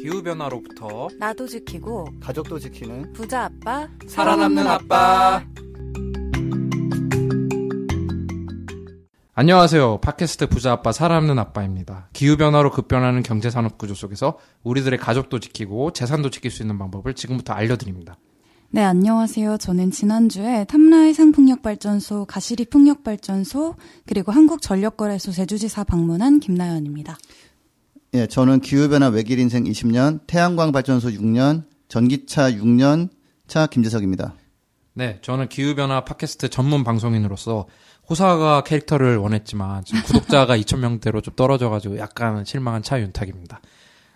기후변화로부터 나도 지키고 가족도 지키는 부자 아빠 살아남는 아빠. 안녕하세요. 팟캐스트 부자 아빠 살아남는 아빠입니다. 기후변화로 급변하는 경제산업 구조 속에서 우리들의 가족도 지키고 재산도 지킬 수 있는 방법을 지금부터 알려드립니다. 네 안녕하세요 저는 지난주에 탐라해상풍력발전소 가시리 풍력발전소 그리고 한국전력거래소 제주지사 방문한 김나연입니다 예, 저는 기후변화 외길 인생 20년, 태양광 발전소 6년, 전기차 6년 차 김재석입니다. 네, 저는 기후변화 팟캐스트 전문 방송인으로서 호사가 캐릭터를 원했지만 지금 구독자가 2,000명대로 좀 떨어져가지고 약간 실망한 차윤탁입니다.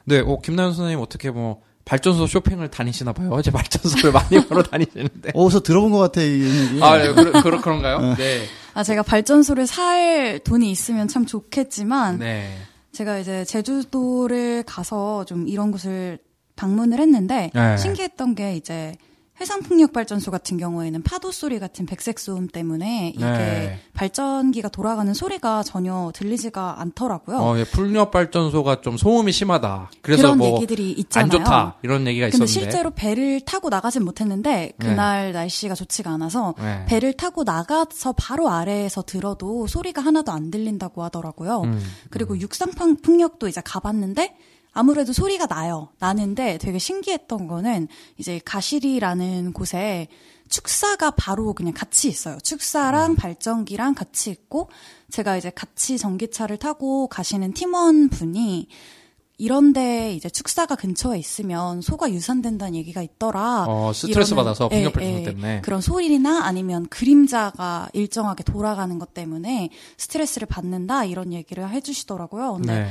네, 어, 김나연 선생님 어떻게 뭐 발전소 쇼핑을 다니시나 봐요. 어제 발전소를 많이 보러 다니시는데. 어디서 들어본 것 같아, 이 얘기. 아, 네, 그러, 그러, 그런가요? 네. 아 제가 발전소를 살 돈이 있으면 참 좋겠지만 네. 제가 이제 제주도를 가서 좀 이런 곳을 방문을 했는데 네. 신기했던 게 이제 해상풍력발전소 같은 경우에는 파도 소리 같은 백색 소음 때문에 이게 네. 발전기가 돌아가는 소리가 전혀 들리지가 않더라고요. 어, 예, 풀력 발전소가 좀 소음이 심하다. 그래서 그런 뭐 얘기들이 있잖아요. 안 좋다 이런 얘기가 근데 있었는데. 실제로 배를 타고 나가진 못했는데 그날 날씨가 좋지가 않아서 네. 배를 타고 나가서 바로 아래에서 들어도 소리가 하나도 안 들린다고 하더라고요. 음, 그리고 육상 풍- 풍력도 이제 가봤는데 아무래도 소리가 나요. 나는데 되게 신기했던 거는 이제 가시리라는 곳에 축사가 바로 그냥 같이 있어요. 축사랑 음. 발전기랑 같이 있고 제가 이제 같이 전기차를 타고 가시는 팀원 분이 이런데 이제 축사가 근처에 있으면 소가 유산된다는 얘기가 있더라. 어, 스트레스 받아서 예, 풍력 발전소 예. 때문에. 그런 소리나 아니면 그림자가 일정하게 돌아가는 것 때문에 스트레스를 받는다 이런 얘기를 해주시더라고요. 근데 네.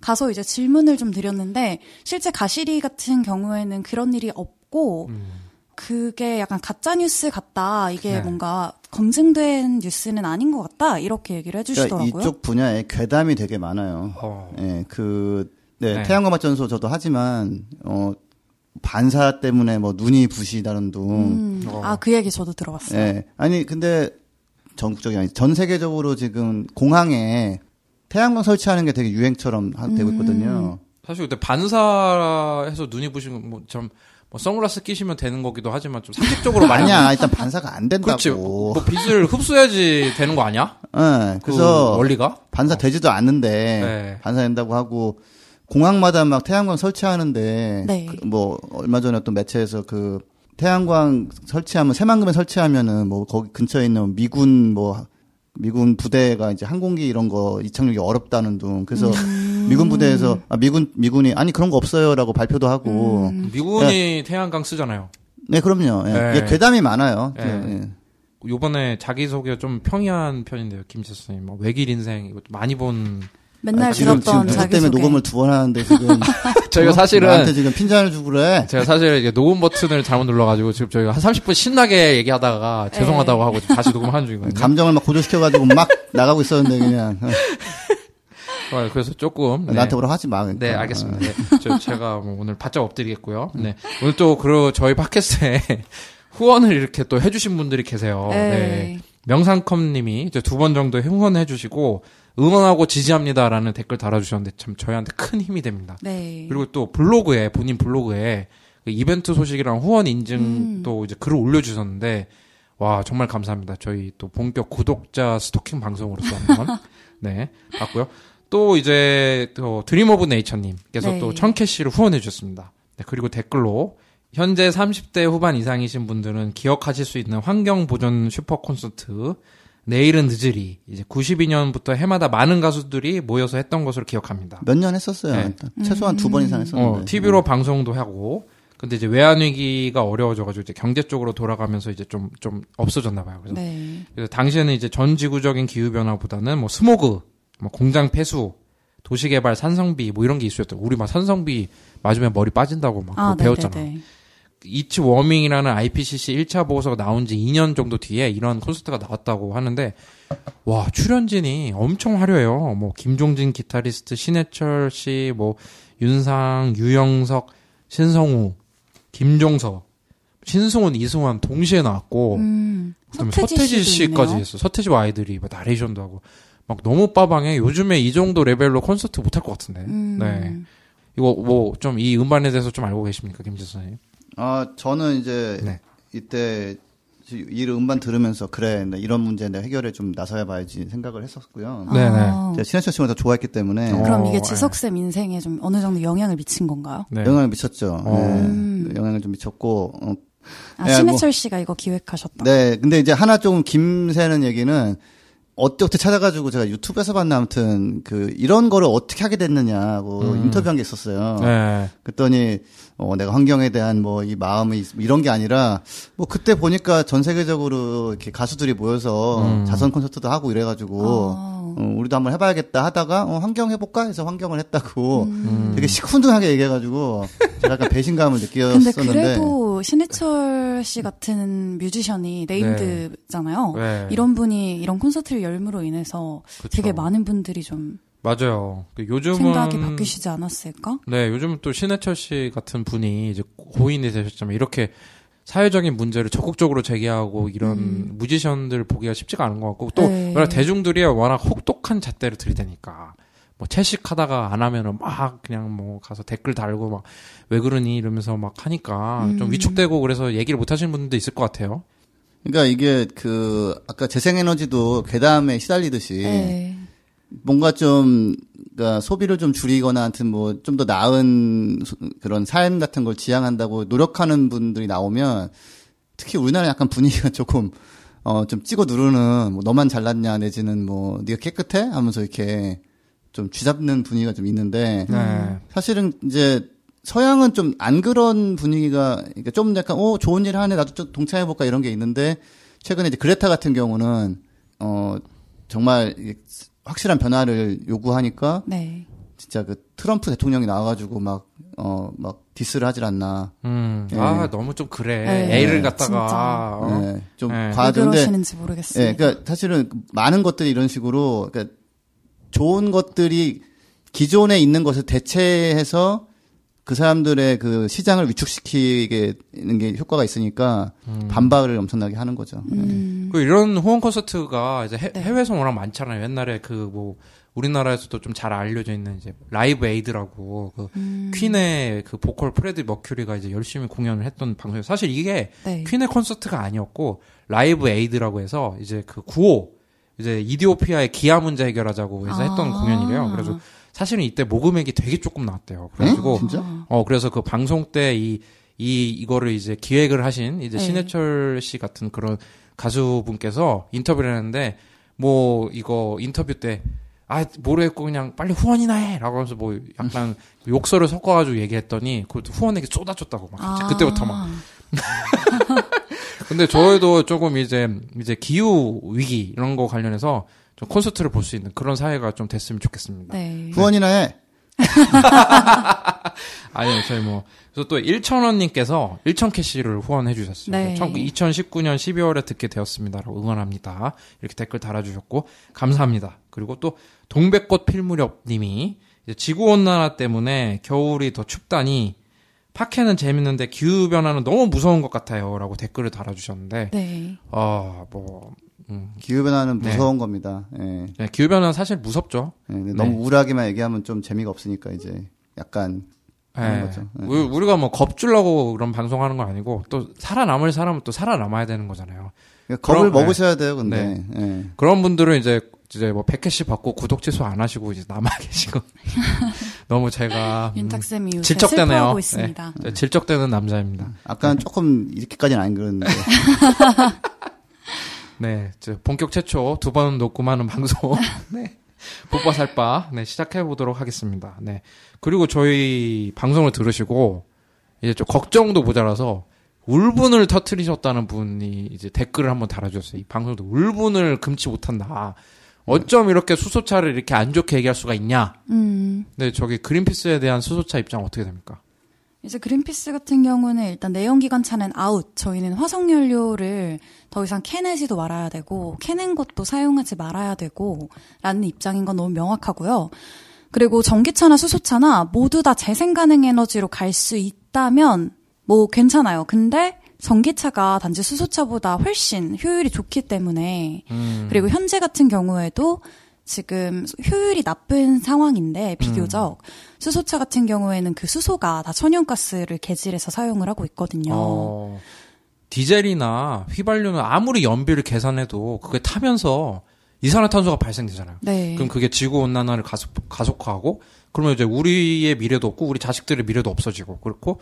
가서 이제 질문을 좀 드렸는데 실제 가시리 같은 경우에는 그런 일이 없고 음. 그게 약간 가짜 뉴스 같다. 이게 네. 뭔가 검증된 뉴스는 아닌 것 같다. 이렇게 얘기를 그러니까 해주시더라고요. 이쪽 분야에 괴담이 되게 많아요. 어. 예, 그, 네, 네. 태양광 발전소 저도 하지만, 어, 반사 때문에 뭐 눈이 부시다는 둥. 음, 어. 아, 그 얘기 저도 들어봤어요. 예. 아니, 근데 전국적이 아니, 전 세계적으로 지금 공항에 태양광 설치하는 게 되게 유행처럼 하- 되고 있거든요. 사실 그때 반사해서 눈이 부시면 뭐좀 뭐 선글라스 끼시면 되는 거기도 하지만 좀 상식적으로 많이 아니야, 일단 반사가 안 된다고. 그렇지. 뭐 빛을 흡수해야지 되는 거 아니야? 예, 그 그래서 원리가? 반사 되지도 않는데 네. 반사된다고 하고 공항마다 막 태양광 설치하는데 네. 그 뭐 얼마 전에 어떤 매체에서 그 태양광 설치하면 새만금에 설치하면은 뭐 거기 근처에 있는 미군 뭐 미군 부대가 이제 항공기 이런 거 이착륙이 어렵다는 둥 그래서 음. 미군 부대에서 아 미군 미군이 아니 그런 거 없어요라고 발표도 하고 음. 미군이 태양광 쓰잖아요. 네 그럼요 예. 네. 이게 괴담이 많아요 네. 예. 요번에 자기소개 좀 평이한 편인데요, 김지수 선생님. 뭐 외길 인생 이거 많이 본 맨날 아, 지금 지금 자기 때문에 소개. 녹음을 두 번 하는데 지금 저희가 어? 사실은 나한테 지금 핀잔을 주고 그래 제가 사실 이게 녹음 버튼을 잘못 눌러가지고 지금 저희가 한 30분 신나게 얘기하다가 네. 죄송하다고 하고 지금 다시 녹음하는 중이거든요. 감정을 막 고조시켜가지고 막 나가고 있었는데 그냥 어, 어, 그래서 조금 네. 나한테 뭐라 하지 마. 그러니까. 네, 알겠습니다. 네, 저, 제가 뭐 오늘 바짝 엎드리겠고요. 네. 오늘 또, 그, 저희 팟캐스트에 후원을 이렇게 또 해주신 분들이 계세요. 네. 네. 명상컴님이 이제 두번 정도 후원해주시고, 응원하고 지지합니다라는 댓글 달아주셨는데 참 저희한테 큰 힘이 됩니다. 네. 그리고 또 블로그에, 본인 블로그에 그 이벤트 소식이랑 후원 음. 인증도 이제 글을 올려주셨는데, 와, 정말 감사합니다. 저희 또 본격 구독자 스토킹 방송으로서 한번, 네, 봤고요. 또 이제 또 드림 오브 네이처님께서 네. 또 천캐시를 후원해 주셨습니다. 네, 그리고 댓글로 현재 30대 후반 이상이신 분들은 기억하실 수 있는 환경 보존 슈퍼 콘서트 내일은 늦으리 이제 92년부터 해마다 많은 가수들이 모여서 했던 것으로 기억합니다. 몇 년 했었어요. 네. 최소한 두번 이상 했었는데. 어, TV로 방송도 하고 근데 이제 외환 위기가 어려워져가지고 이제 경제 쪽으로 돌아가면서 이제 좀좀 없어졌나 봐요. 그래서 네. 그래서 당시에는 이제 전 지구적인 기후 변화보다는 뭐 스모그, 뭐 공장 폐수, 도시 개발, 산성비 뭐 이런 게 있었죠. 우리 막 산성비 맞으면 머리 빠진다고 막 아, 그거 배웠잖아. 네네네. 이치 워밍이라는 IPCC 1차 보고서가 나온 지 2년 정도 뒤에 이런 콘서트가 나왔다고 하는데 와 출연진이 엄청 화려해요. 뭐 김종진 기타리스트, 신해철 씨, 뭐 윤상, 유영석, 신성우, 김종서, 신승훈, 이승환 동시에 나왔고 음, 그다음에 서태지, 서태지 씨까지 있네요. 했어. 서태지와 아이들이 뭐 나레이션도 하고 막 너무 빠방해. 요즘에 이 정도 레벨로 콘서트 못할 것 같은데. 음. 네. 이거 뭐 좀 이 음반에 대해서 좀 알고 계십니까, 김지수 선생님? 아 저는 이제 네. 이때 이 음반 들으면서 그래 나 이런 문제 내가 해결에 좀 나서야 봐야지 생각을 했었고요. 네, 아, 제가 신해철 씨를 더 좋아했기 때문에 어. 그럼 이게 네. 지석 쌤 인생에 좀 어느 정도 영향을 미친 건가요? 네. 영향을 미쳤죠. 어. 음. 네, 영향을 좀 미쳤고 어, 아, 야, 신해철 씨가 이거 기획하셨다. 네, 근데 이제 하나 조금 김새는 얘기는 어떻게 찾아가지고 제가 유튜브에서 봤나 아무튼 그 이런 거를 어떻게 하게 됐느냐고 음. 인터뷰한 게 있었어요. 네. 그랬더니 어 내가 환경에 대한 뭐 이 마음이 있- 이런 게 아니라 뭐 그때 보니까 전 세계적으로 이렇게 가수들이 모여서 음. 자선 콘서트도 하고 이래가지고 아. 어, 우리도 한번 해봐야겠다 하다가 어, 환경 해볼까 해서 환경을 했다고 음. 되게 시큰둥하게 얘기해가지고 제가 약간 배신감을 근데 느꼈었는데 그래도 신해철 씨 같은 뮤지션이 네임드잖아요. 네. 이런 분이 이런 콘서트를 열므로 인해서 그쵸. 되게 많은 분들이 좀 맞아요. 그 요즘은 생각이 바뀌시지 않았을까? 네, 요즘은 또 신해철 씨 같은 분이 이제 고인이 되셨지만 이렇게 사회적인 문제를 적극적으로 제기하고 이런 뮤지션들 보기가 쉽지가 않은 것 같고 또 음. 네. 워낙 대중들이 워낙 혹독한 잣대를 들이대니까 뭐 채식하다가 안 하면은 막 그냥 뭐 가서 댓글 달고 막 왜 그러니 이러면서 막 하니까 좀 음. 위축되고 그래서 얘기를 못 하시는 분들도 있을 것 같아요. 그러니까 이게 그 아까 재생에너지도 괴담에 시달리듯이 네. 뭔가 좀 그러니까 소비를 좀 줄이거나 하여튼 뭐 좀 더 나은 소- 그런 삶 같은 걸 지향한다고 노력하는 분들이 나오면 특히 우리나라 약간 분위기가 조금 어 좀 찍어 누르는 뭐 너만 잘났냐 내지는 뭐 네가 깨끗해 하면서 이렇게 좀 쥐잡는 분위기가 좀 있는데 네. 사실은 이제 서양은 좀 안 그런 분위기가 그러니까 좀 약간 어 좋은 일 하네 나도 좀 동참해 볼까 이런 게 있는데 최근에 이제 그레타 같은 경우는 어 정말 확실한 변화를 요구하니까 네. 진짜 그 트럼프 대통령이 나와가지고 막 어 막 디스를 하질 않나 음, 네. 아 너무 좀 그래. 네, 애를 진짜. 갖다가 어? 네, 좀 네. 왜 과하던데 그러시는지 모르겠어요. 예, 그러니까 사실은 많은 것들이 이런 식으로 그러니까 좋은 것들이 기존에 있는 것을 대체해서 그 사람들의 그 시장을 위축시키는 게 효과가 있으니까 반박을 엄청나게 하는 거죠. 음. 그 이런 후원 콘서트가 이제 해, 네. 해외에서 워낙 많잖아요. 옛날에 그 뭐 우리나라에서도 좀 잘 알려져 있는 이제 라이브 에이드라고 그 음. 퀸의 그 보컬 프레디 머큐리가 이제 열심히 공연을 했던 방송이 사실 이게 네. 퀸의 콘서트가 아니었고 라이브 에이드라고 해서 이제 그 구호 이제 이디오피아의 기아 문제 해결하자고 해서 했던 아. 공연이래요. 그래서 사실은 이때 모금액이 되게 조금 나왔대요. 에? 그래가지고 진짜? 어 그래서 그 방송 때이이 이거를 이제 기획을 하신 이제 네. 신해철 씨 같은 그런 가수분께서 인터뷰를 했는데 뭐 이거 인터뷰 때 아, 모르겠고 그냥 빨리 후원이나 해 라고 하면서 뭐 약간 욕설을 섞어가지고 얘기했더니 그것도 후원에게 쏟아줬다고 막 아. 그때부터 막. 근데 저희도 조금 이제 이제 기후 위기 이런 거 관련해서 좀 콘서트를 볼 수 있는 그런 사회가 좀 됐으면 좋겠습니다. 네. 후원이나 해. 아니요, 저희 뭐, 그래서 또 1,000원님께서 1,000캐시를 후원해 주셨어요. 네. 2019년 12월에 듣게 되었습니다라고 응원합니다. 이렇게 댓글 달아주셨고, 감사합니다. 그리고 또, 동백꽃 필무렵님이, 이제 지구온난화 때문에 겨울이 더 춥다니, 파케는 재밌는데 기후변화는 너무 무서운 것 같아요. 라고 댓글을 달아주셨는데, 네. 아, 뭐, 음, 기후변화는 네. 무서운 겁니다. 예. 네, 기후변화는 사실 무섭죠. 예, 네. 너무 우울하게만 얘기하면 좀 재미가 없으니까 이제 약간 그런 예. 거죠. 네. 우리- 우리 가 뭐 겁주려고 그런 방송하는 건 아니고 또 살아남을 사람은 또 살아남아야 되는 거잖아요. 그러니까 겁을 그럼, 먹으셔야 돼요, 근데. 예. 그런 분들은 이제 이제 뭐 100개씩 받고 구독 취소 안 하시고 이제 남아 계시고 너무 제가 음, 윤탁쌤이 질적대네요. 네, 질적대는 남자입니다. 아까는 조금 이렇게까지는 안 그랬는데. 네, 저 본격 최초 두 번 녹음하는 방송 네. 뽀빠 살바 네, 시작해 보도록 하겠습니다. 네. 그리고 저희 방송을 들으시고 이제 좀 걱정도 모자라서 울분을 터트리셨다는 분이 이제 댓글을 한번 달아주셨어요. 이 방송도 울분을 금치 못한다. 어쩜 이렇게 수소차를 이렇게 안 좋게 얘기할 수가 있냐? 음. 네, 저기 그린피스에 대한 수소차 입장 어떻게 됩니까? 이제 그린피스 같은 경우는 일단 내연기관차는 아웃. 저희는 화석연료를 더 이상 캐내지도 말아야 되고, 캐낸 것도 사용하지 말아야 되고, 라는 입장인 건 너무 명확하고요. 그리고 전기차나 수소차나 모두 다 재생 가능 에너지로 갈 수 있다면, 뭐 괜찮아요. 근데 전기차가 단지 수소차보다 훨씬 효율이 좋기 때문에, 음, 그리고 현재 같은 경우에도 지금 효율이 나쁜 상황인데 비교적 수소차 같은 경우에는 그 수소가 다 천연가스를 개질해서 사용을 하고 있거든요. 어, 디젤이나 휘발유는 아무리 연비를 계산해도 그게 타면서 이산화탄소가 발생되잖아요. 네. 그럼 그게 지구 온난화를 가속, 가속화하고 그러면 이제 우리의 미래도 없고 우리 자식들의 미래도 없어지고 그렇고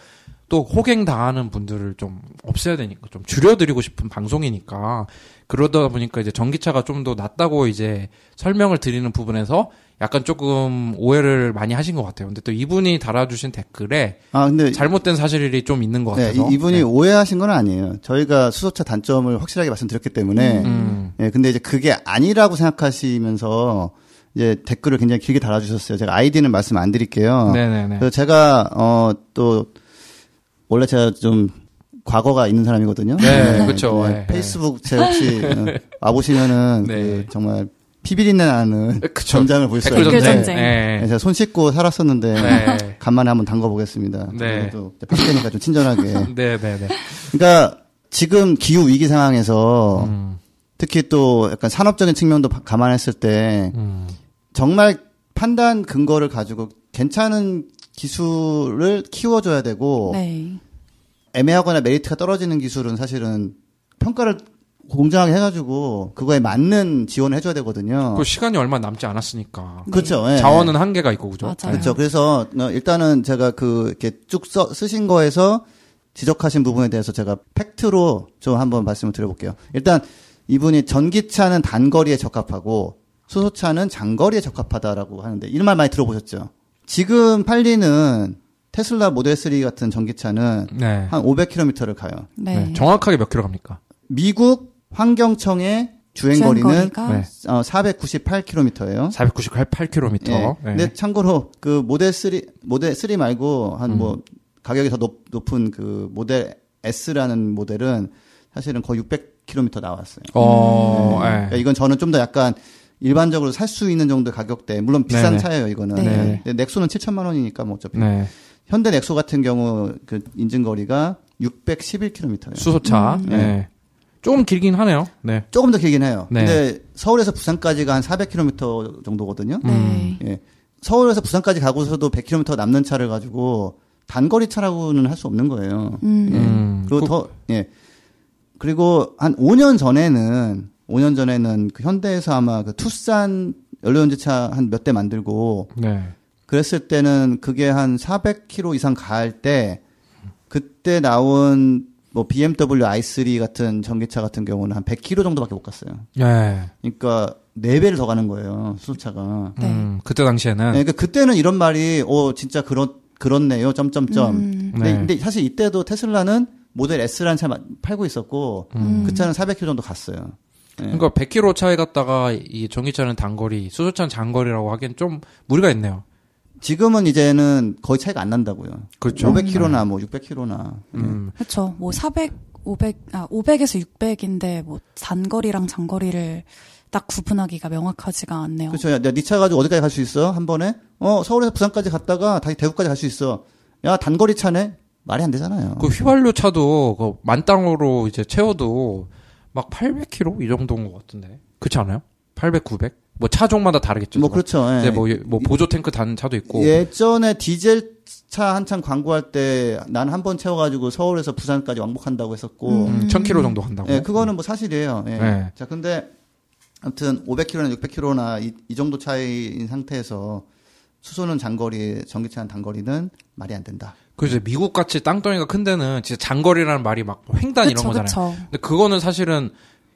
또 호갱 당하는 분들을 좀 없애야 되니까 좀 줄여드리고 싶은 방송이니까 그러다 보니까 이제 전기차가 좀 더 낫다고 이제 설명을 드리는 부분에서 약간 조금 오해를 많이 하신 것 같아요. 근데 또 이분이 달아주신 댓글에 아 근데 잘못된 사실이 좀 있는 것 네, 같아서 이, 분이 네. 오해하신 건 아니에요. 저희가 수소차 단점을 확실하게 말씀드렸기 때문에 음. 예, 근데 이제 그게 아니라고 생각하시면서 이제 댓글을 굉장히 길게 달아주셨어요. 제가 아이디는 말씀 안 드릴게요. 네네네. 그래서 제가 어또 원래 제가 좀 과거가 있는 사람이거든요. 네, 그쵸. 네, 네. 페이스북 제가 혹시 어, 와보시면은 네. 그 정말 피비린내 나는 그쵸. 전장을 볼 수가 댓글 있는데 전쟁. 네, 네. 제가 손 씻고 살았었는데 네. 간만에 한번 담가 보겠습니다. 네. 그래도 팟캐니까 좀 친절하게. 네 네 네. 그러니까 지금 기후 위기 상황에서 음, 특히 또 약간 산업적인 측면도 바- 감안했을 때 음. 정말 판단 근거를 가지고 괜찮은 기술을 키워줘야 되고 네. 애매하거나 메리트가 떨어지는 기술은 사실은 평가를 공정하게 해가지고 그거에 맞는 지원을 해줘야 되거든요. 그 시간이 얼마 남지 않았으니까. 그렇죠. 예. 자원은 한계가 있고 그죠? 맞아요. 그렇죠. 그래서 어, 일단은 제가 그 이렇게 쭉 써, 쓰신 거에서 지적하신 부분에 대해서 제가 팩트로 좀 한번 말씀을 드려볼게요. 일단 이분이 전기차는 단거리에 적합하고 수소차는 장거리에 적합하다라고 하는데 이런 말 많이 들어보셨죠? 지금 팔리는 테슬라 모델 3 같은 전기차는 네. 한 500km를 가요. 네. 네. 정확하게 몇 킬로 갑니까? 미국 환경청의 주행 거리는 주행거리가 네. 어, 498km예요. 498km. 예. 네. 근데 참고로 그 모델 3 모델 3 말고 한뭐 가격이 더 높, 높은 그 모델 S라는 모델은 사실은 거의 600km 나왔어요. 어, 예. 그러니까 이건 저는 좀 더 약간 일반적으로 살 수 있는 정도의 가격대. 물론 비싼 네네. 차예요, 이거는. 네. 넥소는 7천만 원이니까 뭐 어차피. 네. 현대 넥소 같은 경우 그 인증 거리가 611km예요. 수소차. 음. 네. 조금 길긴 하네요. 네. 조금 더 길긴 해요. 네. 근데 서울에서 부산까지가 한 400km 정도거든요. 네. 예. 서울에서 부산까지 가고서도 100km 남는 차를 가지고 단거리 차라고는 할 수 없는 거예요. 음. 예. 음. 그리고 그- 더, 예. 그리고 한 5년 전에는, 5년 전에는 그 현대에서 아마 그 투싼 연료전지차 한 몇 대 만들고 네. 그랬을 때는 그게 한 400km 이상 갈 때 그때 나온 뭐 BMW i3 같은 전기차 같은 경우는 한 100km 정도밖에 못 갔어요. 네. 그러니까 4배를 더 가는 거예요, 수소차가. 네. 음, 그때 당시에는 네, 그러니까 그때는 이런 말이 어 진짜 그렇 그렇네요. 점점점. 음. 근데, 네. 근데 사실 이때도 테슬라는 모델 S라는 차 마- 팔고 있었고 음. 그 차는 400km 정도 갔어요. 네. 그러니까 100km 차에 갔다가 이 전기차는 단거리, 수소차는 장거리라고 하기엔 좀 무리가 있네요. 지금은 이제는 거의 차이가 안 난다고요. 그렇죠. 500km나 뭐 600km나. 음. 그렇죠. 뭐 400, 500, 아 500에서 600인데 뭐 단거리랑 장거리를 딱 구분하기가 명확하지가 않네요. 그렇죠. 야, 네차 가지고 어디까지 갈 수 있어? 한 번에? 어, 서울에서 부산까지 갔다가 다시 대구까지 갈 수 있어. 야, 단거리 차네? 말이 안 되잖아요. 그 휘발유 차도 그 만땅으로 이제 채워도 막 800km 이 정도인 것 같은데. 그렇지 않아요? 800, 900? 뭐 차종마다 다르겠죠. 뭐. 그렇죠. 예. 네, 뭐, 예- 뭐 보조 탱크 단 차도 있고. 예전에 디젤 차 한창 광고할 때 난 한 번 채워가지고 서울에서 부산까지 왕복한다고 했었고, 음, 1000km 정도 간다고. 예, 그거는 뭐 사실이에요. 예. 네. 자, 근데 아무튼 500km나 600km나 이, 이 정도 차이인 상태에서 수소는 장거리, 전기차는 단거리는 말이 안 된다. 그래서 미국 같이 땅덩이가 큰 데는 진짜 장거리라는 말이 막 횡단 이런 그쵸, 거잖아요. 그쵸. 근데 그거는 사실은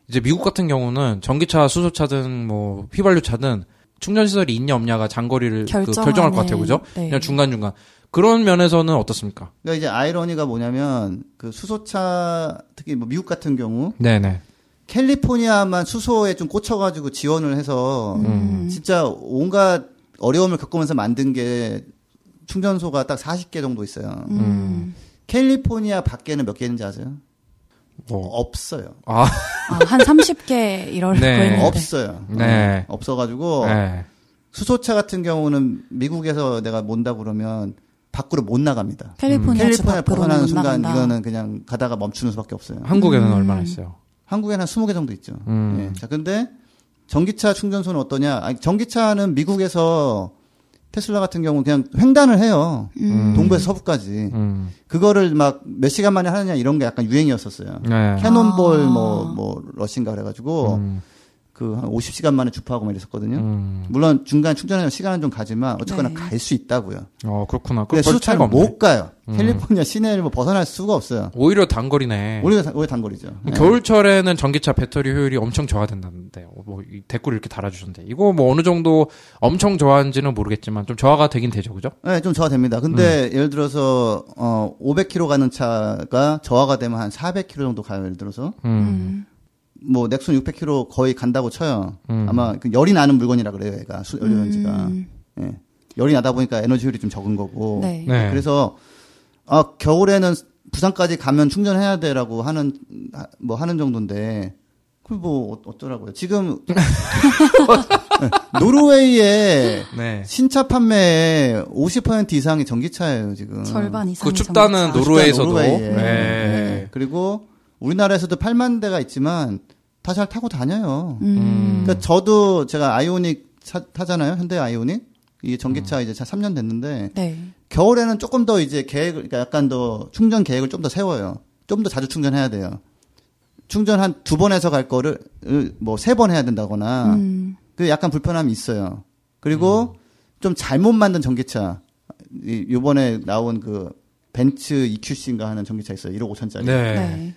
이제 미국 같은 경우는 전기차, 수소차든 뭐 휘발유차든 충전 시설이 있냐 없냐가 장거리를 그 결정할 것 같아요, 그죠? 네. 그냥 중간 중간 그런 면에서는 어떻습니까? 그러니까 이제 아이러니가 뭐냐면 그 수소차 특히 뭐 미국 같은 경우 네네. 캘리포니아만 수소에 좀 꽂혀가지고 지원을 해서 음. 진짜 온갖 어려움을 겪으면서 만든 게 충전소가 딱 40개 정도 있어요. 음. 캘리포니아 밖에는 몇개 있는지 아세요? 뭐 없어요. 아, 아, 한 30개 이럴 네. 거 있는데. 없어요. 네. 어, 없어가지고 네. 수소차 같은 경우는 미국에서 내가 몬다 그러면 밖으로 못 나갑니다. 캘리포니아 주 캘리포니아 벗어나는 못 순간 나간다. 이거는 그냥 가다가 멈추는 수밖에 없어요. 한국에는 음. 얼마나 있어요? 한국에는 한 20개 정도 있죠. 음. 예. 자, 근데 전기차 충전소는 어떠냐? 아니, 전기차는 미국에서 테슬라 같은 경우 는 그냥 횡단을 해요. 음. 동부에서 서부까지. 음. 그거를 막 몇 시간 만에 하느냐 이런 게 약간 유행이었었어요. 네. 캐논볼 아. 뭐, 뭐, 러시인가 그래가지고, 음. 그 한 50시간 만에 주파하고 막 이랬었거든요. 음. 물론 중간 충전하는 시간은 좀 가지만, 어쨌거나 네. 갈수 있다고요. 어, 그렇구나. 근데 없네. 못 가요. 음. 캘리포니아 시내를 뭐 벗어날 수가 없어요. 오히려 단거리네. 오히려, 오히려 단거리죠. 네. 겨울철에는 전기차 배터리 효율이 엄청 저하된다는데 뭐이 댓글 이렇게 달아주셨는데 이거 뭐 어느 정도 엄청 저하인지는 모르겠지만 좀 저하가 되긴 되죠, 그죠? 네, 좀 저하 됩니다. 음. 근데 예를 들어서 어 500km 가는 차가 저하가 되면 한 400km 정도 가요. 예를 들어서 음. 음. 뭐 넥슨 600km 거의 간다고 쳐요. 음. 아마 그 열이 나는 물건이라 그래요, 얘가 수- 연료전지가. 음. 예. 열이 나다 보니까 에너지 효율이 좀 적은 거고. 네. 네. 그래서 아 겨울에는 부산까지 가면 충전해야 돼라고 하는 하- 뭐 하는 정도인데 그뭐 어- 어쩌라고요. 지금 네, 노르웨이에 네. 신차 판매의 50% 이상이 전기차예요, 지금. 절반 이상. 그 춥다는 노르웨이에서도 노르웨이에. 네. 네. 그리고 우리나라에서도 8만 대가 있지만 다 잘 타고 다녀요. 음. 그러니까 저도 제가 아이오닉 차- 타잖아요. 현대 아이오닉. 이게 전기차 이제 3년 됐는데 네. 겨울에는 조금 더 이제 계획을 그러니까 약간 더 충전 계획을 좀 더 세워요. 좀 더 자주 충전해야 돼요. 충전 한 두 번에서 갈 거를 뭐 세 번 해야 된다거나 음. 그 약간 불편함이 있어요. 그리고 좀 잘못 만든 전기차. 이- 요번에 나온 그 벤츠 EQC인가 하는 전기차 있어요. 1억 5천짜리. 네. 네.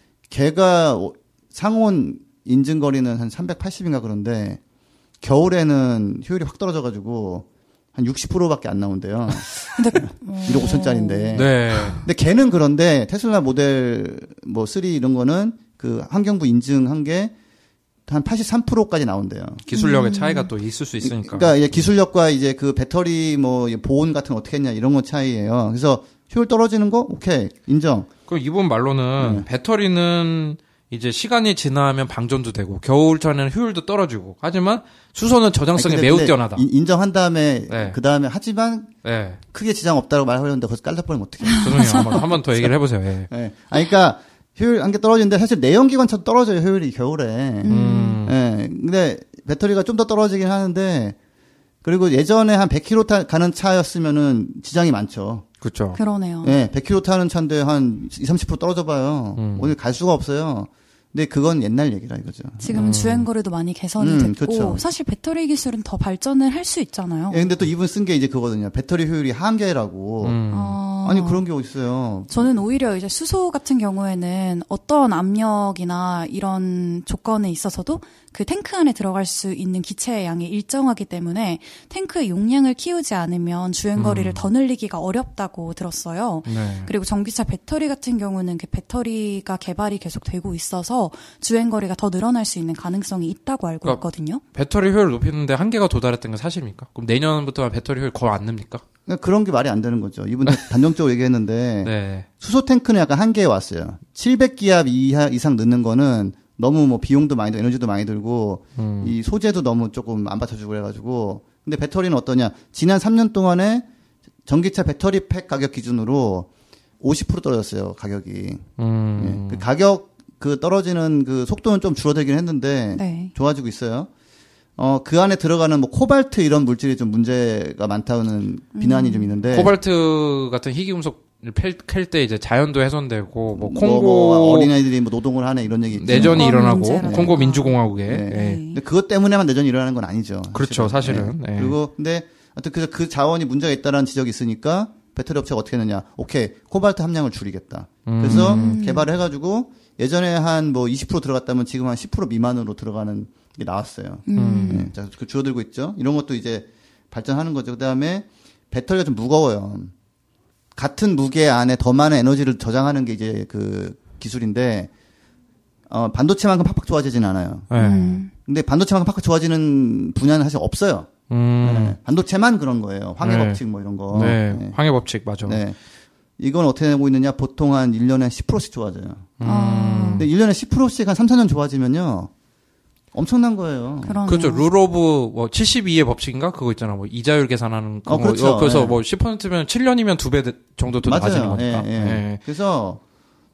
오- 상온 인증 거리는 한 380인가 그런데 겨울에는 효율이 확 떨어져 가지고 한 60%밖에 안 나온대요. 근데 어, 1억 5천짜리인데. 네. 근데 걔는 그런데 테슬라 모델 뭐 3 이런 거는 그 환경부 인증한 게 한 83%까지 나온대요. 기술력의 차이가 또 있을 수 있으니까. 그러니까 이제 기술력과 이제 그 배터리 뭐 보온 같은 거 어떻게 했냐 이런 거 차이예요. 그래서 효율 떨어지는 거 오케이 인정. 그럼 이분 말로는 네. 배터리는 이제 시간이 지나면 방전도 되고 겨울철에는 효율도 떨어지고 하지만 수소는 저장성이 아니, 근데- 매우 근데 뛰어나다. 인- 인정한 다음에 네. 그 다음에 하지만 네. 크게 지장 없다고 말하려는데 거기서 깔려버리면 어떡해. 죄송해요. 한번 더 얘기를 해보세요. 예. 예. 아니, 그러니까 효율 한개 떨어지는데 사실 내연기관차도 떨어져요 효율이 겨울에. 음. 예. 근데 배터리가 좀 더 떨어지긴 하는데 그리고 예전에 한 100km 타, 가는 차였으면은 지장이 많죠. 그렇죠. 그러네요. 예, 100km 타는 차인데 한 20, 30% 떨어져 봐요. 음. 오늘 갈 수가 없어요. 근데 그건 옛날 얘기라 이거죠. 지금은 음. 주행 거리도 많이 개선이 음, 됐고 그쵸. 사실 배터리 기술은 더 발전을 할 수 있잖아요. 예, 근데 또 이분 쓴 게 이제 그거거든요. 배터리 효율이 한계라고. 음. 어, 아니 그런 게 어딨어요. 저는 오히려 이제 수소 같은 경우에는 어떤 압력이나 이런 조건에 있어서도 그 탱크 안에 들어갈 수 있는 기체의 양이 일정하기 때문에 탱크의 용량을 키우지 않으면 주행 거리를 더 늘리기가 어렵다고 들었어요. 네. 그리고 전기차 배터리 같은 경우는 그 배터리가 개발이 계속 되고 있어서 주행 거리가 더 늘어날 수 있는 가능성이 있다고 알고 그러니까 있거든요. 배터리 효율 높이는데 한계가 도달했던 건 사실입니까? 그럼 내년부터 배터리 효율 거의 안 납니까? 그러니까 그런 게 말이 안 되는 거죠. 이분 단정적으로 얘기했는데 네. 수소 탱크는 약간 한계에 왔어요. 700기압 이하 이상 넣는 거는 너무 뭐 비용도 많이 들고 에너지도 많이 들고 음. 이 소재도 너무 조금 안 받쳐주고 그래가지고 근데 배터리는 어떠냐? 지난 3년 동안에 전기차 배터리 팩 가격 기준으로 50% 떨어졌어요 가격이. 음. 예. 그 가격 그 떨어지는 그 속도는 좀 줄어들긴 했는데 네. 좋아지고 있어요. 어, 그 안에 들어가는 뭐 코발트 이런 물질이 좀 문제가 많다는 비난이 좀 있는데. 코발트 같은 희귀 금속 캘때 이제 자연도 훼손되고 뭐 뭐, 콩고 뭐 어린아이들이 뭐 노동을 하네 이런 얘기 있죠. 내전이 그런 일어나고 문제라든가. 콩고 민주공화국에 네. 예. 근데 그것 때문에만 내전이 일어나는 건 아니죠. 그렇죠, 사실은. 네. 예. 그리고 근데 하여튼 그, 그 자원이 문제가 있다라는 지적이 있으니까 배터리 업체가 어떻게 했느냐. 오케이. 코발트 함량을 줄이겠다. 그래서 음. 개발을 해가지고 예전에 한 뭐 20% 들어갔다면 지금 한 10% 미만으로 들어가는 게 나왔어요. 음. 네. 자, 그 줄어들고 있죠. 이런 것도 이제 발전하는 거죠. 그 다음에 배터리가 좀 무거워요. 같은 무게 안에 더 많은 에너지를 저장하는 게 이제 그 기술인데, 어, 반도체만큼 팍팍 좋아지진 않아요. 예. 음. 근데 반도체만큼 팍팍 좋아지는 분야는 사실 없어요. 음. 네. 반도체만 그런 거예요. 황의 네. 법칙 뭐 이런 거. 네. 네. 황의 법칙 맞아. 네. 이건 어떻게 되고 있느냐? 보통 한 1년에 10%씩 좋아져요. 음. 아, 근데 1년에 10%씩 한 3, 4년 좋아지면요. 엄청난 거예요. 그러네요. 그렇죠. rule of 뭐 72의 법칙인가 그거 있잖아. 뭐 이자율 계산하는 그거. 어, 그렇죠. 그래서 예. 뭐 10%면 7년이면 두 배 정도 더 낮아지는 거니까. 예, 예. 예. 그래서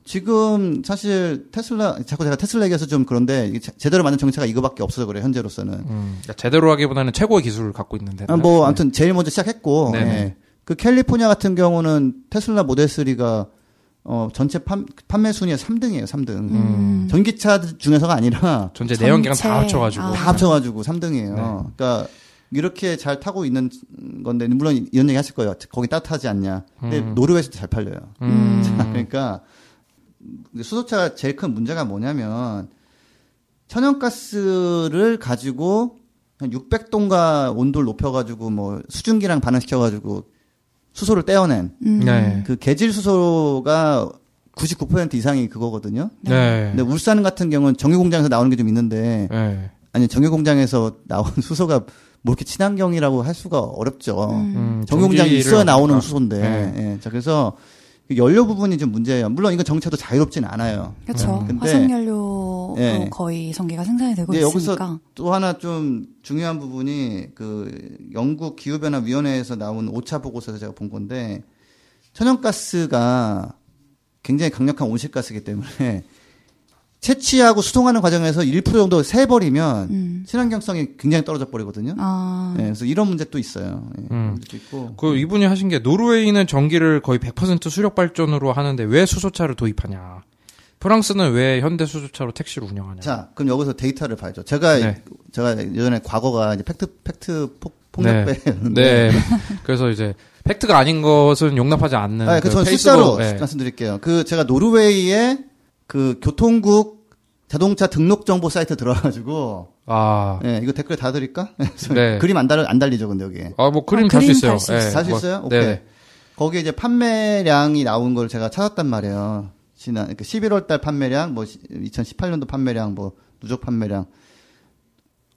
지금 사실 테슬라 자꾸 제가 테슬라 얘기해서 좀 그런데 제- 제대로 만든 전기차가 이거밖에 없어서 그래요 현재로서는. 음, 그러니까 제대로 하기보다는 최고의 기술을 갖고 있는데. 아, 뭐 아무튼 제일 먼저 시작했고. 예. 그 캘리포니아 같은 경우는 테슬라 모델 3가 어 전체 판, 판매 순위에 3등이에요 3등. 음. 전기차 중에서가 아니라 전체 내연기관 다 전체- 합쳐가지고. 아. 다 합쳐가지고 3등이에요. 네. 그러니까 이렇게 잘 타고 있는 건데 물론 이런 얘기 하실 거예요. 거기 따뜻하지 않냐. 근데 음. 노르웨이에서도 잘 팔려요. 음. 자, 그러니까 수소차가 제일 큰 문제가 뭐냐면 천연가스를 가지고 한 600도인가 온도를 높여가지고 뭐 수증기랑 반응시켜가지고 수소를 떼어낸 음. 네. 그 개질 수소가 99% 이상이 그거거든요. 네. 근데 울산 같은 경우는 정유 공장에서 나오는 게 좀 있는데 네. 아니 정유 공장에서 나온 수소가 뭐 이렇게 친환경이라고 할 수가 어렵죠. 음, 정유 공장이 있어야 나오는. 수소인데. 네. 예. 자 그래서 그 연료 부분이 좀 문제예요. 물론 이건 정차도 자유롭진 않아요. 그렇죠. 음. 근데- 화석 연료 로 예. 거의 전기가 생산이 되고 여기서 있으니까. 또 하나 좀 중요한 부분이 그 영국 기후변화 위원회에서 나온 오차 보고서에서 제가 본 건데 천연가스가 굉장히 강력한 온실가스이기 때문에 채취하고 수송하는 과정에서 1% 정도 새버리면 음. 친환경성이 굉장히 떨어져 버리거든요. 아. 예, 그래서 이런 문제 또 있어요. 예, 음. 있고. 그 이분이 하신 게 노르웨이는 전기를 거의 100% 수력 발전으로 하는데 왜 수소차를 도입하냐? 프랑스는 왜 현대 수소차로 택시를 운영하냐? 자, 그럼 여기서 데이터를 봐야죠. 제가 네. 제가 예전에 과거가 이제 팩트 팩트 폭, 네. 폭력배였는데 네. 그래서 이제 팩트가 아닌 것은 용납하지 않는. 아, 그그 저는 숫자로 네. 말씀드릴게요. 그 제가 노르웨이의 그 교통국 자동차 등록 정보 사이트 들어가가지고 아, 예, 이거 댓글 다 드릴까? 네. 그림 안 달, 안 달리죠, 근데 여기에. 아, 뭐 그림 아, 달수 그림 있어요. 달수 예, 있어요. 뭐, 있어요? 오케이. 네. 거기에 이제 판매량이 나온 걸 제가 찾았단 말이에요. 지난 그 11월 달 판매량, 뭐 2018년도 판매량, 뭐 누적 판매량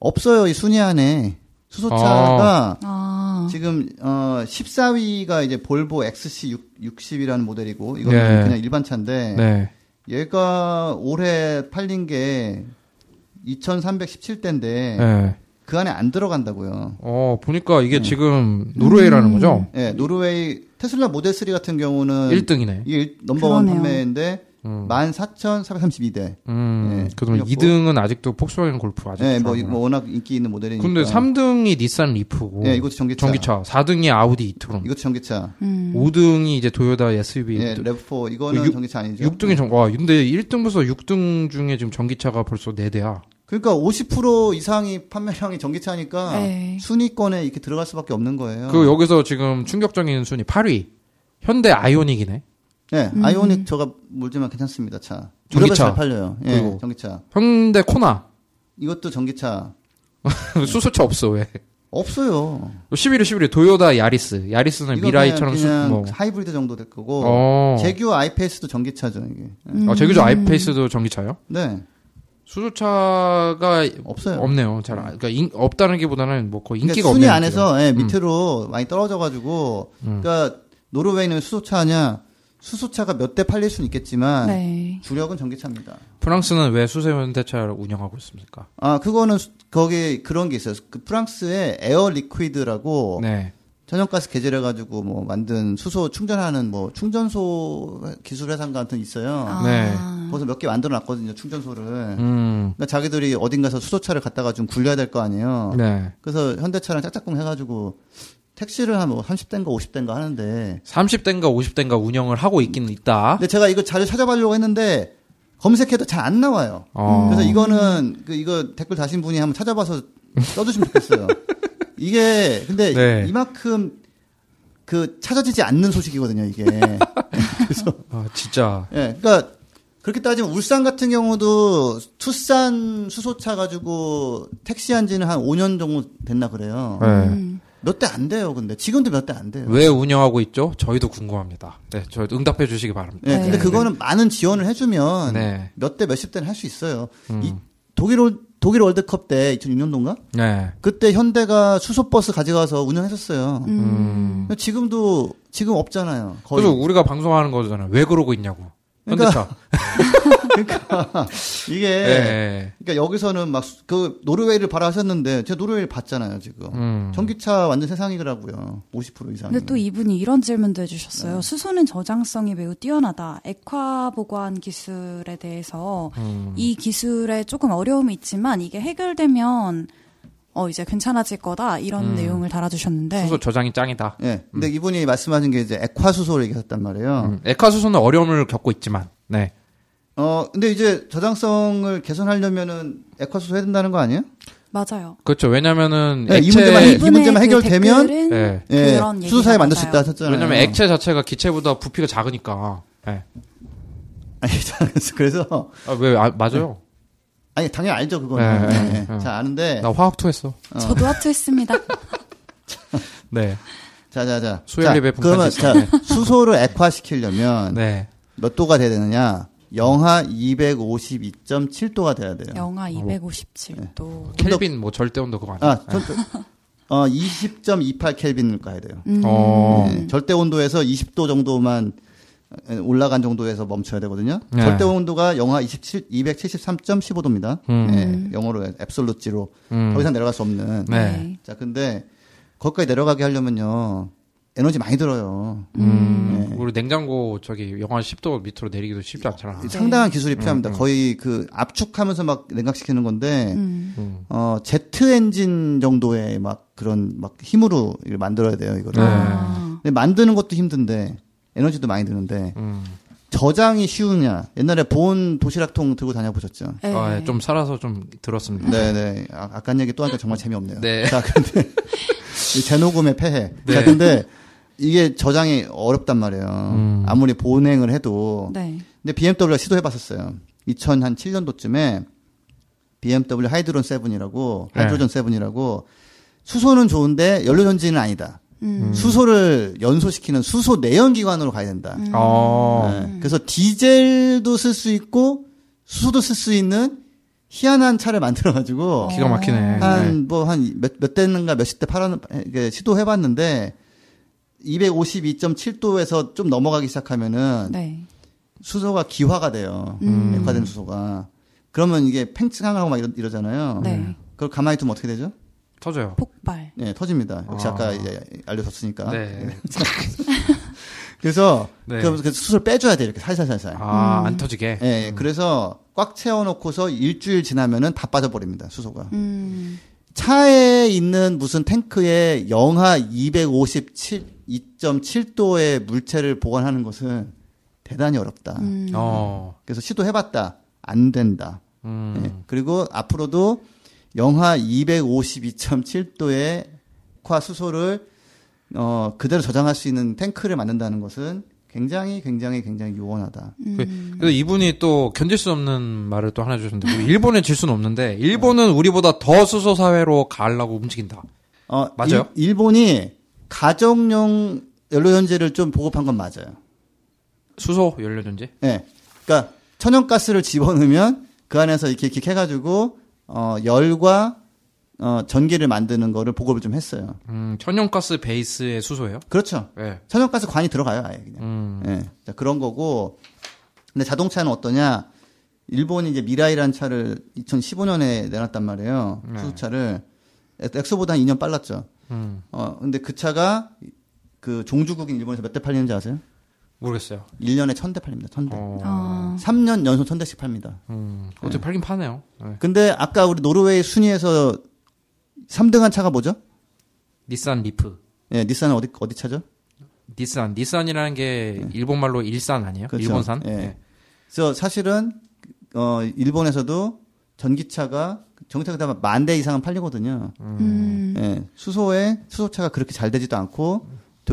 없어요 이 순위 안에 수소차가 아. 지금 어 14위가 이제 볼보 XC 60이라는 모델이고 이거는 네. 그냥 일반 차인데 네. 얘가 올해 팔린 게 2,317대인데 네. 그 안에 안 들어간다고요. 어, 보니까 네. 이게 지금 노르웨이라는 음. 거죠? 예, 노르웨이 테슬라 모델 3 같은 경우는 1등이네. 이게 일- number one 그러네요. 판매인데 음. 14,432대. 음, 예, 그럼 틀렸고. 2등은 아직도 폭스바겐 골프 아직. 예, 뭐, 뭐 워낙 인기 있는 모델이니까. 근데 3등이 닛산 리프고. 예, 이것도 전기차. 전기차. 4등이 아우디 e-tron. 이것도 전기차. 음. 5등이 이제 도요타 SUV. 예, RAV4 이거는 그 육- 전기차 아니죠. 6등이 전, 와, 근데 1등부터 6등 중에 지금 전기차가 벌써 4대야. 그러니까 50% 이상이 판매량이 전기차니까 네. 순위권에 이렇게 들어갈 수밖에 없는 거예요. 그 여기서 지금 충격적인 순위 8위. 현대 아이오닉이네. 네, 음. 아이오닉 저가 몰지만 괜찮습니다. 차. 전기차. 잘 팔려요. 예, 그리고. 전기차. 현대 코나. 이것도 전기차 수소차 없어, 왜? 없어요. 11위, 11위. 도요타 야리스. 야리스는 미라이처럼 수, 그냥, 그냥 뭐. 하이브리드 정도 될 거고 어. 제규 아이페이스도 전기차죠 이게. 음. 아, 제규조 아이페이스도 전기차요? 네, 수소차가 없어요. 없네요. 잘, 안- 그러니까 인- 없다는 게 보다는 뭐 거의 그러니까 인기가 순위 없네요. 안에서 예, 음. 밑으로 많이 떨어져 가지고 음. 그러니까 노르웨이는 수소차냐 수소차가 몇 대 팔릴 수는 있겠지만 네. 주력은 전기차입니다. 프랑스는 왜 수소 현대차를 운영하고 있습니까? 아 그거는 수- 거기 그런 게 있어요. 그 프랑스에 에어 리퀴드라고 네. 천연가스 개질해가지고 뭐 만든 수소 충전하는 뭐 충전소 기술 회사 같은 게 있어요. 아. 네. 거기서 몇 개 만들어 놨거든요 충전소를. 음. 그러니까 자기들이 어딘가서 수소차를 갖다가 좀 굴려야 될 거 아니에요. 네. 그래서 현대차랑 짝짝꿍 해 가지고 택시를 한뭐 30대인가 50대인가 하는데 30대인가 50대인가 운영을 하고 있긴 있다. 근데 제가 이거 자료 찾아보려고 했는데 검색해도 잘 안 나와요. 어. 그래서 이거는 그 이거 댓글 다신 분이 한번 찾아봐서 써주시면 좋겠어요. 이게 근데 네. 이만큼 그 찾아지지 않는 소식이거든요. 이게. 아, 진짜. 예, 그러니까 그렇게 따지면 울산 같은 경우도 투싼 수소차 가지고 택시 한 지는 한 5년 정도 됐나 그래요. 네. 음. 몇대 안 돼요. 근데 지금도 몇 대 안 돼요. 왜 운영하고 있죠? 저희도 궁금합니다. 네, 저 응답해 주시기 바랍니다. 예, 네. 근데 그거는 많은 지원을 해주면 네. 몇대 몇십 대는 할 수 있어요. 음. 이 독일 월- 독일 월드컵 때 2006년도인가? 네. 그때 현대가 수소버스 가져가서 운영했었어요. 음. 근데 지금도 지금 없잖아요. 거의. 그래서 우리가 방송하는 거잖아요. 왜 그러고 있냐고. 현대차. 그러니까 이게 예. 그러니까 여기서는 막 그 노르웨이를 바라하셨는데 제가 노르웨이를 봤잖아요 지금. 음. 전기차 완전 세상이더라고요. 50% 이상. 근데 또 이분이 이런 질문도 해주셨어요. 수소는 저장성이 매우 뛰어나다. 액화 보관 기술에 대해서 음. 이 기술에 조금 어려움이 있지만 이게 해결되면 어 이제 괜찮아질 거다 이런 음. 내용을 달아주셨는데 수소 저장이 짱이다. 예. 근데 이분이 말씀하신 게 이제 액화 수소를 얘기하셨단 말이에요. 음. 액화 수소는 어려움을 겪고 있지만, 네. 어, 근데 이제 저장성을 개선하려면은 액화 수소 해야 된다는 거 아니에요? 맞아요. 그렇죠. 왜냐면은 네, 이 액체, 문제만 해- 이 이분의 문제만 그 해결되면 댓글은 예. 예. 수소사에 만들 수. 있다 하셨잖아요. 왜냐면 액체 자체가 기체보다 부피가 작으니까. 예. 아니, 자, 그래서 아, 왜, 아, 맞아요. 아니 당연히 알죠 그거는. 네, 예, 네, 예. 네. 자 아는데 나 화학 투했어. 저도 하트했습니다. 네. 자자자. 배품 그러면 자 수소를 액화시키려면 네. 몇 도가 돼야 되느냐? 영하 252.7도가 돼야 돼요. 영하 257도. 켈빈 뭐 절대 온도 그거 아니야? 아, 전, 어 20.28 켈빈을 가야 돼요. 음. 어. 네, 절대 온도에서 20도 정도만 올라간 정도에서 멈춰야 되거든요. 네. 절대 온도가 영하 27, 273.15도입니다. 음. 네, 영어로 앱솔루지로 음. 더 이상 내려갈 수 없는. 네. 자, 근데 거기까지 내려가게 하려면요. 에너지 많이 들어요. 음. 네. 우리 냉장고 저기 영하 10도 밑으로 내리기도 쉽지 않잖아. 상당한 기술이 필요합니다. 음, 음. 거의 그 압축하면서 막 냉각시키는 건데 음. 음. 어 제트 엔진 정도의 막 그런 막 힘으로 만들어야 돼요, 이거를. 네. 아. 근데 만드는 것도 힘든데 에너지도 많이 드는데 음. 저장이 쉬우냐? 옛날에 보온 도시락통 들고 다녀 보셨죠? 네. 아, 예, 좀 살아서 좀 들었습니다. 네, 네. 아, 아까 얘기 또 하니까 정말 재미없네요. 네. 자, 근데 이 재녹음의 폐해. 네. 자, 근데 이게 저장이 어렵단 말이에요. 음. 아무리 보냉을 해도. 네. 근데 BMW가 시도해봤었어요. 2007년도쯤에 BMW Hydrogen Seven이라고 네. Hydrogen Seven이라고 수소는 좋은데 연료 전지는 아니다. 음. 수소를 연소시키는 수소 내연 기관으로 가야 된다. 음. 어. 네. 그래서 디젤도 쓸 수 있고 수소도 쓸 수 있는 희한한 차를 만들어가지고 기가 막히네. 네. 한뭐 한 몇몇 대인가 몇십 대 팔아 이게 시도해봤는데 252.7도에서 좀 넘어가기 시작하면은 네. 수소가 기화가 돼요. 음. 액화된 수소가. 그러면 이게 팽창하고 막 이러, 이러잖아요. 네. 그걸 가만히 두면 어떻게 되죠? 터져요. 폭발. 네, 터집니다. 역시 아. 아. 까 이제 알려줬으니까. 네. 그래서 네. 그, 그 수소를 빼줘야 돼요. 이렇게 살살살살. 아, 음. 안 터지게. 예, 예. 그래서 꽉 채워놓고서 일주일 지나면은 다 빠져버립니다. 수소가. 음. 차에 있는 무슨 탱크에 영하 257.2.7도의 물체를 보관하는 것은 대단히 어렵다. 음. 어. 그래서 시도해봤다. 안 된다. 음. 예. 그리고 앞으로도 영하 252.7도의 화 수소를 어, 그대로 저장할 수 있는 탱크를 만든다는 것은 굉장히 굉장히 굉장히 요원하다. 음. 그- 그래서 이분이 또 견딜 수 없는 말을 또 하나 주셨는데 일본에 질 수는 없는데 일본은 우리보다 더 수소 사회로 가려고 움직인다. 어, 맞아요? 일, 본이 가정용 연료전지를 좀 보급한 건 맞아요. 수소 연료 전지. 예. 그러니까 천연가스를 집어넣으면 그 안에서 이렇게 이렇게 해가지고 어, 열과 어, 전기를 만드는 거를 보급을 좀 했어요. 음, 천연가스 베이스의 수소예요? 그렇죠. 네. 천연가스 관이 들어가요, 아예 그냥. 음. 예. 자, 그런 거고. 근데 자동차는 어떠냐? 일본이 이제 미라이라는 차를 2015년에 내놨단 말이에요. 네. 수소차를. 넥- 넥쏘보다 한 2년 빨랐죠. 음. 어, 근데 그 차가 그 종주국인 일본에서 몇 대 팔리는지 아세요? 모르겠어요. 1년에 1000대 팔립니다. 1000대. 어. 아. 3년 연속 1000대씩 팝니다. 음. 어떻게 팔긴 파네요. 네. 근데 아까 우리 노르웨이 순위에서 3등한 차가 뭐죠? 닛산 리프. 예, 닛산은 어디 어디 차죠? 닛산. 닛산이라는 게 일본 말로 일산 아니에요? 네. 그렇죠. 일본산? 예. 네. 그래서 사실은 어 일본에서도 전기차가 전기차가 만대 이상은 팔리거든요. 음. 예. 수소에 수소차가 그렇게 잘 되지도 않고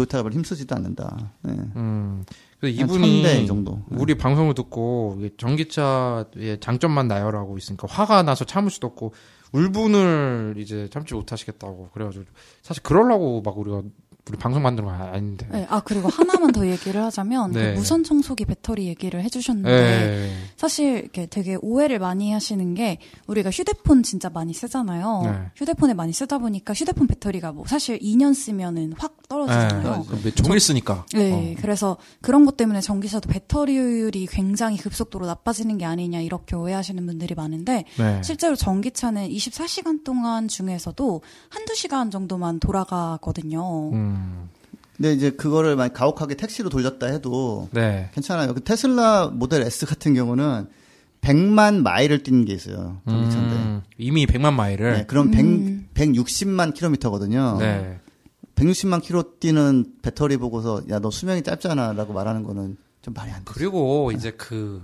별로 힘쓰지도 않는다. 예. 음. 그래서 한 이분이 1000대 이 정도. 네. 우리 방송을 듣고 전기차의 장점만 나열하고 있으니까 화가 나서 참을 수도 없고 울분을 이제 참지 못하시겠다고 그래가지고 사실 그러려고 막 우리가 우리 방송 만드는 거 아닌데. 네, 아 그리고 하나만 더 얘기를 하자면 네. 그 무선 청소기 배터리 얘기를 해주셨는데 네. 사실 이렇게 되게 오해를 많이 하시는 게 우리가 휴대폰 진짜 많이 쓰잖아요. 네. 휴대폰에 많이 쓰다 보니까 휴대폰 배터리가 뭐 사실 2년 쓰면은 확 떨어지잖아요. 네, 종일 쓰니까. 네, 어. 그래서 그런 것 때문에 전기차도 배터리율이 굉장히 급속도로 나빠지는 게 아니냐 이렇게 오해하시는 분들이 많은데 네. 실제로 전기차는 24시간 동안 중에서도 한두 시간 정도만 돌아가거든요. 음, 근데 이제 그거를 만약 가혹하게 택시로 돌렸다 해도 네. 괜찮아요. 그 테슬라 모델 S 같은 경우는 100만 마일을 뛰는 게 있어요. 전기차인데. 음, 이미 100만 마일을. 네, 그럼 음. 100, 160만 킬로미터거든요. 네. 160만 킬로 뛰는 배터리 보고서 야 너 수명이 짧잖아라고 말하는 거는 좀 말이 안 돼. 그리고 이제 그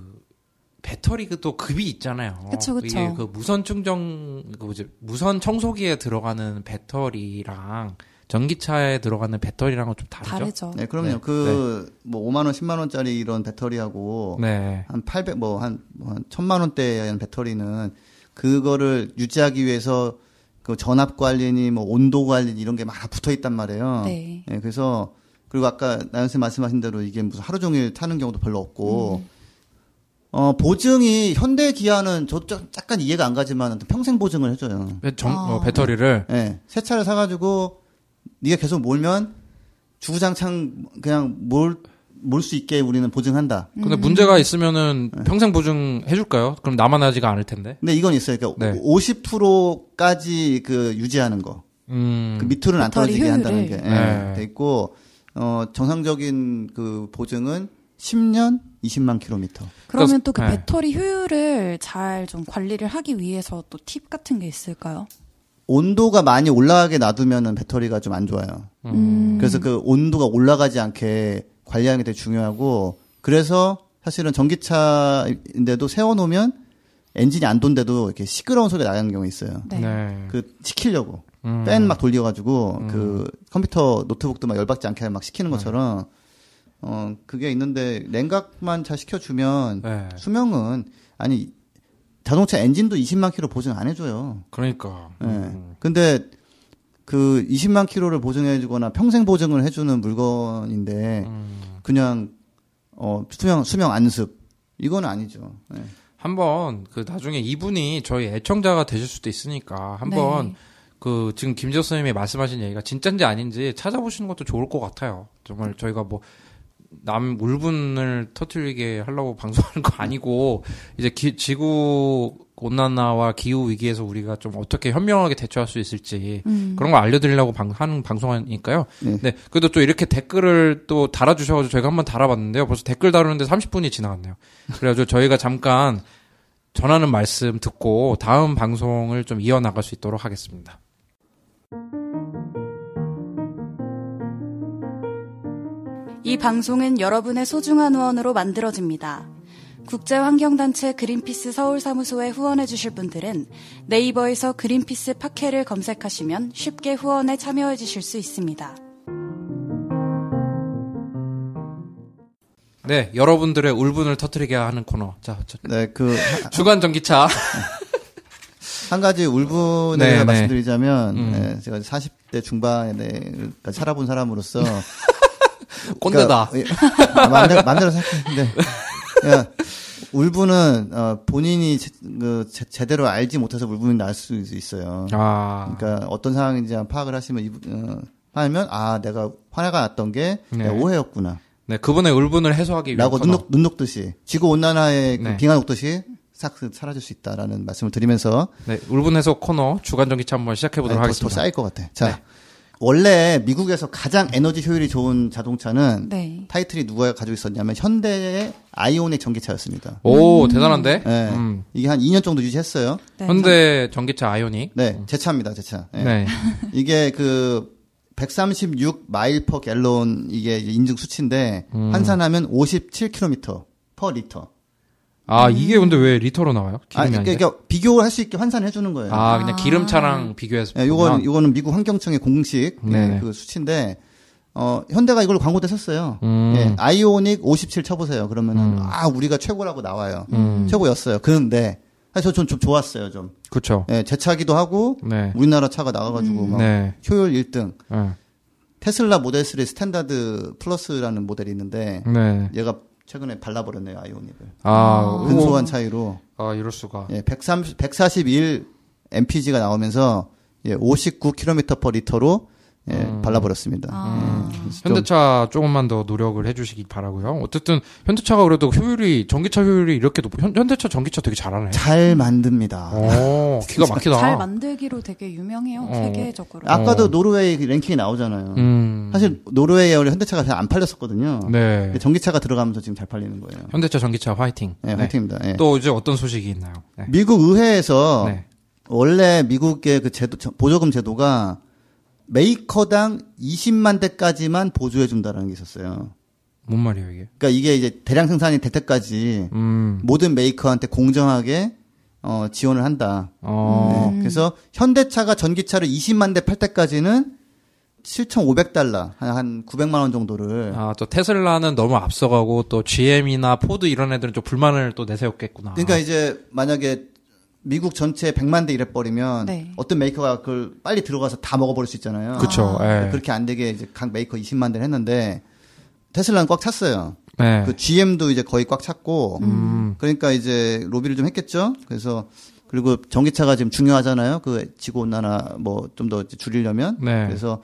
배터리 그 또 급이 있잖아요. 그쵸, 그쵸. 이게 그 무선 충전 그 뭐지 무선 청소기에 들어가는 배터리랑 전기차에 들어가는 배터리랑은 좀 다르죠. 다르죠. 네, 그럼요. 네. 그뭐 5만 원, 10만 원짜리 이런 배터리하고 네. 한 800, 뭐, 한, 뭐, 한 1000만 원대의 배터리는 그거를 유지하기 위해서 그 전압 관리니 뭐 온도 관리 이런 게 막 붙어 있단 말이에요. 네. 예, 그래서 그리고 아까 나연 쌤 말씀하신 대로 이게 무슨 하루 종일 타는 경우도 별로 없고 음. 어, 보증이 현대 기아는 저 좀- 약간 이해가 안 가지만 평생 보증을 해줘요. 배- 정- 아. 어, 배터리를 예, 새 차를 사가지고 네가 계속 몰면 주구장창 그냥 몰 몰 수 있게 우리는 보증한다. 근데 문제가 있으면은 평생 보증 해줄까요? 그럼 나만 하지가 않을 텐데. 근데 이건 있어요. 그러니까 네. 50%까지 그 유지하는 거. 음. 그 밑으로는 안 떨어지게 한다는 게. 예, 네. 돼 있고 어 정상적인 그 보증은 10년 20만 킬로미터. 그러면 또그 네. 배터리 효율을 잘 좀 관리를 하기 위해서 또 팁 같은 게 있을까요? 온도가 많이 올라가게 놔두면은 배터리가 좀 안 좋아요. 음. 그래서 그 온도가 올라가지 않게 관리하는 게 되게 중요하고 그래서 사실은 전기차인데도 세워놓으면 엔진이 안 돈데도 이렇게 시끄러운 소리가 나는 경우가 있어요. 네. 네. 그 식히려고 음. 팬 막 돌려가지고 그 컴퓨터 노트북도 막 열받지 않게 막 식히는 네. 것처럼 어 그게 있는데 냉각만 잘 시켜주면 네. 수명은 아니 자동차 엔진도 20만 킬로 보증 안 해줘요. 그러니까. 예. 음. 근데 그 20만 킬로를 보증해주거나 평생 보증을 해주는 물건인데 음. 그냥 어 수명 수명 안습 이건 아니죠. 예. 한번 그 나중에 이분이 저희 애청자가 되실 수도 있으니까 한번 네. 그 지금 김지호 선생님이 말씀하신 얘기가 진짜인지 아닌지 찾아보시는 것도 좋을 것 같아요. 정말 저희가 뭐 남 울분을 터트리게 하려고 방송하는 거 아니고 이제 기- 지구 온난화와 기후 위기에서 우리가 좀 어떻게 현명하게 대처할 수 있을지 음. 그런 거 알려드리려고 방, 하는 방송이니까요. 네. 네. 그래도 또 이렇게 댓글을 또 달아주셔가지고 저희가 한번 달아봤는데요. 벌써 댓글 다루는데 30분이 지나갔네요. 그래가지고 저희가 잠깐 전하는 말씀 듣고 다음 방송을 좀 이어나갈 수 있도록 하겠습니다. 이 방송은 여러분의 소중한 후원으로 만들어집니다. 국제환경단체 그린피스 서울사무소에 후원해주실 분들은 네이버에서 그린피스 팟캐를 검색하시면 쉽게 후원에 참여해주실 수 있습니다. 네, 여러분들의 울분을 터트리게 하는 코너. 자, 저- 네, 그 주간 전기차. 한 가지 울분에 네, 대해서 네. 말씀드리자면 음. 예, 제가 40대 중반에 살아본 사람으로서 꼰대다. 그러니까, 예, 아, 마음대로, 마음대로 생각했는데 야, 울분은 어, 본인이 제, 그, 제, 대로 알지 못해서 울분이 날 수 있어요. 아, 그러니까 어떤 상황인지 파악을 하시면 이- 어, 하면 아 내가 화가 났던 게 네. 오해였구나. 네, 그분의 울분을 해소하기 위해 라고 눈, 녹, 눈 녹듯이 지구 온난화의 그 네. 빙하 녹듯이 싹 사라질 수 있다라는 말씀을 드리면서 네, 울분 해소 코너 주간 전기차 한번 시작해 보도록 아니, 더, 더 하겠습니다. 쌓일 것 같아. 자 네. 원래 미국에서 가장 에너지 효율이 좋은 자동차는 네. 타이틀이 누가 가지고 있었냐면 현대의 아이오닉 전기차였습니다. 오, 대단한데? 네. 음. 이게 한 2년 정도 유지했어요. 네. 현대 전기차 아이오닉. 네, 제 차입니다, 제 차. 네. 네. 이게 그 136 mile per gallon 이게 인증 수치인데 음. 환산하면 57km per 리터. 아, 이게 근데 왜 리터로 나와요? 아, 기름이 그러니까? 그러니까 비교할 수 있게 환산해 주는 거예요. 아, 그냥 기름차랑 비교해서. 예, 요건. 요거는 미국 환경청의 공식 예, 네네. 그 수치인데 어 현대가 이걸 광고 때 썼어요. 음. 예, 아이오닉 57 쳐보세요. 그러면은 음. 아 우리가 최고라고 나와요. 음. 최고였어요. 그런데 사실 저좀 좀 좋았어요. 좀 그쵸. 예, 제 차기도 하고 네. 우리나라 차가 나가가지고 막 네. 효율 1등. 네. 테슬라 모델 3 Standard Plus라는 모델이 있는데 네. 얘가 최근에 발라버렸네요 아이오닉을. 아, 근소한 차이로 아, 이럴 수가. 예, 130, 141 mpg가 나오면서 예, 59km per 리터로 예, 음. 발라버렸습니다. 아. 예, 현대차 조금만 더 노력을 해주시기 바라고요. 어쨌든 현대차가 그래도 효율이 전기차 효율이 이렇게 높고 현, 현대차 전기차 되게 잘하네. 잘 만듭니다. 오, 기가 막히다. 잘 만들기로 되게 유명해요 어. 세계적으로. 아까도 어. 노르웨이 그 랭킹이 나오잖아요. 음, 사실 노르웨이에 원래 현대차가 잘 안 팔렸었거든요. 네. 근데 전기차가 들어가면서 지금 잘 팔리는 거예요. 현대차 전기차 화이팅. 네, 화이팅입니다. 예. 또 이제 어떤 소식이 있나요? 네. 미국 의회에서 네. 원래 미국의 그 제도 저- 보조금 제도가 메이커당 20만 대까지만 보조해 준다라는 게 있었어요. 뭔 말이에요 이게? 그러니까 이게 이제 대량 생산이 될 때까지 음, 모든 메이커한테 공정하게 어, 지원을 한다. 어, 네. 그래서 현대차가 전기차를 20만 대 팔 때까지는 7,500달러 한, 한 900만 원 정도를 아, 또 테슬라는 너무 앞서가고 또 GM이나 포드 이런 애들은 좀 불만을 또 내세웠겠구나. 그러니까 이제 만약에 미국 전체 100만 대 이래 버리면 네. 어떤 메이커가 그걸 빨리 들어가서 다 먹어버릴 수 있잖아요. 그쵸. 예. 그렇게 안 되게 이제 각 메이커 20만 대를 했는데 테슬라는 꽉 찼어요. 네. 그 GM도 이제 거의 꽉 찼고 음, 그러니까 이제 로비를 좀 했겠죠. 그래서 그리고 전기차가 지금 중요하잖아요. 그 지구 온난화 뭐 좀 더 줄이려면 네. 그래서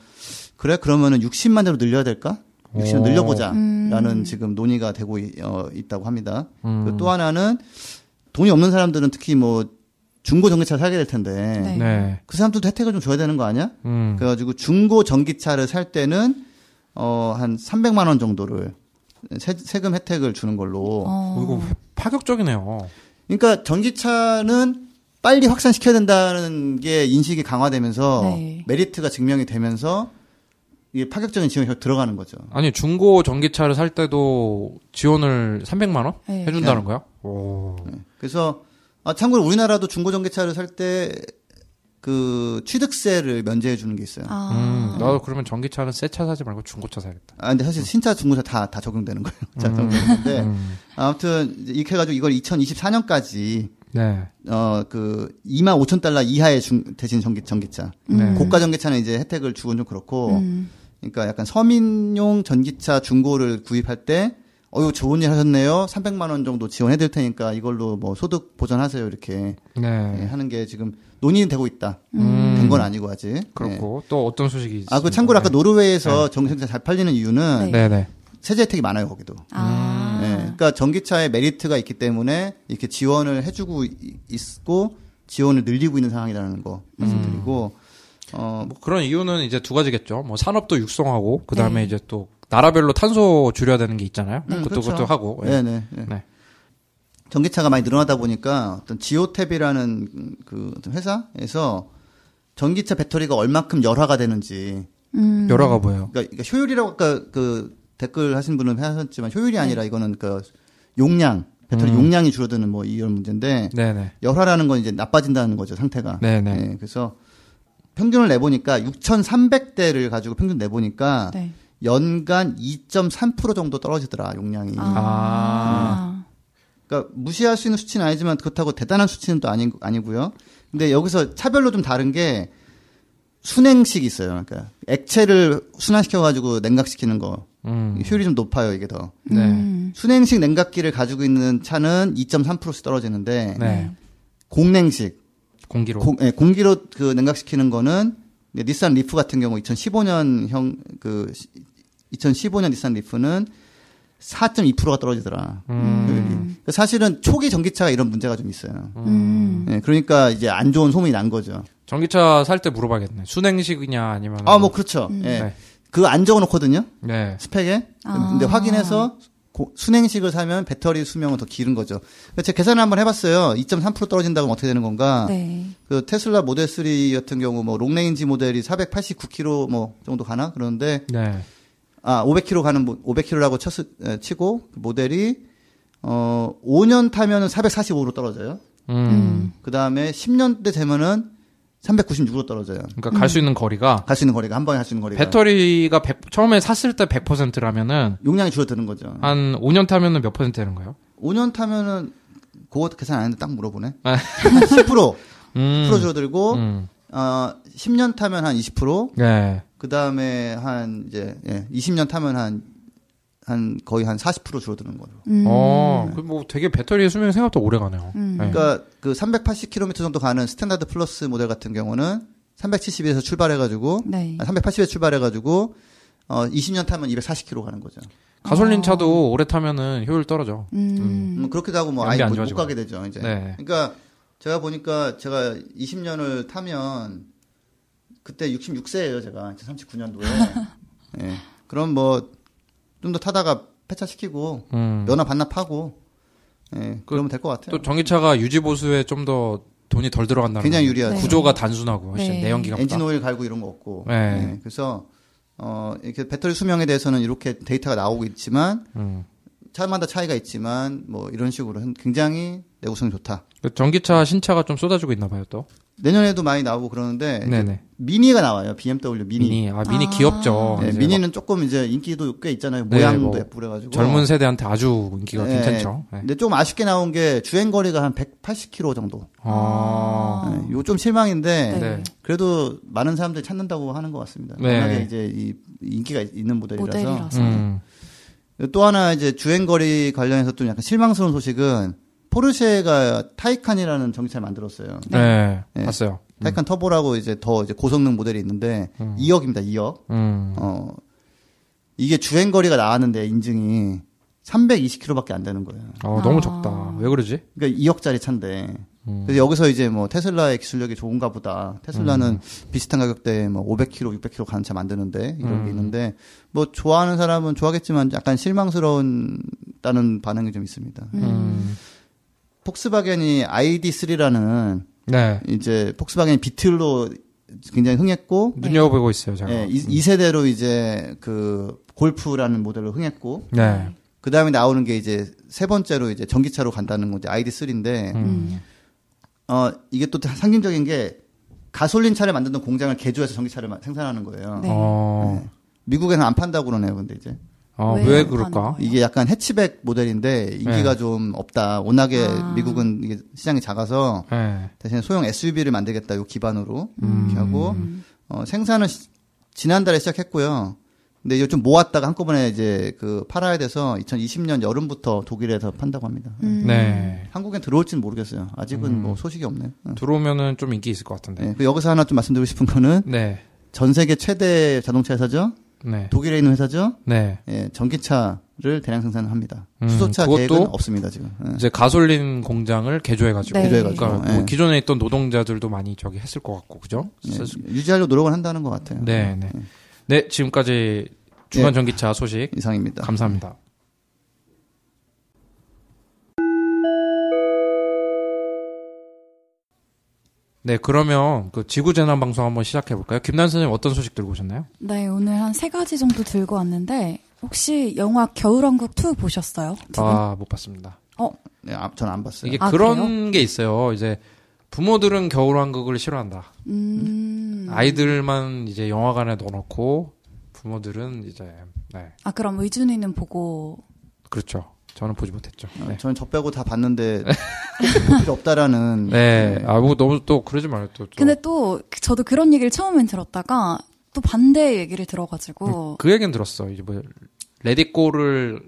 그래 그러면은 60만 대로 늘려야 될까? 60만 오. 늘려보자라는 지금 논의가 되고 있, 어, 있다고 합니다. 음. 그리고 또 하나는 돈이 없는 사람들은 특히 뭐 중고 전기차를 사게 될 텐데 네. 네. 그 사람들도 혜택을 좀 줘야 되는 거 아니야? 음, 그래가지고 중고 전기차를 살 때는 어한 300만 원 정도를 세, 세금 혜택을 주는 걸로. 어. 이거 파격적이네요. 그러니까 전기차는 빨리 확산시켜야 된다는 게 인식이 강화되면서 네. 메리트가 증명이 되면서 이게 파격적인 지원이 들어가는 거죠. 아니 중고 전기차를 살 때도 지원을 300만 원 네. 해준다는 거야? 오. 그래서 아, 참고로 우리나라도 중고 전기차를 살 때 그 취득세를 면제해 주는 게 있어요. 아, 아. 음, 나도 그러면 전기차는 새 차 사지 말고 중고차 사야겠다. 근데 사실 신차 중고차 다 다 적용되는 거예요. 다 적용되는데 음. 아무튼 이제 이렇게 해가지고 이걸 2024년까지 네. 어그 2만 5천 달러 이하의 중, 대신 전기 전기차 네. 고가 전기차는 이제 혜택을 주곤 좀 그렇고 음. 그러니까 약간 서민용 전기차 중고를 구입할 때 어유 좋은 일 하셨네요 300만 원 정도 지원해 드릴 테니까 이걸로 뭐 소득 보전하세요 이렇게 네. 예, 하는 게 지금 논의되고 있다 음. 된건 아니고 아직 예. 그렇고 또 어떤 소식이 아 그? 참고로 아까 노르웨이에서 전기차 잘 팔리는 이유는 네, 네. 세제 혜택이 많아요 거기도 아. 예, 그러니까 전기차에 메리트가 있기 때문에 이렇게 지원을 해 주고 이- 있고 지원을 늘리고 있는 상황이라는 거 말씀드리고 어뭐 그런 이유는 이제 두 가지겠죠. 뭐 산업도 육성하고 그 다음에 네. 이제 또 나라별로 탄소 줄여야 되는 게 있잖아요. 음, 그것도 그렇죠. 그것도 하고. 예. 네 네. 네. 네. 전기차가 많이 늘어나다 보니까 어떤 지오탭이라는 그 어떤 회사에서 전기차 배터리가 얼마큼 열화가 되는지 음. 열화가 뭐예요? 그러니까, 그러니까 효율이라고 아까 그 댓글 하신 분은 하셨지만 효율이 아니라 이거는 그 용량 배터리 음. 용량이 줄어드는 뭐 이런 문제인데 네네. 열화라는 건 이제 나빠진다는 거죠 상태가. 네네. 예, 그래서 평균을 내보니까 6,300대를 가지고 평균 내보니까 네. 연간 2.3% 정도 떨어지더라 용량이. 아. 그러니까 무시할 수 있는 수치는 아니지만 그렇다고 대단한 수치는 또 아니, 아니고요. 근데 여기서 차별로 좀 다른 게 수냉식이 있어요. 그러니까 액체를 순환시켜 가지고 냉각시키는 거 음. 효율이 좀 높아요 이게 더. 네. 음. 수냉식 냉각기를 가지고 있는 차는 2.3%씩 떨어지는데 네. 공냉식 공기로. 공, 예, 공기로 그 냉각시키는 거는 이제 닛산 리프 같은 경우 2015년형 그 2015년 닛산 리프는 4.2%가 떨어지더라. 음. 효율이. 그러니까 사실은 초기 전기차가 이런 문제가 좀 있어요. 음. 예, 그러니까 이제 안 좋은 소문이 난 거죠. 전기차 살 때 물어봐야겠네. 수냉식이냐 아니면. 아, 뭐 그렇죠. 예. 네. 그거 안 적어 놓거든요. 네. 스펙에. 아. 근데 확인해서 고- 수냉식을 사면 배터리 수명은 더 길은 거죠. 제가 계산을 한번 해봤어요. 2.3% 떨어진다고 하면 어떻게 되는 건가? 네. 그 테슬라 모델 3 같은 경우 뭐 Long Range 모델이 489km 뭐 정도 가나 그러는데 네. 아 500km 가는 500km라고 쳤 치고 그 모델이 어 5년 타면은 445로 떨어져요. 음. 그 다음에 10년대 되면은 396으로 떨어져요. 그러니까 갈 수 있는 거리가 갈 수 있는 거리가 한 번에 갈 수 있는 거리가 배터리가 100 처음에 샀을 때 100%라면은 용량이 줄어드는 거죠. 한 5년 타면은 몇 퍼센트 되는 거예요? 5년 타면은 그거 계산 안 했는데 딱 물어보네. 아. 10% 음. 10% 줄어들고 음. 어 10년 타면 한 20%, 네. 그 다음에 한 이제 예, 20년 타면 한 한 거의 한 40% 줄어드는 거죠. 음. 어, 그뭐 되게 배터리 수명이 생각보다 오래 가네요. 음. 네. 그러니까 그 380km 정도 가는 Standard Plus 모델 같은 경우는 370에서 출발해가지고 네. 380에 출발해가지고 어 20년 타면 240km 가는 거죠. 가솔린 차도 오래 타면은 효율 떨어져. 음. 음, 그렇기도 하고 뭐 아예 안 못, 못. 가게 되죠. 이제. 네. 그러니까 제가 보니까 제가 20년을 타면 그때 66세예요. 제가 39년도에. 예. 그럼 뭐 좀 더 타다가 폐차시키고 음. 면허 반납하고 예. 그러면 될 것 같아요. 또 전기차가 유지 보수에 좀 더 돈이 덜 들어간다는 굉장히 거. 유리하죠. 네. 구조가 단순하고 훨씬 네. 내연기가 엔진 오일 갈고 이런 거 없고. 네. 예. 그래서 어 이렇게 배터리 수명에 대해서는 이렇게 데이터가 나오고 있지만 음. 차마다 차이가 있지만 뭐 이런 식으로 굉장히 내구성이 좋다. 그 전기차 신차가 좀 쏟아지고 있나 봐요, 또. 내년에도 많이 나오고 그러는데. 미니가 나와요. BMW 미니. 미니. 아, 미니 아. 귀엽죠. 네, 미니는 조금 이제 인기도 꽤 있잖아요. 네, 모양도 뭐 예쁘고 그래가지고. 젊은 세대한테 아주 인기가 네. 괜찮죠. 네. 근데 좀 아쉽게 나온 게 주행 거리가 한 180km 정도. 아. 네, 이거 좀 실망인데 네. 네. 그래도 많은 사람들이 찾는다고 하는 것 같습니다. 네. 워낙에 이제 이 인기가 있는 모델이라서. 모델이라서. 음. 또 하나 이제 주행 거리 관련해서 좀 약간 실망스러운 소식은 포르쉐가 타이칸이라는 전기차를 만들었어요. 네. 네. 봤어요. 타이칸 터보라고 이제 더 이제 고성능 모델이 있는데 2억입니다. 2억. 음. 어 이게 주행 거리가 나왔는데 인증이 320km밖에 안 되는 거예요. 어, 너무 아. 적다. 왜 그러지? 그러니까 2억짜리 차인데. 음. 그래서 여기서 이제 뭐 테슬라의 기술력이 좋은가 보다. 테슬라는 비슷한 가격대에 뭐 500km, 600km 가는 차 만드는데 이런 게 있는데 뭐 좋아하는 사람은 좋아하겠지만 약간 실망스러운 다는 반응이 좀 있습니다. 음. 폭스바겐이 ID3라는 네. 이제 폭스바겐이 비틀로 굉장히 흥했고 눈여겨보고 있어요, 제가. 예, 이, 이 세대로 이제 그 골프라는 모델로 흥했고 네. 그 다음에 나오는 게 이제 세 번째로 이제 전기차로 간다는 건데 ID3인데 음. 어 이게 또 상징적인 게 가솔린 차를 만드는 공장을 개조해서 전기차를 마- 생산하는 거예요. 네. 어, 네. 미국에는 안 판다고 그러네요, 근데 이제 어, 왜왜안 그럴까? 이게 약간 해치백 모델인데 인기가 네. 좀 없다. 워낙에 아. 미국은 이게 시장이 작아서 네. 대신에 소형 SUV를 만들겠다 요 기반으로 음. 이렇게 하고 어, 생산은 시- 지난달에 시작했고요. 근데 이거 좀 모았다가 한꺼번에 이제 그 팔아야 돼서 2020년 여름부터 독일에서 판다고 합니다. 음. 네. 한국엔 들어올지는 모르겠어요. 아직은 음. 뭐 소식이 없네요. 어. 들어오면은 좀 인기 있을 것 같은데. 네, 그 여기서 하나 좀 말씀드리고 싶은 거는 네. 전 세계 최대 자동차 회사죠. 네. 독일에 있는 회사죠. 네. 예, 전기차를 대량 생산을 합니다. 음, 수소차 그것도 계획은 없습니다 지금. 예. 이제 가솔린 공장을 개조해가지고. 네. 개조해가지고, 그러니까 예. 뭐 기존에 있던 노동자들도 많이 저기 했을 것 같고, 그죠? 예, 유지하려고 노력을 한다는 것 같아요. 네, 네. 네, 지금까지 주간 전기차 소식 이상입니다. 감사합니다. 네, 그러면 그 지구 재난 방송 한번 시작해 볼까요? 김난 선생님 어떤 소식 들고 오셨나요? 네, 오늘 한 세 가지 정도 들고 왔는데 혹시 영화 겨울왕국 2 보셨어요? 아, 못 봤습니다. 네, 아, 전안 봤어요. 이게 아, 그런 게 있어요. 이제 부모들은 겨울왕국을 싫어한다. 음. 아이들만 이제 영화관에 넣어놓고 부모들은 이제 네 아, 그럼 의준이는 보고 그렇죠. 저는 보지 못했죠. 어, 네. 저는 저 빼고 다 봤는데 볼 필요 없다라는. 네. 아, 뭐 너무 또 그러지 말아요. 또. 또. 근데 또 저도 그런 얘기를 처음엔 들었다가 또 반대 얘기를 들어가지고 그 얘기는 들었어. 이제 뭐 Let It Go를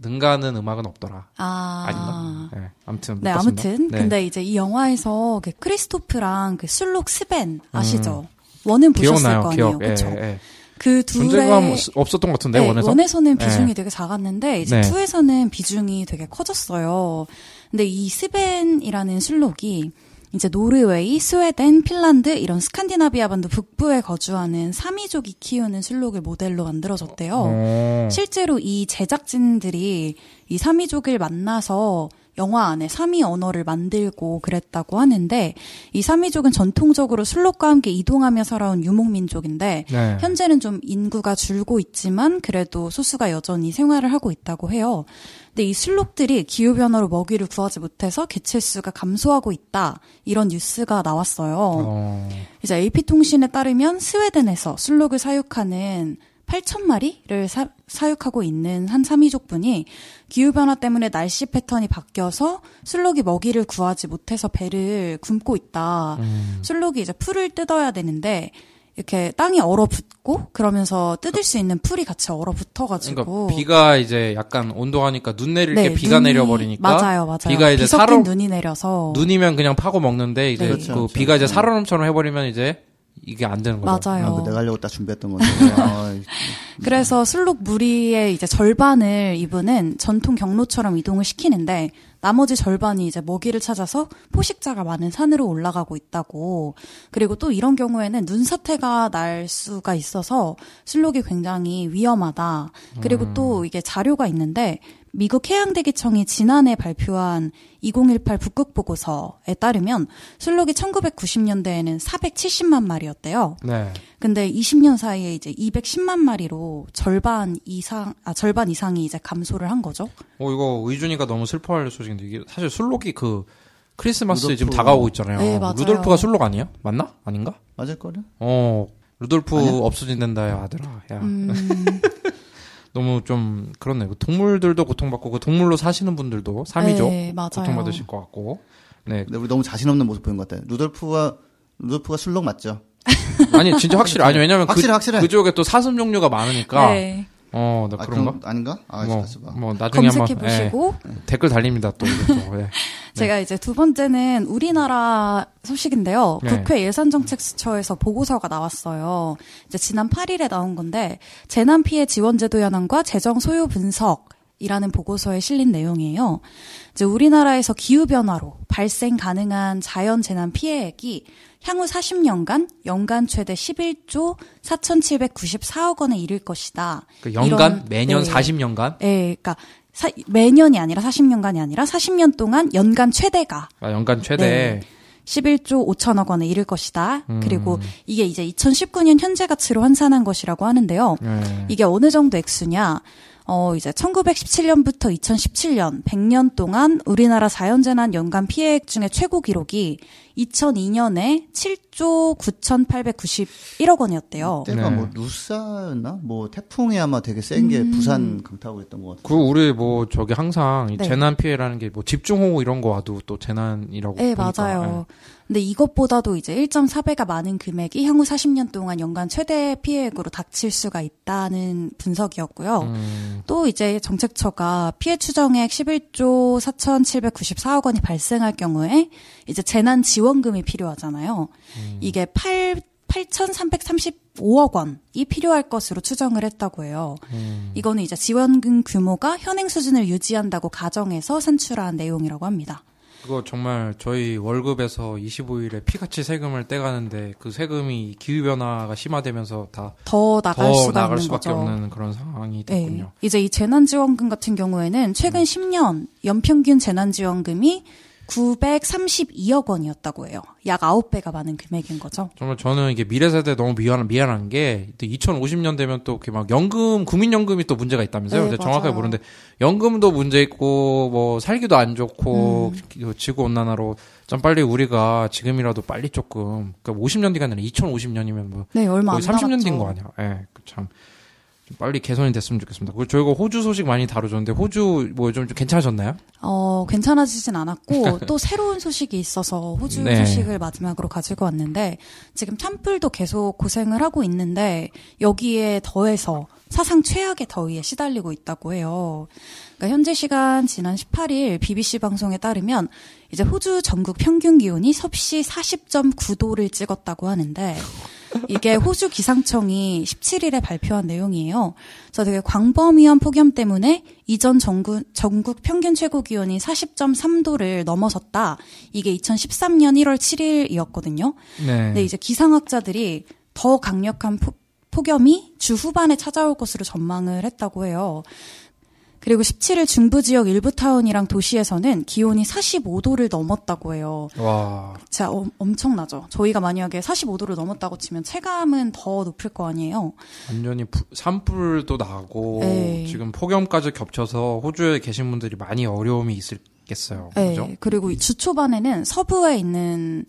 능가하는 음악은 없더라. 아 아닌가? 네. 아무튼 못 네, 봤습니다. 아무튼 네. 근데 이제 이 영화에서 그 크리스토프랑 그 순록 스벤 아시죠? One은 보셨을 음. 기억나요. 거 아니에요, 기억. 예, 그렇죠? 예. 그 둘의 존재감 없었던 것 같은데 네, One에서. One에서는 비중이 네. 되게 작았는데 이제 네. Two에서는 비중이 되게 커졌어요. 근데 이 스벤이라는 술록이 이제 노르웨이, 스웨덴, 핀란드 이런 스칸디나비아 반도 북부에 거주하는 사미족이 키우는 술록을 모델로 만들어졌대요. 어. 실제로 이 제작진들이 이 사미족을 만나서 영화 안에 사미 언어를 만들고 그랬다고 하는데 이 사미족은 전통적으로 술록과 함께 이동하며 살아온 유목민족인데 네. 현재는 좀 인구가 줄고 있지만 그래도 소수가 여전히 생활을 하고 있다고 해요. 근데 이 술록들이 기후 변화로 먹이를 구하지 못해서 개체수가 감소하고 있다. 이런 뉴스가 나왔어요. 어. 이제 AP통신에 따르면 스웨덴에서 술록을 사육하는 8천 마리를 사, 사육하고 있는 한 사미족분이 기후변화 때문에 날씨 패턴이 바뀌어서 술록이 먹이를 구하지 못해서 배를 굶고 있다. 음. 술록이 이제 풀을 뜯어야 되는데 이렇게 땅이 얼어붙고 그러면서 뜯을 수 있는 풀이 같이 얼어붙어가지고 그러니까 비가 이제 약간 온도하니까 눈 내릴 때 네, 비가 눈이- 내려버리니까 맞아요, 맞아요. 비가 이제 살얼 눈이 내려서 눈이면 그냥 파고 먹는데 이제 네. 그 그렇죠, 그렇죠. 비가 이제 네. 살얼음처럼 해버리면 이제 이게 안 되는 거죠. 맞아요. 아, 그 내가 하려고 딱 준비했던 건데. 아, 그래서 술록 무리의 이제 절반을 이분은 전통 경로처럼 이동을 시키는데 나머지 절반이 이제 먹이를 찾아서 포식자가 많은 산으로 올라가고 있다고. 그리고 또 이런 경우에는 눈사태가 날 수가 있어서 술록이 굉장히 위험하다. 그리고 또 이게 자료가 있는데 미국 해양대기청이 지난해 발표한 2018 북극 보고서에 따르면 술록이 1990년대에는 470만 마리였대요. 네. 근데 20년 사이에 이제 210만 마리로 절반 이상 아 절반 이상이 이제 감소를 한 거죠. 어 이거 의준이가 너무 슬퍼할 소식인데 이게 사실 술록이 그 크리스마스 루돌프. 지금 다가오고 있잖아요. 네, 맞아요. 루돌프가 술록 아니에요? 맞나? 아닌가? 맞을 거를? 어 루돌프 아니야? 없어진단다 야 아들아. 야. 음, 너무 좀 그렇네. 그 동물들도 고통받고 그 동물로 사시는 분들도 삶이죠. 네, 맞아요. 고통받으실 것 같고. 네. 근데 우리 너무 자신 없는 모습 보인 것 같아요. 루돌프가 루돌프가 술록 맞죠? 아니 진짜 확실히 아니 왜냐면 확실해, 그 확실해. 그쪽에 또 사슴 종류가 많으니까. 네. 어, 나 아, 그런가? 그런- 아닌가? 아, 뭐. 뭐 나중에 검색해 한번 예, 보시고 댓글 달립니다 또 이것도. 예. 제가 이제 두 번째는 우리나라 소식인데요. 네. 국회 예산정책처에서 보고서가 나왔어요. 이제 지난 8일에 나온 건데 재난 피해 지원 제도 현황과 재정 소요 분석 이라는 보고서에 실린 내용이에요. 이제 우리나라에서 기후 변화로 발생 가능한 자연 재난 피해액이 향후 40년간 연간 최대 11조 4,794억 원에 이를 것이다. 그 연간 이런- 매년 네. 40년간 예, 그러니까 사- 매년이 아니라 40년간이 아니라 40년 동안 연간 최대가 아, 연간 최대 11조 5천억 원에 이를 것이다. 음. 그리고 이게 이제 2019년 현재 가치로 환산한 것이라고 하는데요. 예. 이게 어느 정도 액수냐? 어, 이제 1917년부터 2017년 100년 동안 우리나라 자연재난 연간 피해액 중에 최고 기록이 2002년에 7조 9,891억 원이었대요. 때가 네. 뭐 루사였나? 뭐 태풍이 아마 되게 센게 음. 부산 강타고 그랬던 것 같아요. 그 우리 뭐 저기 항상 이 네. 재난 피해라는 게 뭐 집중호우 이런 거 와도 또 재난이라고 네, 보니까. 맞아요. 근데 이것보다도 이제 1.4배가 많은 금액이 향후 40년 동안 연간 최대 피해액으로 닥칠 수가 있다는 분석이었고요. 음, 또 이제 정책처가 피해 추정액 11조 4,794억 원이 발생할 경우에 이제 재난 지원금이 필요하잖아요. 이게 8 8,335억 원이 필요할 것으로 추정을 했다고 해요. 음. 이거는 이제 지원금 규모가 현행 수준을 유지한다고 가정해서 산출한 내용이라고 합니다. 그거 정말 저희 월급에서 25일에 피같이 세금을 떼가는데 그 세금이 기후 변화가 심화되면서 다더더 나갈 수가 나갈 수밖에 거죠. 없는 그런 상황이 네. 됐군요. 이제 이 재난지원금 같은 경우에는 최근 10년 연평균 재난지원금이 932억 원이었다고 해요. 약 9배가 많은 금액인 거죠. 정말 저는 이게 미래 세대 너무 미안 미안한 게 2050년 되면 또 이렇게 막 연금 국민연금이 또 문제가 있다면서요. 네, 정확하게. 모르는데 연금도 문제 있고 뭐 살기도 안 좋고 음. 지구 온난화로 좀 빨리 우리가 지금이라도 빨리 조금 그러니까 50년 뒤가 아니라 2050년이면 뭐 네, 얼마 안 거의 30년 남았죠. 뒤인 거 아니야. 예. 그 참. 좀 빨리 개선이 됐으면 좋겠습니다. 그리고 저희가 호주 소식 많이 다루셨는데 호주 뭐 좀 괜찮아졌나요? 어, 괜찮아지진 않았고 또 새로운 소식이 있어서 호주 네. 소식을 마지막으로 가지고 왔는데 지금 찬풀도 계속 고생을 하고 있는데 여기에 더해서 사상 최악의 더위에 시달리고 있다고 해요. 그러니까 현재 시간 지난 18일 BBC 방송에 따르면 이제 호주 전국 평균 기온이 섭씨 40.9도를 찍었다고 하는데 이게 호주 기상청이 17일에 발표한 내용이에요. 그래서 되게 광범위한 폭염 때문에 이전 전국, 전국 평균 최고 기온이 40.3도를 넘어섰다. 이게 2013년 1월 7일이었거든요. 네. 근데 이제 기상학자들이 더 강력한 폭, 폭염이 주 후반에 찾아올 것으로 전망을 했다고 해요. 그리고 17일 중부 지역 일부 타운이랑 도시에서는 기온이 45도를 넘었다고 해요. 와. 진짜 엄- 엄청나죠. 저희가 만약에 45도를 넘었다고 치면 체감은 더 높을 거 아니에요. 완전히 부- 산불도 나고 네. 지금 폭염까지 겹쳐서 호주에 계신 분들이 많이 어려움이 있겠어요. 네. 그죠? 그리고 이주 초반에는 서부에 있는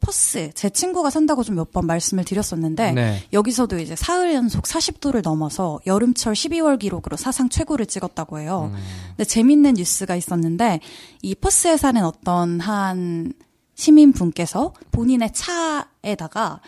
퍼스, 제 친구가 산다고 좀 몇 번 말씀을 드렸었는데, 네. 여기서도 이제 사흘 연속 40도를 넘어서 여름철 12월 기록으로 사상 최고를 찍었다고 해요. 음. 근데 재밌는 뉴스가 있었는데, 이 퍼스에 사는 어떤 한 시민분께서 본인의 차에다가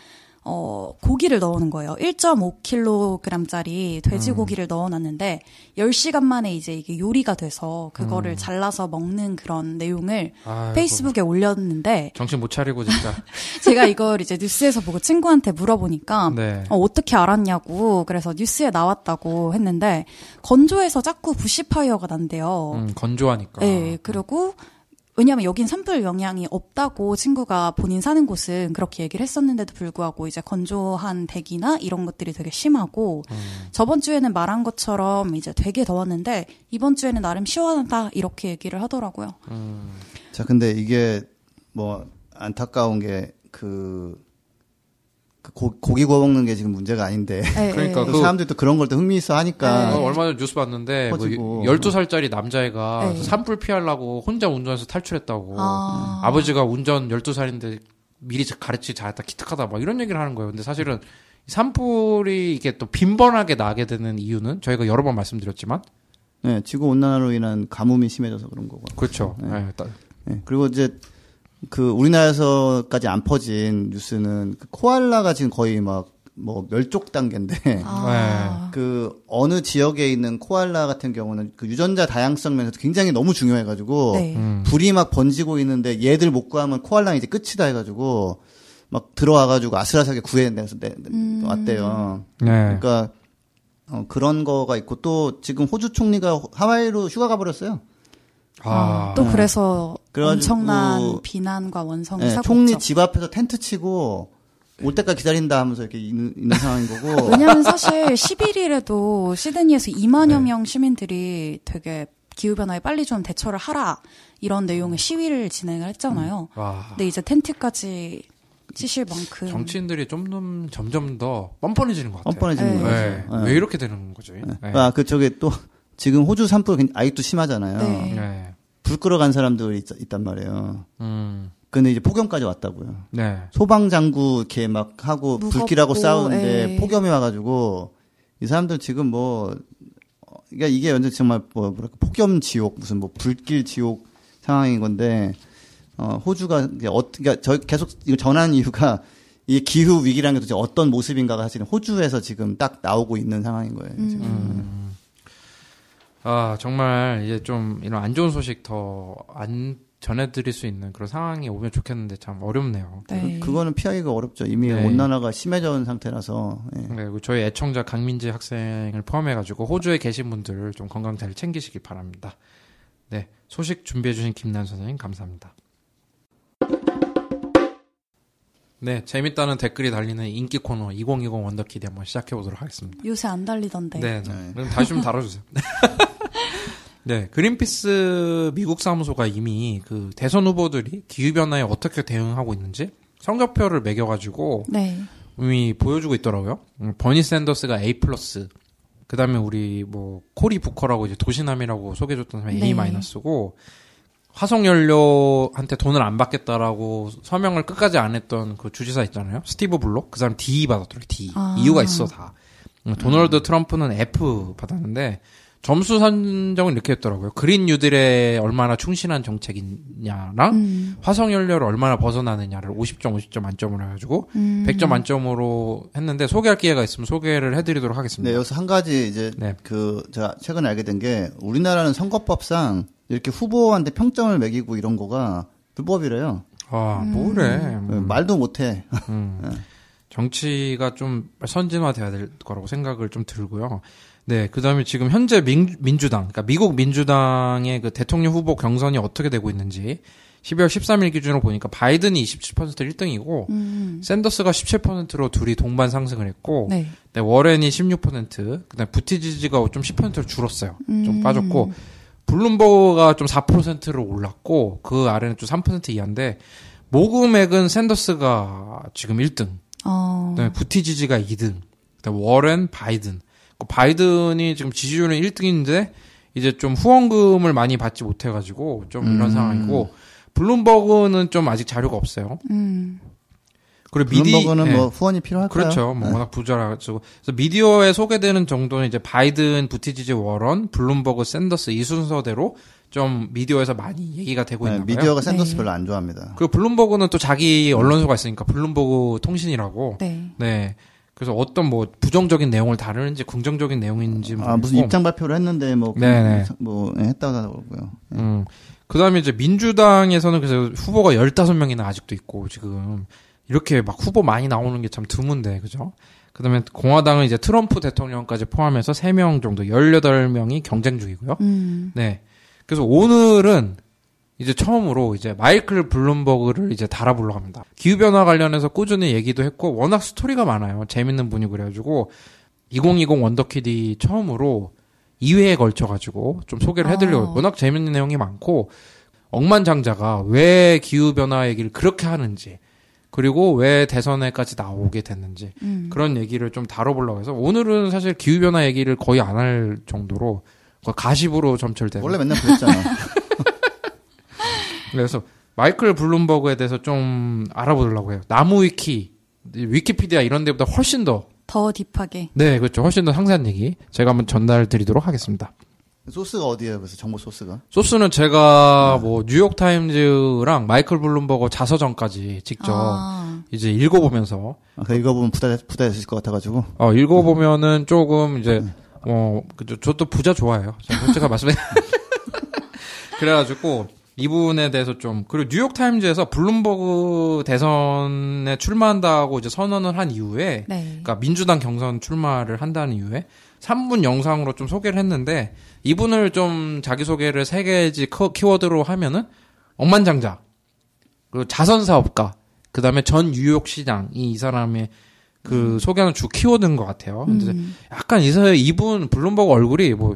어, 고기를 넣어놓은 거예요. 1.5kg짜리 돼지고기를 넣어놨는데 10시간 만에 이제 이게 요리가 돼서 그거를 잘라서 먹는 그런 내용을 아이고, 페이스북에 올렸는데 정신 못 차리고 진짜. 제가 이걸 이제 뉴스에서 보고 친구한테 물어보니까 네. 어, 어떻게 알았냐고 그래서 뉴스에 나왔다고 했는데 건조해서 자꾸 부시파이어가 난대요. 음, 건조하니까. 네, 그리고 왜냐하면 여긴 산불 영향이 없다고 친구가 본인 사는 곳은 그렇게 얘기를 했었는데도 불구하고 이제 건조한 대기나 이런 것들이 되게 심하고 음. 저번 주에는 말한 것처럼 이제 되게 더웠는데 이번 주에는 나름 시원하다 이렇게 얘기를 하더라고요. 자, 근데 이게 뭐 안타까운 게 그 그 고기 구워 먹는 게 지금 문제가 아닌데 네, 그러니까 네. 또 사람들이 또 그런 걸 또 흥미있어 하니까 네. 어, 얼마 전에 뉴스 봤는데 뭐 커지고. 12살짜리 남자애가 네. 산불 피하려고 혼자 운전해서 탈출했다고. 아. 아버지가 운전 12살인데 미리 가르치지 잘했다 기특하다 막 이런 얘기를 하는 거예요. 근데 사실은 산불이 이게 또 빈번하게 나게 되는 이유는 저희가 여러 번 말씀드렸지만 네, 지구 온난화로 인한 가뭄이 심해져서 그런 거고. 그렇죠. 네. 네, 따- 네, 그리고 이제 그 우리나라에서까지 안 퍼진 뉴스는 그 코알라가 지금 거의 막 뭐 멸족 단계인데 아. 그 어느 지역에 있는 코알라 같은 경우는 그 유전자 다양성 면에서 굉장히 너무 중요해가지고 네. 음. 불이 막 번지고 있는데 얘들 못 구하면 코알라 이제 끝이다 해가지고 막 들어와가지고 아슬아슬하게 구해내서 내, 음. 왔대요. 네. 그러니까 어, 그런 거가 있고 또 지금 호주 총리가 하와이로 휴가 가버렸어요. 아, 또 그래서 그래가지고 엄청난 비난과 원성이 네, 사고 총리. 집 앞에서 텐트 치고 올 때까지 기다린다 하면서 이렇게 있는, 있는 상황인 거고. 왜냐하면 사실 11일에도 시드니에서 2만여 네. 명 시민들이 되게 기후변화에 빨리 좀 대처를 하라 이런 내용의 시위를 진행을 했잖아요. 와. 근데 이제 텐트까지 치실 만큼 정치인들이 좀 점점 더 뻔뻔해지는 것 같아요. 뻔뻔해지는 네. 네. 거죠. 왜 이렇게 되는 거지? 네. 아, 그 저기 또 지금 호주 산불 아직도 심하잖아요. 네. 네. 불 끌어간 사람들이 있, 단 말이에요. 음. 근데 이제 폭염까지 왔다고요. 네. 소방 장구 이렇게 막 하고 무겁고, 불길하고 싸우는데 예. 폭염이 와가지고 이 사람들 지금 뭐 어, 그러니까 이게 완전 정말 뭐 뭐랄까 폭염 지옥 무슨 뭐 불길 지옥 상황인 건데 어 호주가 이게 어 그러니까 저 계속 이거 전하는 이유가 이 기후 위기라는 게 도대체 어떤 모습인가가 사실은 호주에서 지금 딱 나오고 있는 상황인 거예요. 음. 지금. 아, 정말 이제 좀 이런 안 좋은 소식 더 안 전해드릴 수 있는 그런 상황이 오면 좋겠는데 참 어렵네요. 네. 그, 거는 피하기가 어렵죠. 이미 네. 온난화가 심해져 온 상태라서. 예. 네, 그리고 저희 애청자 강민지 학생을 포함해가지고 호주에 계신 분들 좀 건강 잘 챙기시길 바랍니다. 네, 소식 준비해주신 김난 선생님 감사합니다. 네, 재밌다는 댓글이 달리는 인기 코너 2020 원더키드 한번 시작해 보도록 하겠습니다. 요새 안 달리던데. 네, 네. 네. 그럼 다시 좀 다뤄주세요. 네, 그린피스 미국 사무소가 이미 그 대선 후보들이 기후 변화에 어떻게 대응하고 있는지 성적표를 매겨가지고 네. 이미 보여주고 있더라고요. 음, 버니 샌더스가 A 플러스, 그 다음에 우리 뭐 코리 부커라고 이제 도시남이라고 소개해줬던 사람이 네. A 마이너스고 화석 연료한테 돈을 안 받겠다라고 서명을 끝까지 안 했던 그 주지사 있잖아요. 스티브 불럭 그 사람 D 받았더라고요. D 아. 이유가 있어 다. 음, 도널드 트럼프는 F 받았는데 점수 선정을 이렇게 했더라고요. 그린 뉴딜에 얼마나 충실한 정책이냐랑 음. 화석 연료를 얼마나 벗어나느냐를 50점, 50점 만점으로 해가지고 음. 100점 만점으로 했는데 소개할 기회가 있으면 소개를 해드리도록 네, 하겠습니다. 여기서 한 가지 이제 네. 그 제가 최근에 알게 된 게 우리나라는 선거법상 이렇게 후보한테 평점을 매기고 이런 거가 불법이래요. 아, 뭐래. 네, 말도 못해. 음. 정치가 좀 선진화돼야 될 거라고 생각을 좀 들고요. 네, 그 다음에 지금 현재 민, 민주당, 그러니까 미국 민주당의 그 대통령 후보 경선이 어떻게 되고 있는지 12월 13일 기준으로 보니까 바이든이 27% 1등이고 음. 샌더스가 17%로 둘이 동반 상승을 했고 네. 네, 워렌이 16%, 그다음 부티지지가 좀 10%로 줄었어요. 좀 음. 빠졌고 블룸버그가 좀 4%로 올랐고 그 아래는 좀 3% 이하인데 모금액은 샌더스가 지금 1등, 어. 그다음에 부티지지가 2등, 그다음 워렌, 바이든. 그 바이든이 지금 지지율은 1등인데 이제 좀 후원금을 많이 받지 못해가지고 좀 이런 음. 상황이고 블룸버그는 좀 아직 자료가 없어요. 음. 그리고 미디 블룸버그는 예. 뭐 후원이 필요할까요? 그렇죠. 뭐 워낙 부자라가지고 그래서 미디어에 소개되는 정도는 이제 바이든, 부티지지, 워런, 블룸버그, 샌더스 이 순서대로 좀 미디어에서 많이 얘기가 되고 네, 있는 거예요. 미디어가 샌더스 네. 별로 안 좋아합니다. 그리고 블룸버그는 또 자기 언론사가 있으니까 블룸버그 통신이라고. 네. 네. 그래서 어떤 뭐 부정적인 내용을 다루는지 긍정적인 내용인지 아 무슨 모르겠고. 입장 발표를 했는데 뭐, 네네. 뭐 예, 했다고 하더라고요. 음. 그다음에 이제 민주당에서는 그래서 후보가 15명이나 아직도 있고 지금 이렇게 막 후보 많이 나오는 게 참 드문데 그죠? 그다음에 공화당은 이제 트럼프 대통령까지 포함해서 3명 정도 18명이 경쟁 중이고요. 음. 네. 그래서 오늘은 이제 처음으로 이제 마이클 블룸버그를 이제 달아보려고 합니다. 기후변화 관련해서 꾸준히 얘기도 했고, 워낙 스토리가 많아요. 재밌는 분이 그래가지고, 2020 원더키디 처음으로 2회에 걸쳐가지고 좀 소개를 해드리려고. 아. 워낙 재밌는 내용이 많고, 억만장자가 왜 기후변화 얘기를 그렇게 하는지, 그리고 왜 대선에까지 나오게 됐는지, 음. 그런 얘기를 좀 다뤄보려고 해서, 오늘은 사실 기후변화 얘기를 거의 안 할 정도로, 가십으로 점철된. 원래 맨날 그랬잖아. 그래서 마이클 블룸버그에 대해서 좀 알아보려고 해요. 나무 위키, 위키피디아 이런 데보다 훨씬 더, 더 딥하게. 네, 그렇죠. 훨씬 더 상세한 얘기 제가 한번 전달 드리도록 하겠습니다. 소스가 어디예요? 그래서 정보 소스가? 소스는 제가 뭐 뉴욕 타임즈랑 마이클 블룸버그 자서전까지 직접 아. 이제 읽어보면서 아, 그 읽어보면 부담 부담했을 것 같아가지고. 어, 읽어보면은 조금 이제 어, 그죠. 저도 부자 좋아해요. 제가 솔직히 말씀해. 그래가지고 이분에 대해서 좀 그리고 뉴욕 타임즈에서 블룸버그 대선에 출마한다고 이제 선언을 한 이후에 네. 그러니까 민주당 경선 출마를 한다는 이유에 3분 영상으로 좀 소개를 했는데 이분을 좀 자기 소개를 세 개지 키- 키워드로 하면은 억만장자 그리고 자선 사업가 그다음에 전 뉴욕 시장 이, 이 사람의 그 소개하는 주 키워드인 것 같아요. 근데 음. 약간 이사 이분 블룸버그 얼굴이 뭐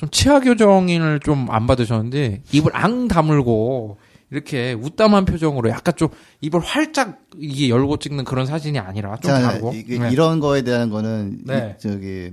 좀 치아 교정을 좀 안 받으셨는데 입을 앙 다물고 이렇게 웃담한 표정으로 약간 좀 입을 활짝 이게 열고 찍는 그런 사진이 아니라 좀 자, 다르고 네. 이런 거에 대한 거는 네. 이, 저기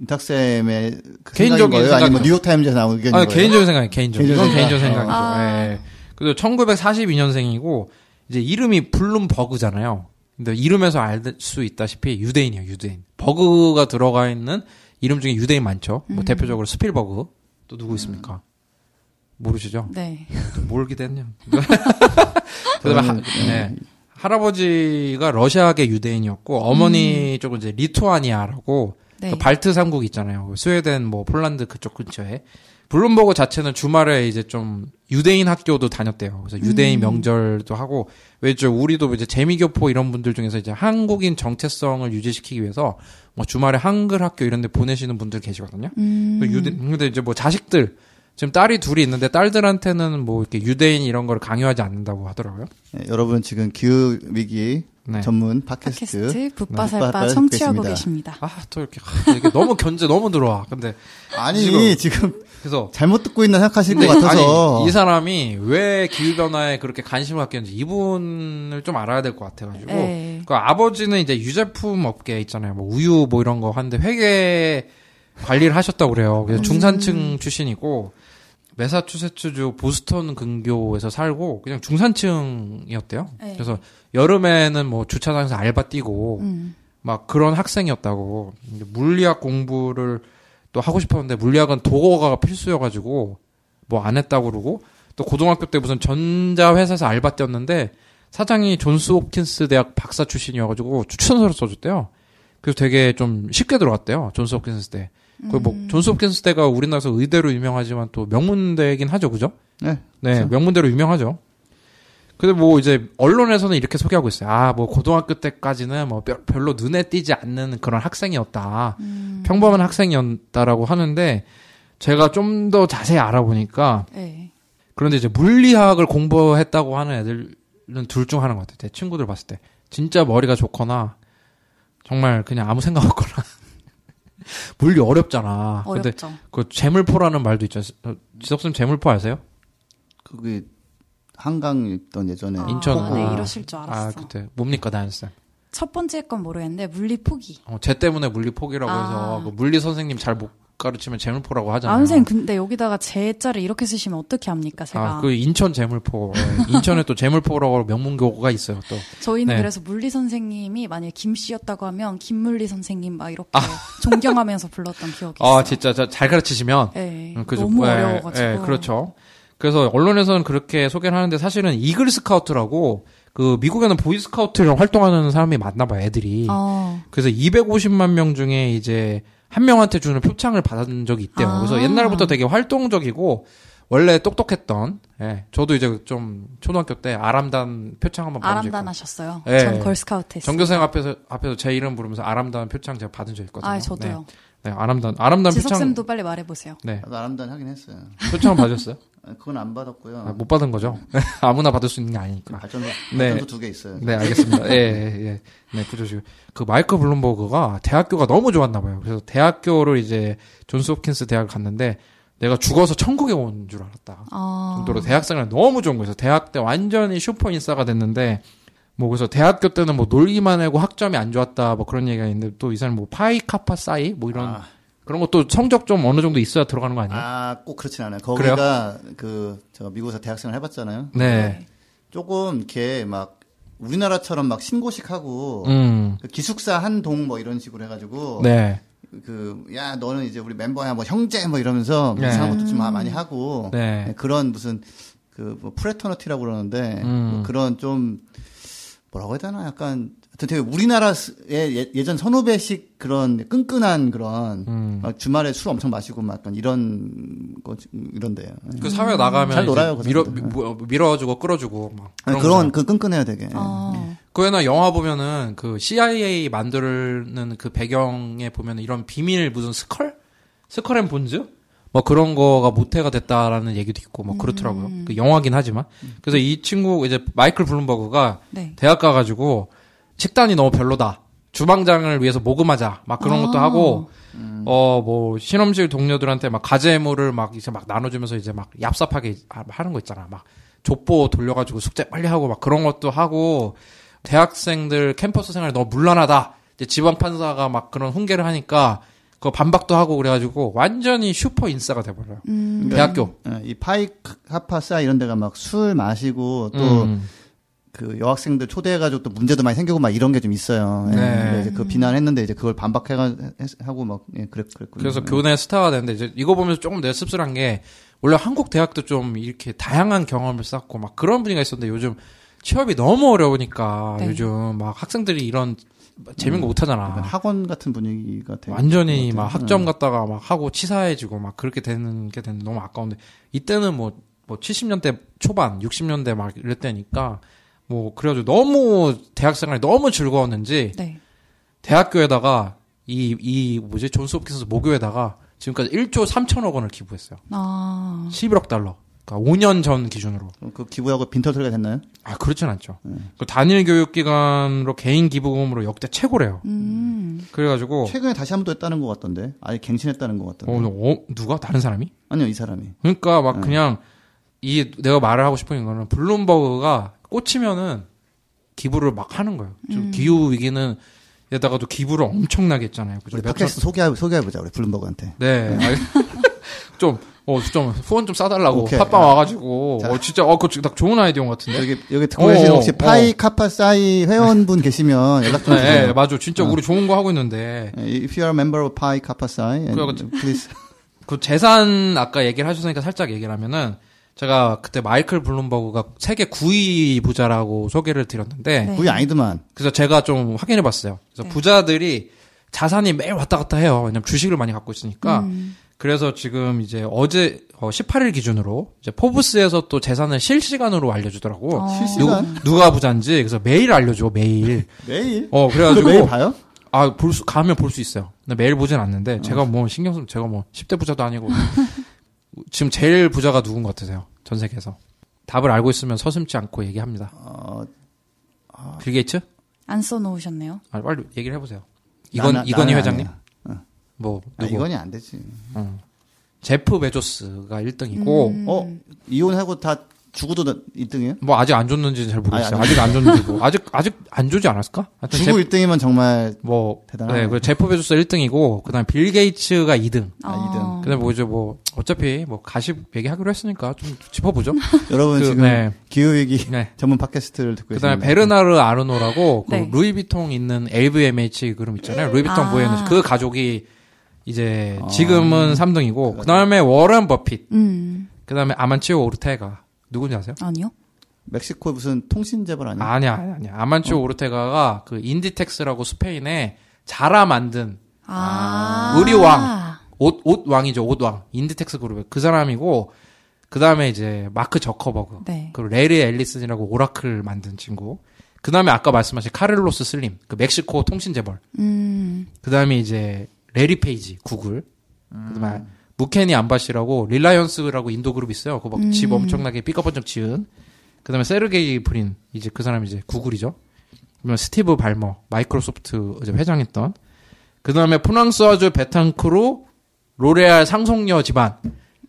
인탁쌤의 그 개인적인 거예요? 아니면 생각이죠. 뉴욕타임즈에 나온 의견인 아, 거예요? 개인적인 생각이 개인적. 개인적인 개인적 생각. 생각이죠. 아. 예. 그리고 1942년생이고 이제 이름이 블룸버그잖아요. 근데 이름에서 알 수 있다시피 유대인이에요, 유대인. 버그가 들어가 있는 이름 중에 유대인 많죠. 뭐 대표적으로 스필버그. 또 누구 있습니까? 모르시죠? 네. 기대했냐. 그다음에 하, 네. 할아버지가 러시아계 유대인이었고 어머니 쪽은 이제 리투아니아라고 네. 그 발트 삼국 있잖아요. 스웨덴, 뭐 폴란드 그쪽 근처에. 블룸버그 자체는 주말에 이제 좀 유대인 학교도 다녔대요. 그래서 유대인 명절도 하고 왜죠? 우리도 이제 재미교포 이런 분들 중에서 이제 한국인 정체성을 유지시키기 위해서 뭐 주말에 한글 학교 이런 데 보내시는 분들 계시거든요. 음. 그 유대 근데 이제 뭐 자식들 지금 딸이 둘이 있는데 딸들한테는 뭐 이렇게 유대인 이런 걸 강요하지 않는다고 하더라고요. 네, 여러분 지금 기후 위기 네. 전문 팟캐스트, 팟캐스트 붓바살바 붓바살 청취하고. 계십니다. 아 또 이렇게 아, 이게 너무 견제 너무 들어와. 근데 아니 지금 그래서 잘못 듣고 있나 생각하실 것 근데 같아서 아니, 이 사람이 왜 기후 변화에 그렇게 관심을 갖게 했는지 이분을 좀 알아야 될 것 같아가지고. 네. 그 아버지는 이제 유제품 업계 있잖아요. 뭐 우유 뭐 이런 거 하는데 회계 관리를 하셨다고 그래요. 그래서 중산층 출신이고 매사추세츠주 보스턴 근교에서 살고 그냥 중산층이었대요. 네. 그래서 여름에는 뭐 주차장에서 알바 뛰고 음. 막 그런 학생이었다고. 물리학 공부를 또 하고 싶었는데 물리학은 독어가 필수여가지고 뭐 안 했다고 그러고 또 고등학교 때 무슨 전자 회사에서 알바 뛰었는데 사장이 존스 홉킨스 대학 박사 출신이어가지고 추천서를 써줬대요. 그래서 되게 좀 쉽게 들어갔대요. 존스 홉킨스 대. 그뭐 존스 홉킨스 대가 우리나라에서 의대로 유명하지만 또 명문대이긴 하죠, 그죠? 네. 네, 그렇죠. 명문대로 유명하죠. 근데 뭐 이제 언론에서는 이렇게 소개하고 있어요. 아, 뭐 고등학교 때까지는 뭐 별- 별로 눈에 띄지 않는 그런 학생이었다. 평범한 학생이었다라고 하는데 제가 좀 더 자세히 알아보니까 네. 그런데 이제 물리학을 공부했다고 하는 애들은 둘 중 하나인 것 같아요. 제 친구들 봤을 때. 진짜 머리가 좋거나 정말 그냥 아무 생각 없거나. 물리 어렵잖아. 근데 어렵죠. 그 재물포라는 말도 있죠. 어, 지석 쌤 재물포 아세요? 그게 한강 있던 예전에 아, 인천. 네, 아. 이러실 줄 알았어. 아, 그때 뭡니까 다현쌤? 첫 번째 건 모르겠는데 물리 포기. 어, 쟤 때문에 물리 포기라고 아. 해서 그 물리 선생님 잘 못 가로 치면 재물포라고 하잖아요. 아, 선생님, 근데 여기다가 제자를 이렇게 쓰시면 어떻게 합니까, 제가? 아, 그 인천 재물포. 예. 인천에 또 재물포라고 명문교가 있어요, 또. 저희는 네. 그래서 물리 선생님이 만약에 김 씨였다고 하면 김물리 선생님 막 이렇게 아. 존경하면서 불렀던 기억이 있어요. 아, 진짜 저잘 가르치시면 네, 음, 그죠. 너무 예, 어려워가지고. 예, 그렇죠. 그래서 언론에서는 그렇게 소개를 하는데 사실은 이글 스카우트라고 그 미국에는 보이 스카우트를 활동하는 사람이 많나 봐요, 애들이. 어, 그래서 250만 명 중에 이제 한 명한테 주는 표창을 받은 적이 있대요. 아. 그래서 옛날부터 되게 활동적이고 원래 똑똑했던 예. 저도 이제 좀 초등학교 때 아람단 표창 한번 받은. 아람단 하셨어요. 예. 전 걸스카우트 했어요. 전교생 앞에서 앞에서 제 이름 부르면서 아람단 표창 제가 받은 적 있거든요. 아, 저도요. 네, 네, 아람단 아람단 지석 표창 쌤도 빨리 말해보세요. 네. 나도 아람단 하긴 했어요. 표창 받으셨어요? 아, 그건 안 받았고요. 아, 못 받은 거죠. 아무나 받을 수 있는 게 아니니까. 발전소, 네. 발전소 두개 있어요. 네, 알겠습니다. 예, 예, 예. 네, 구조식. 그 마이클 블룸버그가 대학교가 너무 좋았나 봐요. 그래서 대학교를 이제 존스 홉킨스 대학을 갔는데 내가 죽어서 천국에 온 줄 알았다. 아, 정도로 대학생활 너무 좋은 거예요. 대학 때 완전히 슈퍼 인싸가 됐는데 뭐 그래서 대학교 때는 뭐 놀기만 하고 학점이 안 좋았다 뭐 그런 얘기가 있는데 또 이 사람 뭐 파이 카파 사이 뭐 이런 아, 그런 것도 성적 좀 어느 정도 있어야 들어가는 거 아니에요? 아, 꼭 그렇진 않아요. 거기가 그, 저 미국에서 대학생을 해봤잖아요. 네. 조금 이렇게 막 우리나라처럼 막 신고식하고 음. 그 기숙사 한 동 뭐 이런 식으로 해가지고 네. 그야 너는 이제 우리 멤버야 뭐 형제 뭐 이러면서 네. 이상한 것도 좀 많이 하고 네. 그런 무슨 그뭐 프레터너티라고 그러는데 음. 뭐 그런 좀 뭐라고 해야 되나 약간 하여튼 되게 우리나라의 예- 예전 선후배식 그런 끈끈한 그런 음. 막 주말에 술 엄청 마시고 막 약간 이런 거 이런데요. 그 사회 나가면 잘 놀아요, 그 밀어 뭐- 밀어주고 끌어주고 막 아니, 그런 그런 거잖아요. 그 끈끈해요 되게. 어, 그 왜 나 영화 보면은 그 CIA 만드는 그 배경에 보면은 이런 비밀 무슨 스컬 스컬 앤 본즈 뭐 그런 거가 모태가 됐다라는 얘기도 있고 뭐 그렇더라고요. 그 영화긴 하지만 그래서 이 친구 이제 마이클 블룸버그가 네. 대학 가가지고 식단이 너무 별로다. 주방장을 위해서 모금하자. 막 그런 것도 아. 하고, 어, 뭐, 실험실 동료들한테 막 가재물을 막 이제 막 나눠주면서 이제 막 얍삽하게 하- 하는 거 있잖아. 막 족보 돌려가지고 숙제 빨리 하고 막 그런 것도 하고, 대학생들 캠퍼스 생활이 너무 문란하다. 이제 지방 판사가 막 그런 훈계를 하니까, 그 반박도 하고 그래가지고 완전히 슈퍼 인싸가 돼버려요. 음, 대학교. 예, 이 파이 하파사 이런 데가 막 술 마시고 또 음. 그 여학생들 초대해가지고 또 문제도 많이 생기고 막 이런 게 좀 있어요. 예. 네. 이제 그 비난했는데 이제 그걸 반박해가 했- 하고 막 예, 그랬 그랬군요. 그래서 교내 스타가 되는데 이제 이거 보면서 조금 내가 씁쓸한 게 원래 한국 대학도 좀 이렇게 다양한 경험을 쌓고 막 그런 분위기가 있었는데 요즘 취업이 너무 어려우니까 네. 요즘 막 학생들이 이런 재밌는 거못 약간 하잖아. 학원 같은 분위기가 되게 완전히 막. 학점 갔다가 막 하고 치사해지고 막 그렇게 되는 게 되는 너무 아까운데 이때는 뭐뭐 70년대 초반, 60년대 막 이럴 때니까 뭐 그래가지고 너무 대학생활이 너무 즐거웠는지 네. 대학교에다가 이, 이, 뭐지, 존스 홉킨스 모교에다가 지금까지 1조 3천억 원을 기부했어요. 아, 11억 달러. 그러니까 5년 전 기준으로. 그 기부하고 빈털 소리가 됐나요? 아, 그렇진 않죠. 그 단일 교육기관으로 개인 기부금으로 역대 최고래요. 음, 그래가지고, 최근에 다시 한 번 또 했다는 것 같던데. 아예 갱신했다는 것 어, 같던데. 어, 누가? 다른 사람이? 아니요 이 사람이. 그러니까 막 그냥, 이, 내가 말을 하고 싶은 거는, 블룸버그가 꽂히면은 기부를 막 하는 거예요. 좀 기후 위기는, 에다가도 기부를 엄청나게 했잖아요. 그죠? 우리 몇 팟캐스트 소개 소개해 보자 우리 블룸버그한테. 네. 아니, 좀, 어, 좀, 후원 좀 싸달라고. 오케이. 팟빵 아. 와가지고. 어, 진짜, 어, 그거 딱 좋은 아이디어인 것 같은데. 여기 여기 듣고 계신 어, 혹시 어. 파이 카파 사이 회원분 계시면 연락 좀 네, 주세요. 네, 맞아. 진짜 우리 좋은 거 하고 있는데. 예, If you are a member of and 그래가지고- please. 그 재산 아까 얘기를 하셨으니까 살짝 얘기를 하면은 제가 그때 마이클 블룸버그가 세계 9위 부자라고 소개를 드렸는데 네. 그게 아니더만. 그래서 제가 좀 확인해 봤어요. 그래서 네. 부자들이 자산이 매일 왔다 갔다 해요. 왜냐면 주식을 많이 갖고 있으니까. 음, 그래서 지금 이제 어제 어, 18일 기준으로 이제 포브스에서 또 재산을 실시간으로 알려주더라고. 어. 실시간? 누, 누가 부자인지 그래서 매일 알려줘 매일. 매일? 어 그래가지고 매일 봐요? 아, 볼 수, 가면 볼 수 있어요. 근데 매일 보진 않는데, 제가 뭐, 신경 쓰면, 제가 뭐, 10대 부자도 아니고, 지금 제일 부자가 누군 것 같으세요? 전 세계에서. 답을 알고 있으면 서슴지 않고 얘기합니다. 어, 빌 게이츠? 안 써놓으셨네요. 아, 빨리 얘기를 해보세요. 이건, 이건희 회장님? 아니야. 뭐, 아, 누구? 이건희 안 되지. 어. 제프 베조스가 1등이고, 음. 어, 이혼하고 다 주고도 1등이에요? 뭐 아직 안 줬는지 잘 모르겠어요. 아니, 아직 안 줬는지 뭐 아직 아직 안 주지 않았을까? 하여튼 주구 제- 1등이면 정말 뭐 대단하네. 네, 그 제프 베조스 1등이고 그다음 빌 게이츠가 2등. 아, 이등. 어. 그다음 뭐죠 뭐 어차피 뭐 가십 얘기하기로 했으니까 좀 짚어보죠. 여러분 그, 지금 네. 기후 위기 네. 전문 팟캐스트를 듣고 그다음에 계십니다. 베르나르 아르노라고 그 네. 루이비통 있는 LVMH 그룹 있잖아요. 루이비통 아. 보이는 그 가족이 이제 아. 지금은 3등이고 그다음에 워런 버핏, 음. 그다음에 아만치오 오르테가 누군지 아세요? 아니요. 멕시코 무슨 통신 재벌 아니야? 아니야, 아니야, 아니야. 아만치오 오르테가가 그 인디텍스라고 스페인에 자라 만든 아. 의류왕. 옷, 옷 왕이죠, 옷 왕. 인디텍스 그룹의 그 사람이고, 그 다음에 이제 마크 저커버그. 네. 그리고 레리 앨리슨이라고 오라클 만든 친구. 그 다음에 아까 말씀하신 카를로스 슬림. 그 멕시코 통신 재벌. 음. 그 다음에 이제 레리 페이지, 구글. 그 다음에 무케시 암바니라고 릴라이언스라고 인도 그룹 있어요. 그거 막 집 엄청나게 삐까번쩍 지은. 그 다음에 세르게이 브린. 이제 그 사람이 이제 구글이죠. 그다음에 스티브 발머. 마이크로소프트 이제 회장했던. 그 다음에 프랑수아즈 베탕쿠르 로레알 상속녀 집안.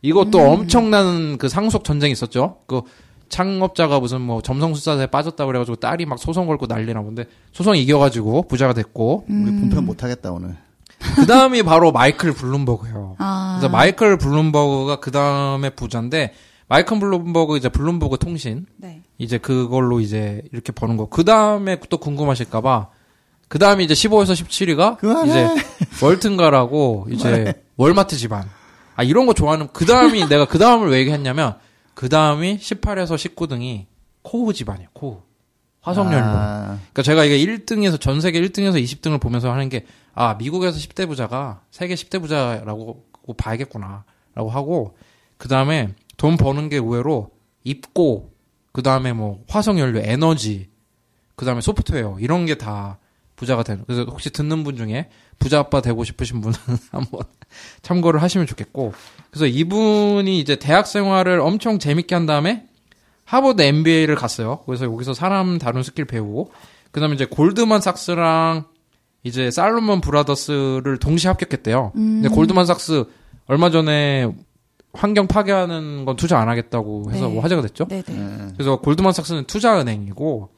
이것도 엄청난 그 상속 전쟁이 있었죠. 그 창업자가 무슨 뭐 점성술사에 빠졌다 그래가지고 딸이 막 소송 걸고 난리 났는데 소송 이겨가지고 부자가 됐고 우리 본편 못 하겠다 오늘. 그 다음이 바로 마이클 블룸버그예요. 아. 그래서 마이클 블룸버그가 그 다음에 부자인데 마이클 블룸버그 이제 블룸버그 통신 네. 이제 그걸로 이제 이렇게 버는 거. 그 다음에 또 궁금하실까봐 그 다음에 이제 15에서 17위가 그만해. 이제 월튼가라고 이제 월마트 집안. 아 이런 거 좋아하는 그 다음이 내가 그 다음을 왜 얘기했냐면 그 다음이 18에서 19등이 코크 집안이에요. 코크 화석연료. 아, 그러니까 제가 이게 1등에서 전 세계 1등에서 20등을 보면서 하는 게 아 미국에서 10대 부자가 세계 10대 부자라고 봐야겠구나라고 하고 그 다음에 돈 버는 게 의외로 입고 그 다음에 뭐 화석연료, 에너지, 그 다음에 소프트웨어 이런 게 다 부자가 되는. 그래서 혹시 듣는 분 중에 부자 아빠 되고 싶으신 분은 한번 참고를 하시면 좋겠고. 그래서 이분이 이제 대학 생활을 엄청 재밌게 한 다음에 하버드 MBA를 갔어요. 그래서 여기서 사람 다루는 스킬 배우고 그다음에 이제 골드만삭스랑 이제 살로몬 브라더스를 동시에 합격했대요. 근데 골드만삭스 얼마 전에 환경 파괴하는 건 투자 안 하겠다고 해서 네. 뭐 화제가 됐죠. 네네. 네. 그래서 골드만삭스는 투자은행이고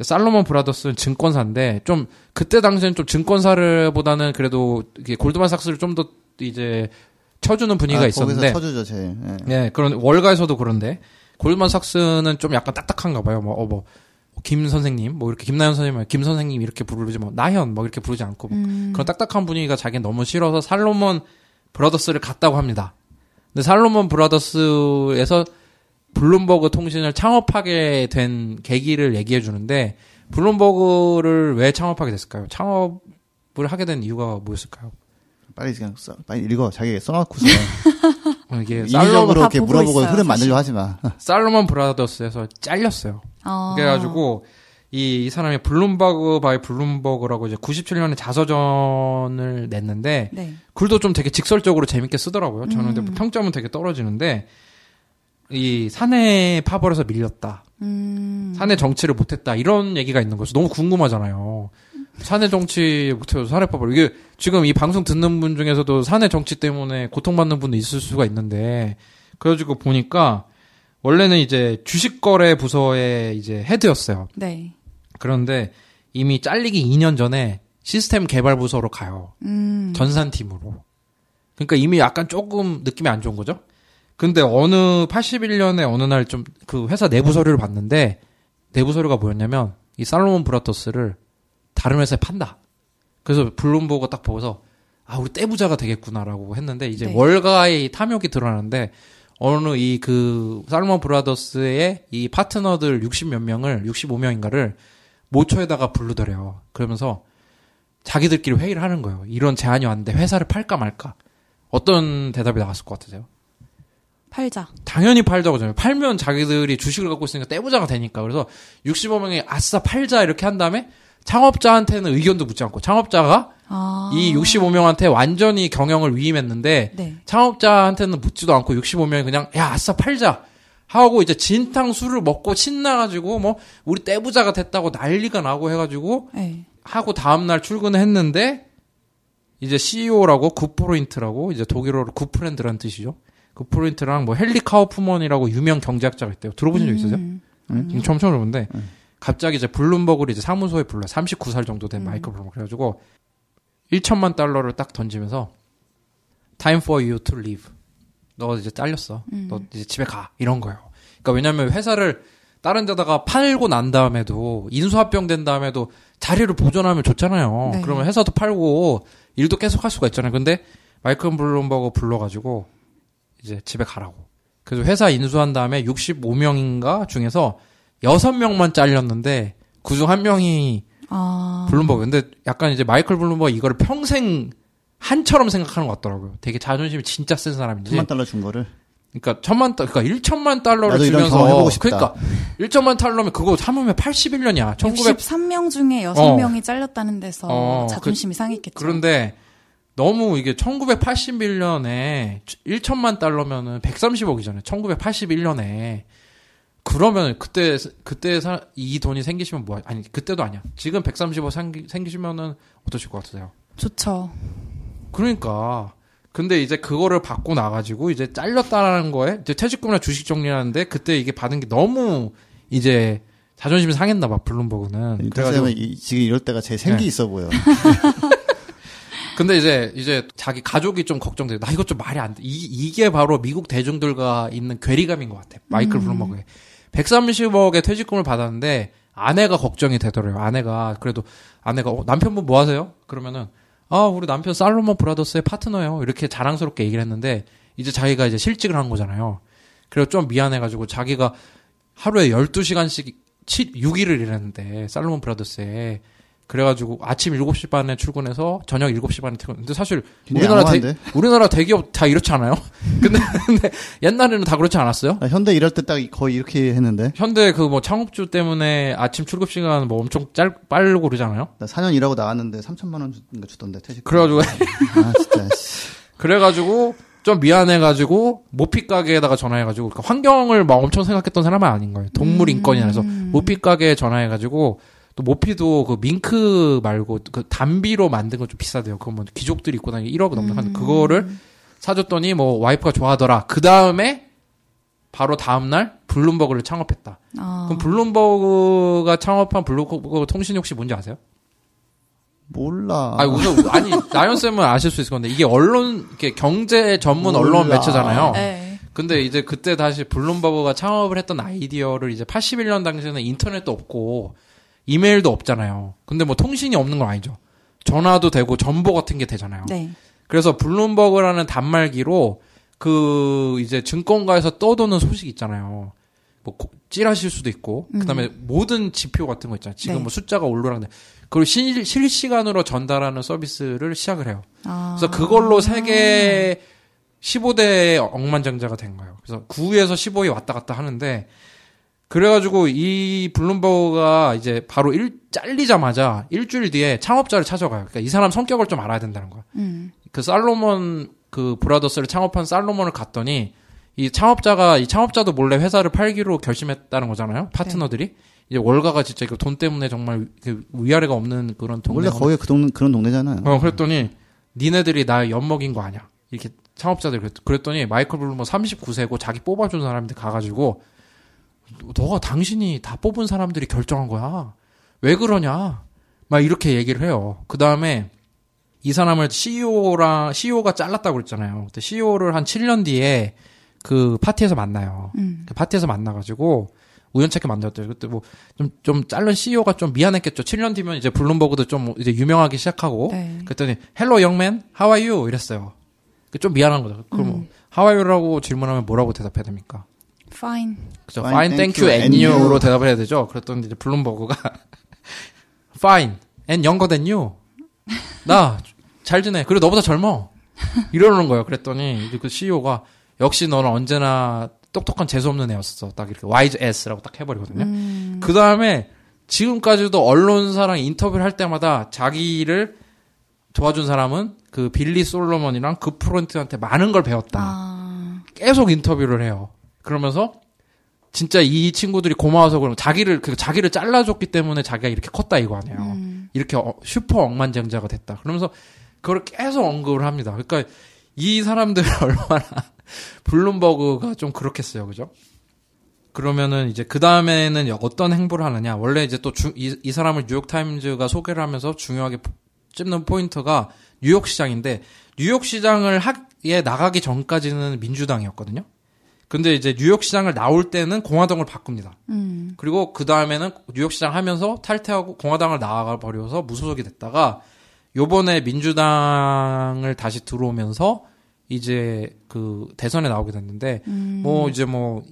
살로몬 브라더스는 증권사인데 좀 그때 당시엔 좀 증권사를보다는 그래도 이게 골드만삭스를 좀 더 이제 쳐주는 분위기가 아, 있었는데 쳐주죠 제. 예. 예, 그런 월가에서도 그런데 골드만 삭스는 좀 약간 딱딱한가 봐요. 뭐, 어, 뭐, 김 선생님, 뭐 이렇게 김나연 선생님, 김 선생님 이렇게 부르지 뭐 나현 뭐 이렇게 부르지 않고 뭐 음. 그런 딱딱한 분위기가 자기는 너무 싫어서 살로몬 브라더스를 갔다고 합니다. 근데 살로몬 브라더스에서 블룸버그 통신을 창업하게 된 계기를 얘기해 주는데 블룸버그를 왜 창업하게 됐을까요? 창업을 하게 된 이유가 뭐였을까요? 빨리 그냥 써, 빨리 읽어 자기 써놓고서 어, 이게 살로몬, 인위적으로 다 이렇게 보고 물어보고 있어요, 흐름 사실. 만들려고 하지 마. 살로몬 브라더스에서 잘렸어요. 아. 그래가지고 이, 이 사람이 Bloomberg by Bloomberg라고 이제 97년에 자서전을 냈는데 네. 글도 좀 되게 직설적으로 재밌게 쓰더라고요. 저는 음. 근데 평점은 되게 떨어지는데 이 사내 파벌에서 밀렸다. 음. 사내 정치를 못했다. 이런 얘기가 있는 거죠. 너무 궁금하잖아요. 사내 정치 사내 파벌. 이게 지금 이 방송 듣는 분 중에서도 사내 정치 때문에 고통받는 분도 있을 수가 있는데 그래가지고 보니까 원래는 이제 주식거래 부서의 이제 헤드였어요. 네. 그런데 이미 잘리기 2년 전에 시스템 개발 부서로 가요. 음. 전산팀으로. 그러니까 이미 약간 조금 느낌이 안 좋은 거죠. 근데 어느 81년에 어느 날 좀 그 회사 내부 서류를 봤는데 내부 서류가 뭐였냐면 이 살로몬 브라더스를 다른 회사에 판다. 그래서 블룸버그 딱 보고서 아 우리 떼부자가 되겠구나라고 했는데 이제 네. 월가의 탐욕이 드러나는데 어느 이 그 살로몬 브라더스의 이 파트너들 60몇 명을 65명인가를 모처에다가 부르더래요. 그러면서 자기들끼리 회의를 하는 거예요. 이런 제안이 왔는데 회사를 팔까 말까. 어떤 대답이 나왔을 것 같으세요? 팔자. 당연히 팔자고 하잖아요. 팔면 자기들이 주식을 갖고 있으니까 떼부자가 되니까. 그래서 65명이 아싸 팔자 이렇게 한 다음에 창업자한테는 의견도 묻지 않고 창업자가 아. 이 65명한테 완전히 경영을 위임했는데 네. 창업자한테는 묻지도 않고 65명이 그냥 야 아싸 팔자 하고 이제 진탕 술을 먹고 신나가지고 뭐 우리 떼부자가 됐다고 난리가 나고 해가지고 네. 하고 다음날 출근을 했는데 이제 CEO라고 굿프로인트라고 이제 독일어로 good friend라는 뜻이죠. 그 프로인트랑 뭐 헨리 카우프먼이라고 유명 경제학자가 있대요. 들어보신 적 있으세요? 음. 지금 처음 처음 들어보는데 갑자기 이제 블룸버그를 이제 사무소에 불러 39살 정도 된 마이클 블룸버그 그래가지고 1천만 달러를 딱 던지면서 Time for you to leave. 너 이제 잘렸어. 너 이제 집에 가. 이런 거예요. 그러니까 왜냐면 회사를 다른 데다가 팔고 난 다음에도 인수합병 된 다음에도 자리를 보존하면 좋잖아요. 네. 그러면 회사도 팔고 일도 계속 할 수가 있잖아요. 근데 마이클 블룸버그 불러가지고 이제 집에 가라고. 그래서 회사 인수한 다음에 65명인가 중에서 6명만 잘렸는데 그중 한 명이 아. 블룸버그. 근데 약간 이제 마이클 블룸버그 이거를 평생 한처럼 생각하는 것 같더라고요. 되게 자존심이 진짜 센 사람인지. 천만 달러 준 거를 그러니까 천만 달, 그러니까 1천만 달러를 주면서 해보고 싶다. 그러니까 1천만 달러면 그거 삼으면 81년이야. 1900 63명 중에 6명이 잘렸다는 데서 어, 자존심이 상했겠죠. 그런데 너무 이게 1981년에 1천만 달러면은 130억이잖아요. 1981년에 그러면 그때 그때 사, 이 돈이 생기시면 뭐 아니 그때도 아니야. 지금 130억 생기, 생기시면은 어떠실 것 같으세요? 좋죠. 그러니까 근데 이제 그거를 받고 나가지고 이제 잘렸다라는 거에 이제 퇴직금이나 주식 정리하는데 그때 이게 받은 게 너무 이제 자존심이 상했나 봐 블룸버그는 이- 지금 이럴 때가 제일 생기 네. 있어 보여. 근데 이제 이제 자기 가족이 좀 걱정돼. 나 이거 좀 말이 안 돼. 이, 이게 바로 미국 대중들과 있는 괴리감인 것 같아. 마이클 블룸버그의 130억의 퇴직금을 받았는데 아내가 걱정이 되더래요. 아내가 그래도 아내가 어, 남편분 뭐 하세요? 그러면은 아 우리 남편 살로몬 브라더스의 파트너예요. 이렇게 자랑스럽게 얘기를 했는데 이제 자기가 이제 실직을 한 거잖아요. 그래서 좀 미안해가지고 자기가 하루에 12시간씩 7, 6일을 일했는데 살로몬 브라더스에 그래가지고 아침 7시 반에 출근해서 저녁 7시 반에 퇴근. 근데 사실 우리나라 대? 우리나라 대기업 다 이렇지 않아요? 근데, 근데 옛날에는 다 그렇지 않았어요? 나 현대 일할 때딱 거의 이렇게 했는데 현대 그 뭐 창업주 때문에 아침 출근 시간 뭐 엄청 짧 빠르고 그러잖아요. 나 4년 일하고 나왔는데 3천만 원 주- 주던데 퇴직. 그래가지고 아 진짜. 씨. 그래가지고 좀 미안해가지고 모피 가게에다가 전화해가지고 그러니까 환경을 막 엄청 생각했던 사람은 아닌 거예요. 동물 인권이라서 모피 가게에 전화해가지고 또 모피도 그 밍크 말고 그 담비로 만든 건 좀 비싸대요. 그거 뭐 귀족들이 입고 다니는 1억 넘는 한 그거를 사줬더니 뭐 와이프가 좋아하더라. 그 다음에 바로 다음 날 블룸버그를 창업했다. 아, 그럼 블룸버그가 창업한 블룸버그 통신이 혹시 뭔지 아세요? 몰라. 아니 우선 아니 나연 쌤은 아실 수 있을 건데 이게 언론 이렇게 경제 전문 언론 몰라. 매체잖아요. 네. 근데 이제 그때 다시 블룸버그가 창업을 했던 아이디어를 이제 81년 당시에는 인터넷도 없고 이메일도 없잖아요. 근데 뭐 통신이 없는 건 아니죠. 전화도 되고 정보 같은 게 되잖아요. 네. 그래서 블룸버그라는 단말기로 그 이제 증권가에서 떠도는 소식 있잖아요. 뭐 고- 찌라실 수도 있고 그다음에 모든 지표 같은 거 있잖아요. 지금 네. 뭐 숫자가 올라가는데 그걸 실, 실시간으로 전달하는 서비스를 시작을 해요. 아. 그래서 그걸로 세계 15대 억만장자가 된 거예요. 그래서 9에서 15에 왔다 갔다 하는데 그래가지고 이 블룸버그가 이제 바로 일 잘리자마자 일주일 뒤에 창업자를 찾아가요. 그러니까 이 사람 성격을 좀 알아야 된다는 거야. 음. 그 살로몬 그 브라더스를 창업한 살로몬을 갔더니 이 창업자가 이 창업자도 몰래 회사를 팔기로 결심했다는 거잖아요. 파트너들이 이제 월가가 진짜 이거 돈 때문에 정말 그 위아래가 없는 그런 동네. 원래 거기 그 동, 그런 동네잖아요. 어 그랬더니 니네들이 나 엿먹인 거 아니야. 이렇게 창업자들 그랬, 그랬더니 마이클 블룸버그 39세고 자기 뽑아준 사람한테 가가지고 너가 당신이 다 뽑은 사람들이 결정한 거야. 왜 그러냐? 막 이렇게 얘기를 해요. 그 다음에 이 사람을 CEO랑 CEO가 잘랐다고 그랬잖아요. 그때 CEO를 한 7년 뒤에 그 파티에서 만나요. 음. 그 파티에서 만나가지고 우연찮게 만났대요. 그때 뭐 좀좀 자른 CEO가 좀 미안했겠죠. 7년 뒤면 이제 블룸버그도 좀 이제 유명하기 시작하고 네. 그랬더니 hello young man how are you 이랬어요. 그좀 미안한 거죠. 그럼 뭐 how are you라고 질문하면 뭐라고 대답해야 됩니까? Fine. 그죠. Fine, fine, thank thank you, you, and and you로 you. 대답을 해야 되죠. 그랬더니 이제 블룸버그가 fine and younger than you. 나 잘 지내. 그리고 너보다 젊어. 이러는 거예요. 그랬더니 이제 그 CEO가 역시 너는 언제나 똑똑한 재수 없는 애였어. 딱 이렇게 wise ass라고 딱 해버리거든요. 음. 그 다음에 지금까지도 언론사랑 인터뷰를 할 때마다 자기를 도와준 사람은 그 빌리 솔로몬이랑 그 프론트한테 많은 걸 배웠다. 아. 계속 인터뷰를 해요. 그러면서 진짜 이 친구들이 고마워서 그러면 자기를 그 자기를 잘라줬기 때문에 자기가 이렇게 컸다 이거 아니에요. 음. 이렇게 어- 슈퍼 억만장자가 됐다. 그러면서 그걸 계속 언급을 합니다. 그러니까 이 사람들 얼마나 블룸버그가 좀 그렇겠어요, 그죠? 그러면은 이제 그 다음에는 어떤 행보를 하느냐? 원래 이제 또이 이 사람을 뉴욕 타임즈가 소개를 하면서 중요하게 찝는 포인트가 뉴욕 시장인데 뉴욕 시장을 하에 나가기 전까지는 민주당이었거든요. 근데 이제 뉴욕 시장을 나올 때는 공화당을 바꿉니다. 음. 그리고 그 다음에는 뉴욕 시장 하면서 탈퇴하고 공화당을 나가 버려서 무소속이 됐다가 요번에 민주당을 다시 들어오면서 이제 그 대선에 나오게 됐는데 음. 뭐 이제 뭐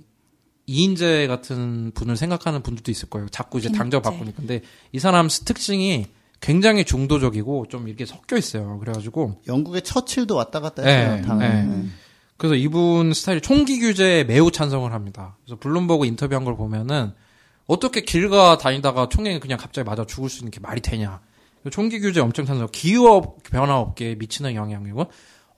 이인재 같은 분을 생각하는 분들도 있을 거예요. 자꾸 이제 당적. 바꾸니까. 근데 이 사람 특징이 굉장히 중도적이고 좀 이렇게 섞여 있어요. 그래가지고 영국의 처칠도 왔다 갔다 네, 했어요. 네. 네. 그래서 이분 스타일이 총기 규제에 매우 찬성을 합니다. 그래서 블룸버그 인터뷰한 걸 보면은 어떻게 길가 다니다가 총에 그냥 갑자기 맞아 죽을 수 있는 게 말이 되냐. 총기 규제 엄청 찬성. 기후 변화 업계에 미치는 영향력은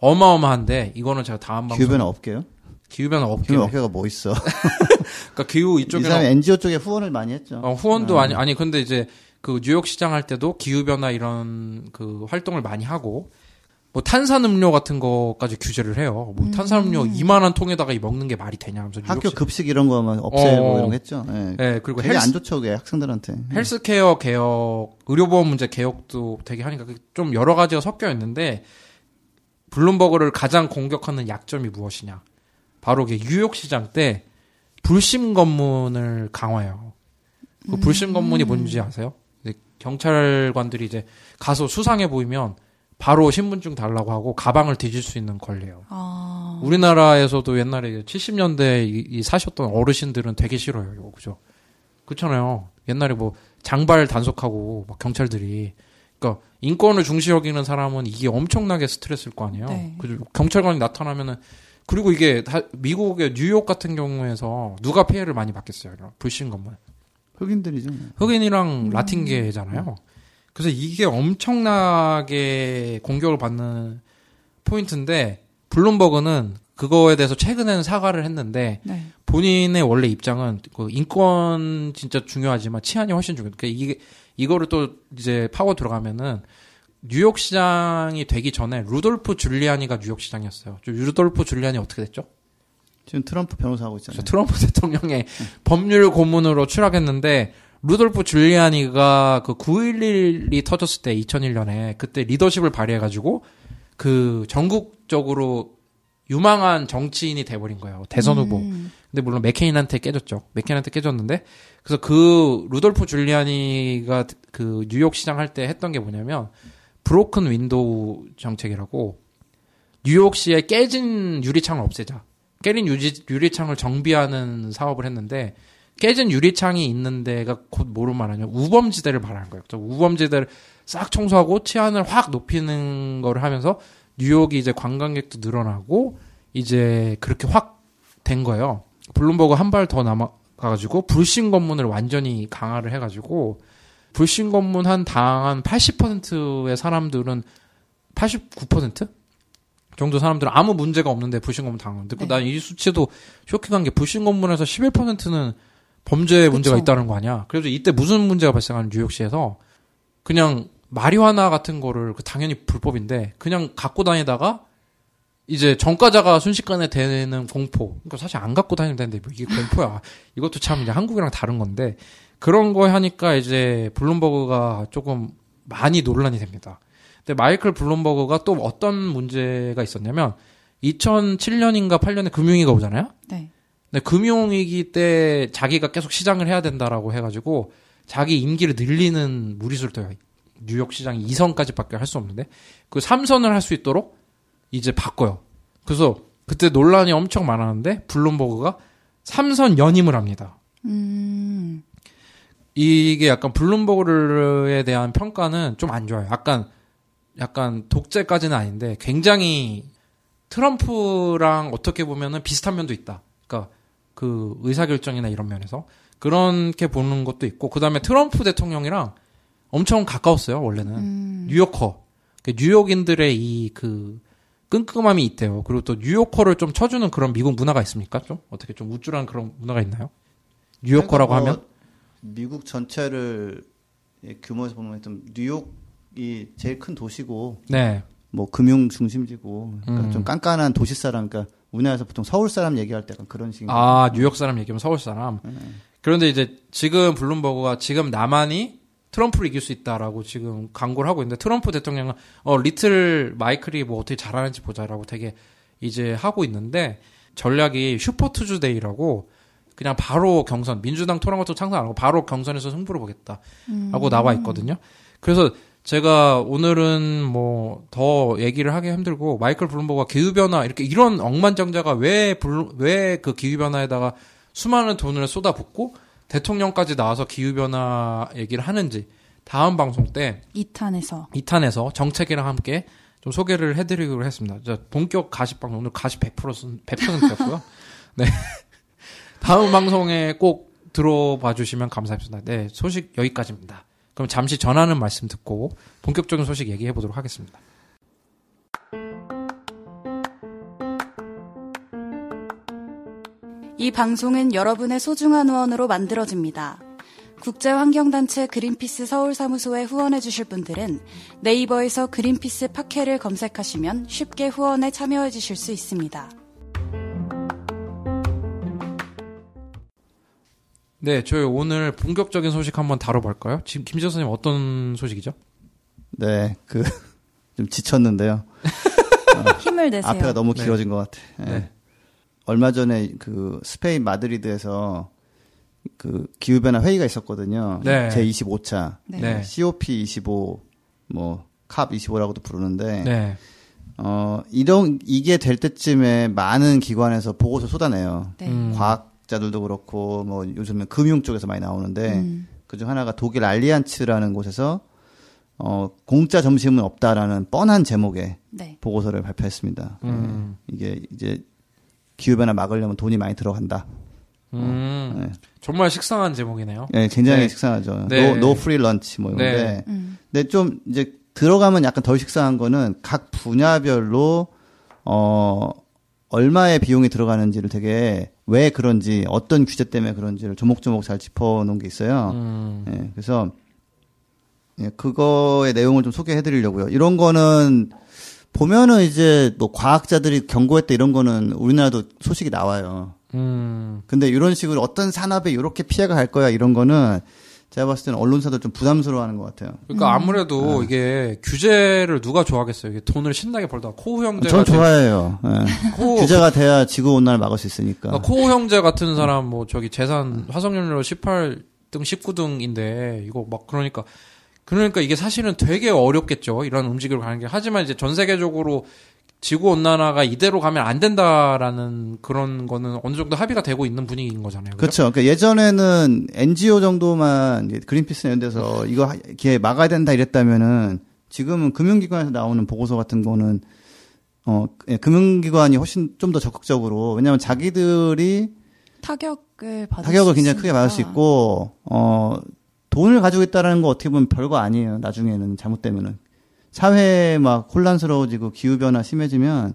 어마어마한데 이거는 제가 다음 방송 기후변화 업계요? 기후 변화 업계 기후변화 업계가 뭐 있어? 그러니까 기후 이 이쪽에 사람 NGO 쪽에 후원을 많이 했죠. 어, 후원도 네. 아니 아니 근데 이제 그 뉴욕 시장 할 때도 기후 변화 이런 그 활동을 많이 하고 뭐 탄산음료 같은 거까지 규제를 해요. 뭐 탄산음료 이만한 통에다가 이 먹는 게 말이 되냐 하면서 뉴욕 학교 시- 급식 이런 거만 없애고 어. 이런 거 했죠. 예. 예, 그리고 되게 헬스, 안 좋죠, 그게 학생들한테. 헬스케어 개혁, 의료보험 문제 개혁도 되게 하니까 그좀 여러 가지가 섞여 있는데 블룸버그를 가장 공격하는 약점이 무엇이냐? 바로 그 뉴욕 시장 때 불심 검문을 강화해요. 그 불심 검문이 뭔지 아세요? 이제 경찰관들이 이제 가서 수상해 보이면 바로 신분증 달라고 하고 가방을 뒤질 수 있는 권리예요. 아. 우리나라에서도 옛날에 70년대 이, 이 사셨던 어르신들은 되게 싫어요, 이거 그죠? 그렇잖아요. 옛날에 뭐 장발 단속하고 막 경찰들이 그러니까 인권을 중시 여기는 사람은 이게 엄청나게 스트레스일 거 아니에요. 네. 그죠? 경찰관이 나타나면은 그리고 이게 다 미국의 뉴욕 같은 경우에서 누가 피해를 많이 받겠어요. 이런 불신 건물. 흑인들이죠. 흑인이랑 라틴계잖아요. 그래서 이게 엄청나게 공격을 받는 포인트인데 블룸버그는 그거에 대해서 최근에는 사과를 했는데 네. 본인의 원래 입장은 그 인권 진짜 중요하지만 치안이 훨씬 중요해. 그러니까 이게 이거를 또 이제 파고 들어가면은 뉴욕 시장이 되기 전에 루돌프 줄리아니가 뉴욕 시장이었어요. 저 루돌프 줄리아니 어떻게 됐죠? 지금 트럼프 변호사 하고 있잖아요. 저 트럼프 대통령의 법률 고문으로 추락했는데 루돌프 줄리아니가 그 9.11이 터졌을 때 2001년에 그때 리더십을 발휘해가지고 그 전국적으로 유망한 정치인이 돼버린 거예요. 대선 후보. 음. 근데 물론 맥케인한테 깨졌죠. 맥케인한테 깨졌는데 그래서 그 루돌프 줄리아니가 그 뉴욕 시장 할 때 했던 게 뭐냐면 broken window 정책이라고 뉴욕시에 깨진 유리창을 없애자. 깨진 유리, 유리창을 정비하는 사업을 했는데 깨진 유리창이 있는 데가 곧 뭐로 말하냐 우범지대를 말하는 거예요. 우범지대를 싹 청소하고 치안을 확 높이는 거를 하면서 뉴욕이 이제 관광객도 늘어나고 이제 그렇게 확 된 거예요. 블룸버그 한 발 더 남아가지고 불신 검문을 완전히 강화를 해가지고 불신 검문 한 당한 80%의 사람들은 89% 정도 사람들은 아무 문제가 없는데 불신 검문 당하는데 네. 난이 수치도 쇼킹한 게 불신 검문에서 11%는 범죄 문제가 그쵸. 있다는 거 아니야. 그래서 이때 무슨 문제가 발생하는 뉴욕시에서 그냥 마리화나 같은 거를 그 당연히 불법인데 그냥 갖고 다니다가 이제 전과자가 순식간에 되는 공포. 그러니까 사실 안 갖고 다니면 되는데 뭐 이게 공포야. 이것도 참 이제 한국이랑 다른 건데 그런 거 하니까 이제 블룸버그가 조금 많이 논란이 됩니다. 근데 마이클 블룸버그가 또 어떤 문제가 있었냐면 2007년인가 8년에 금융위기가 오잖아요. 네. 근데 금융위기 때 자기가 계속 시장을 해야 된다라고 해가지고 자기 임기를 늘리는 무리수를. 뉴욕 시장이 2선까지밖에 할 수 없는데 그 3선을 할 수 있도록 이제 바꿔요. 그래서 그때 논란이 엄청 많았는데 블룸버그가 3선 연임을 합니다. 음. 이게 약간 블룸버그에 대한 평가는 좀 안 좋아요. 약간 약간 독재까지는 아닌데 굉장히 트럼프랑 어떻게 보면은 비슷한 면도 있다. 그러니까 그 의사결정이나 이런 면에서 그렇게 보는 것도 있고 그다음에 트럼프 대통령이랑 엄청 가까웠어요 원래는 음. 뉴요커 그 뉴욕인들의 이 그 끈끈함이 있대요. 그리고 또 뉴요커를 좀 쳐주는 그런 미국 문화가 있습니까? 좀 어떻게 좀 우쭐한 그런 문화가 있나요? 뉴요커라고 그러니까 뭐 하면 미국 전체를 예, 규모에서 보면 좀 뉴욕이 제일 큰 도시고 네, 뭐 금융 중심지고 그러니까 음. 좀 깐깐한 도시 사람 그러니까 우리나라에서 보통 서울 사람 얘기할 때 약간 그런 식인 아 뉴욕 사람 얘기하면 서울 사람. 그런데 이제 지금 블룸버그가 지금 나만이 트럼프를 이길 수 있다라고 지금 광고를 하고 있는데 트럼프 대통령은 어 little 마이클이 뭐 어떻게 잘하는지 보자라고 되게 이제 하고 있는데 전략이 Super Tuesday라고 그냥 바로 경선 민주당 토론 것도 상상 안 하고 바로 경선에서 승부를 보겠다라고 나와 있거든요. 그래서 제가 오늘은 뭐 더 얘기를 하기 힘들고 마이클 블룸버그가 기후 변화 이렇게 이런 억만장자가 왜 왜 그 기후 변화에다가 수많은 돈을 쏟아붓고 대통령까지 나와서 기후 변화 얘기를 하는지 다음 방송 때 2탄에서 2탄에서 정책이랑 함께 좀 소개를 해드리기로 했습니다. 자, 본격 가십 방송 오늘 가십 100% 100%였고요. 네. 다음 방송에 꼭 들어봐 주시면 감사하겠습니다. 네, 소식 여기까지입니다. 그럼 잠시 전하는 말씀 듣고 본격적인 소식 얘기해 보도록 하겠습니다. 이 방송은 여러분의 소중한 후원으로 만들어집니다. 국제환경단체 그린피스 서울사무소에 후원해주실 분들은 네이버에서 그린피스 팟캐를 검색하시면 쉽게 후원에 참여해주실 수 있습니다. 네, 저희 오늘 본격적인 소식 한번 다뤄볼까요? 지금 김지호 선생님 어떤 소식이죠? 네, 그 좀 지쳤는데요. 힘을 내세요. 앞에가 너무 네. 길어진 것 같아. 예. 네. 얼마 전에 그 스페인 마드리드에서 그 기후 변화 회의가 있었거든요. 네. 제 25차 네. 네. COP 25 뭐캅 25라고도 부르는데 네. 어 이런 이게 될 때쯤에 많은 기관에서 보고서 쏟아내요. 네. 음. 과학 자들도 그렇고 뭐 요즘은 금융 쪽에서 많이 나오는데 음. 그중 하나가 독일 알리안츠라는 곳에서 어 공짜 점심은 없다라는 뻔한 제목의 네. 보고서를 발표했습니다. 음. 이게 이제 기후 변화 막으려면 돈이 많이 들어간다. 음. 네. 정말 식상한 제목이네요. 예, 굉장히 네. 식상하죠. 네. no, no free lunch 뭐 이런데. 네. 음. 근데 좀 이제 들어가면 약간 덜 식상한 거는 각 분야별로 어 얼마의 비용이 들어가는지를 되게 왜 그런지 어떤 규제 때문에 그런지를 조목조목 잘 짚어놓은 게 있어요. 음. 예, 그래서 예, 그거의 내용을 좀 소개해 드리려고요. 이런 거는 보면은 이제 뭐 과학자들이 경고했다 이런 거는 우리나라도 소식이 나와요. 음. 근데 이런 식으로 어떤 산업에 이렇게 피해가 갈 거야 이런 거는 제가 봤을 때는 언론사들 좀 부담스러워하는 것 같아요. 그러니까 아무래도 이게 규제를 누가 좋아하겠어요. 이게 돈을 신나게 벌다가 코우 형제가 전 좋아해요. 예. 코우 규제가 돼야 지구 온난을 막을 수 있으니까. 그러니까 코우 형제 같은 사람 뭐 저기 재산 화석연료 18등 19등인데 이거 막 그러니까 그러니까 이게 사실은 되게 어렵겠죠. 이런 움직임을 가는 게 하지만 이제 전 세계적으로 지구 온난화가 이대로 가면 안 된다라는 그런 거는 어느 정도 합의가 되고 있는 분위기인 거잖아요. 그죠? 그렇죠. 그러니까 예전에는 NGO 정도만 그린피스 이런 데서 이거 하- 이게 막아야 된다 이랬다면은 지금은 금융기관에서 나오는 보고서 같은 거는 어 예, 금융기관이 훨씬 좀 더 적극적으로 왜냐하면 자기들이 타격을 받을 타격을 수 굉장히 크게. 받을 수 있고 어 돈을 가지고 있다라는 거 어떻게 보면 별거 아니에요. 나중에는 잘못되면은 사회 막 혼란스러워지고 기후 변화 심해지면